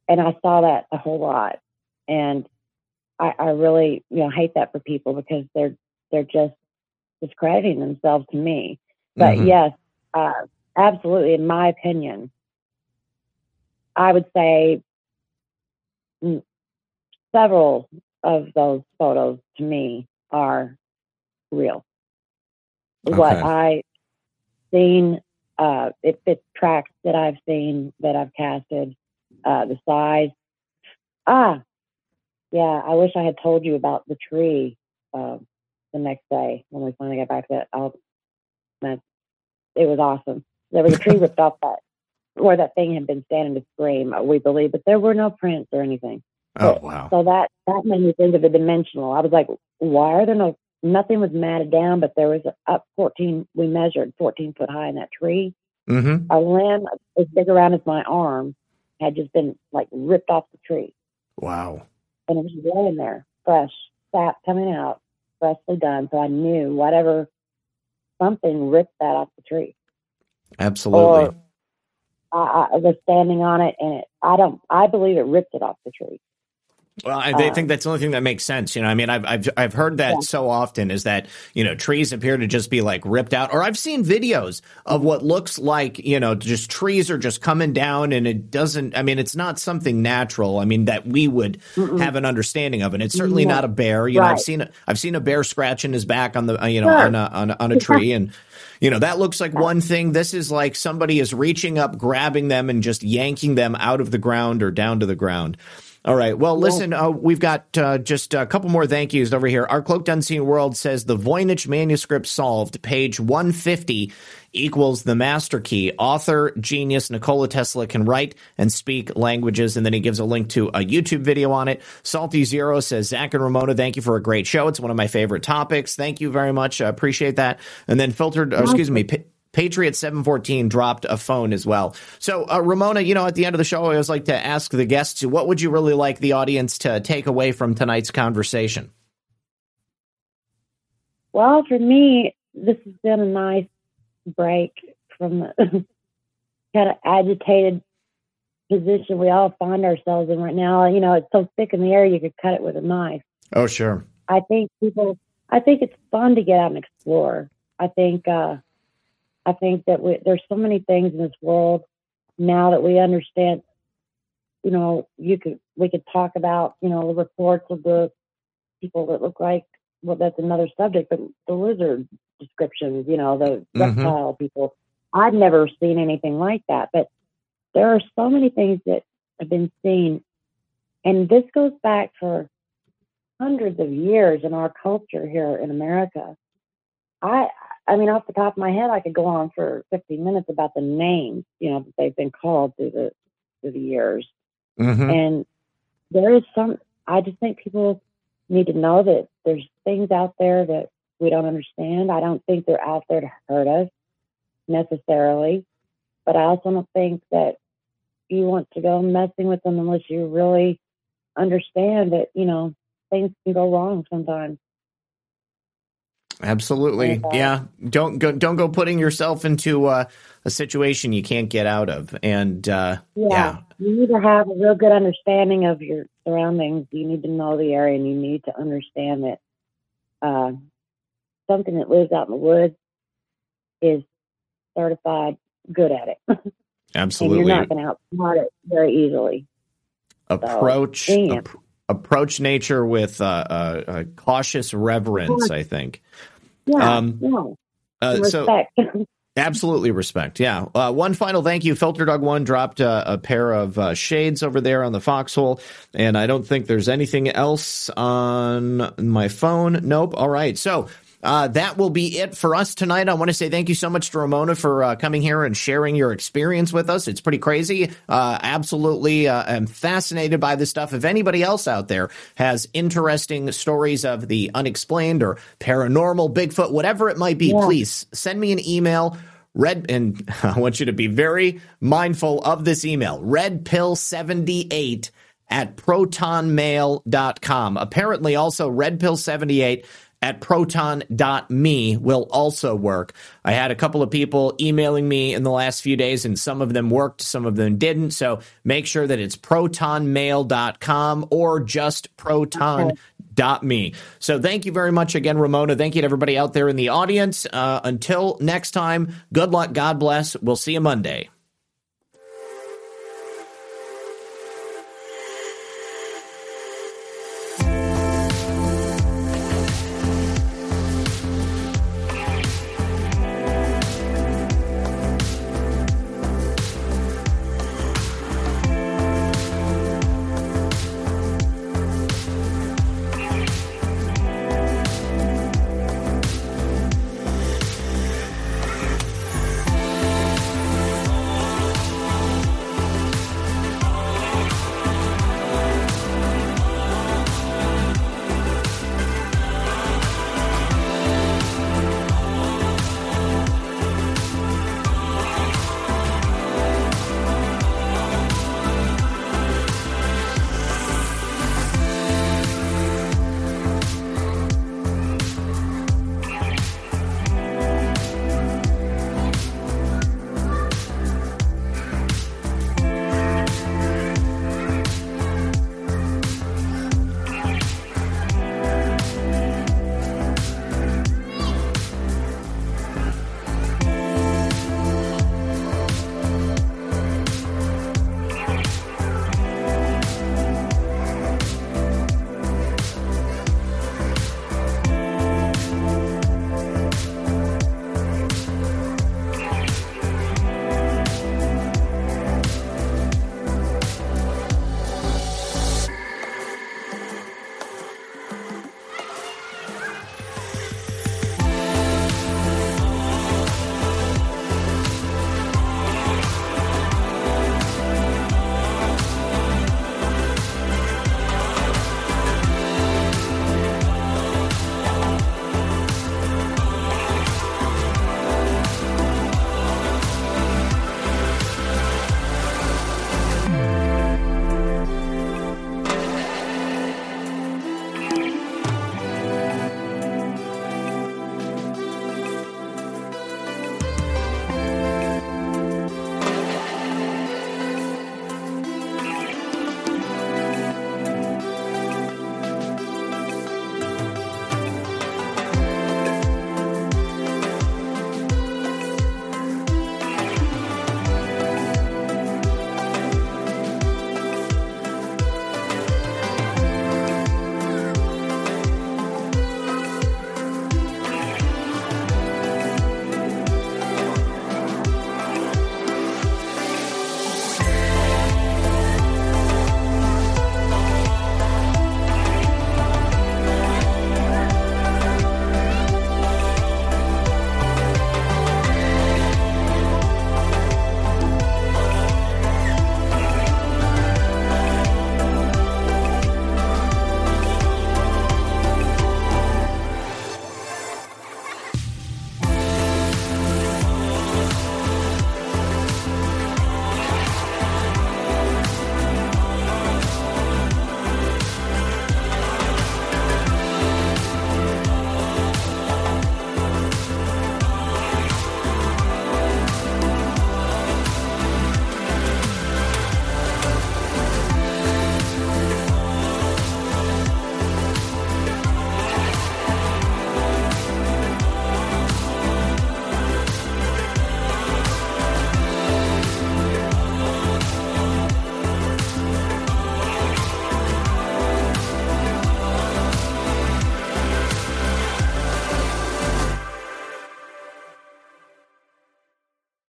and i saw that a whole lot and i i really you know hate that for people because they're they're just discrediting themselves to me but Mhm. yes uh absolutely in my opinion i would say several of those photos to me are real what i seen uh, it fits tracks that I've seen that I've casted, uh, the size. Ah, yeah. I wish I had told you about the tree uh, the next day when we finally got back to that. I'll, that it was awesome. There was a tree ripped off that where that thing had been standing to scream. uh, We believe, but there were no prints or anything. Oh wow. So that that made me think of the dimensional. I was like, why are there no? Nothing was matted down, but there was up 14. We measured 14 foot high in that tree. Mm-hmm. A limb as big around as my arm had just been like ripped off the tree, Wow. and it was laying there, fresh sap coming out, freshly done. So I knew whatever something ripped that off the tree. Absolutely. Or I, I was standing on it, and it. I don't. I believe it ripped it off the tree. Well, I they Um, think that's the only thing that makes sense. You know, I mean, I've I've I've heard that Yeah. so often is that you know trees appear to just be like ripped out, or I've seen videos of what looks like you know just trees are just coming down, and it doesn't. I mean, it's not something natural. I mean, that we would have an understanding of, and it's certainly No. not a bear. You know, I've seen a, I've seen a bear scratching his back on the uh, you know Sure. on a, on a on a tree, and you know that looks like one thing. This is like somebody is reaching up, grabbing them, and just yanking them out of the ground or down to the ground. All right. Well, listen, uh, we've got uh, just a couple more thank yous over here. Our Cloaked Unseen World says the Voynich manuscript solved, page 150 equals the master key. Author, genius, Nikola Tesla can write and speak languages. And then he gives a link to a YouTube video on it. Salty Zero says, Zak and Ramona, thank you for a great show. It's one of my favorite topics. Thank you very much. I appreciate that. And then filtered, excuse me, Patriot 714 dropped a phone as well. So, uh, Ramona, you know, at the end of the show, I always like to ask the guests, what would you really like the audience to take away from tonight's conversation? Well, for me, this has been a nice break from the kind of agitated position we all find ourselves in right now. You know, it's so thick in the air, you could cut it with a knife. Oh, sure. I think people, I think it's fun to get out and explore. I think, uh, I think that we, there's so many things in this world now that we understand. You know, you could we could talk about you know the reports of the people that look like well that's another subject, but the lizard descriptions, you know, the Mhm. reptile people. I've never seen anything like that, but there are so many things that have been seen, and this goes back for hundreds of years in our culture here in America. I I mean, off the top of my head, I could go on for 15 minutes about the names, you know, that they've been called through the through the years. Mm-hmm. And there is some. I just think people need to know that there's things out there that we don't understand. I don't think they're out there to hurt us necessarily, but I also don't think that you want to go messing with them unless you really understand that you know things can go wrong sometimes. Absolutely. And, uh, yeah. Don't go don't go putting yourself into uh, a situation you can't get out of. And uh, Yeah. yeah. You need to have a real good understanding of your surroundings. You need to know the area and you need to understand that uh, something that lives out in the woods is certified good at it. and absolutely. you're not going to outsmart it very easily. approach damn. ap- approach nature with uh, uh, uh, cautious reverence. I think. Yeah. Um, no. Uh, so absolutely respect. Yeah. Uh, one final thank you. Filter Dog One dropped uh, a pair of uh, shades over there on the foxhole, and I don't think there's anything else on my phone. Nope. All right. So. Uh, that will be it for us tonight. I want to say thank you so much to Ramona for uh, coming here and sharing your experience with us. It's pretty crazy. Uh, absolutely, uh, am fascinated by this stuff. If anybody else out there has interesting stories of the unexplained or paranormal, Bigfoot, whatever it might be, Yeah. please send me an email. Red, and I want you to be very mindful of this email redpill78 at protonmail.com. Apparently, also redpill78 at proton.me will also work. I had a couple of people emailing me in the last few days, and some of them worked, some of them didn't. So make sure that it's protonmail.com or just proton.me. So thank you very much again, Ramona. Thank you to everybody out there in the audience. Uh, until next time, good luck. God bless. We'll see you Monday.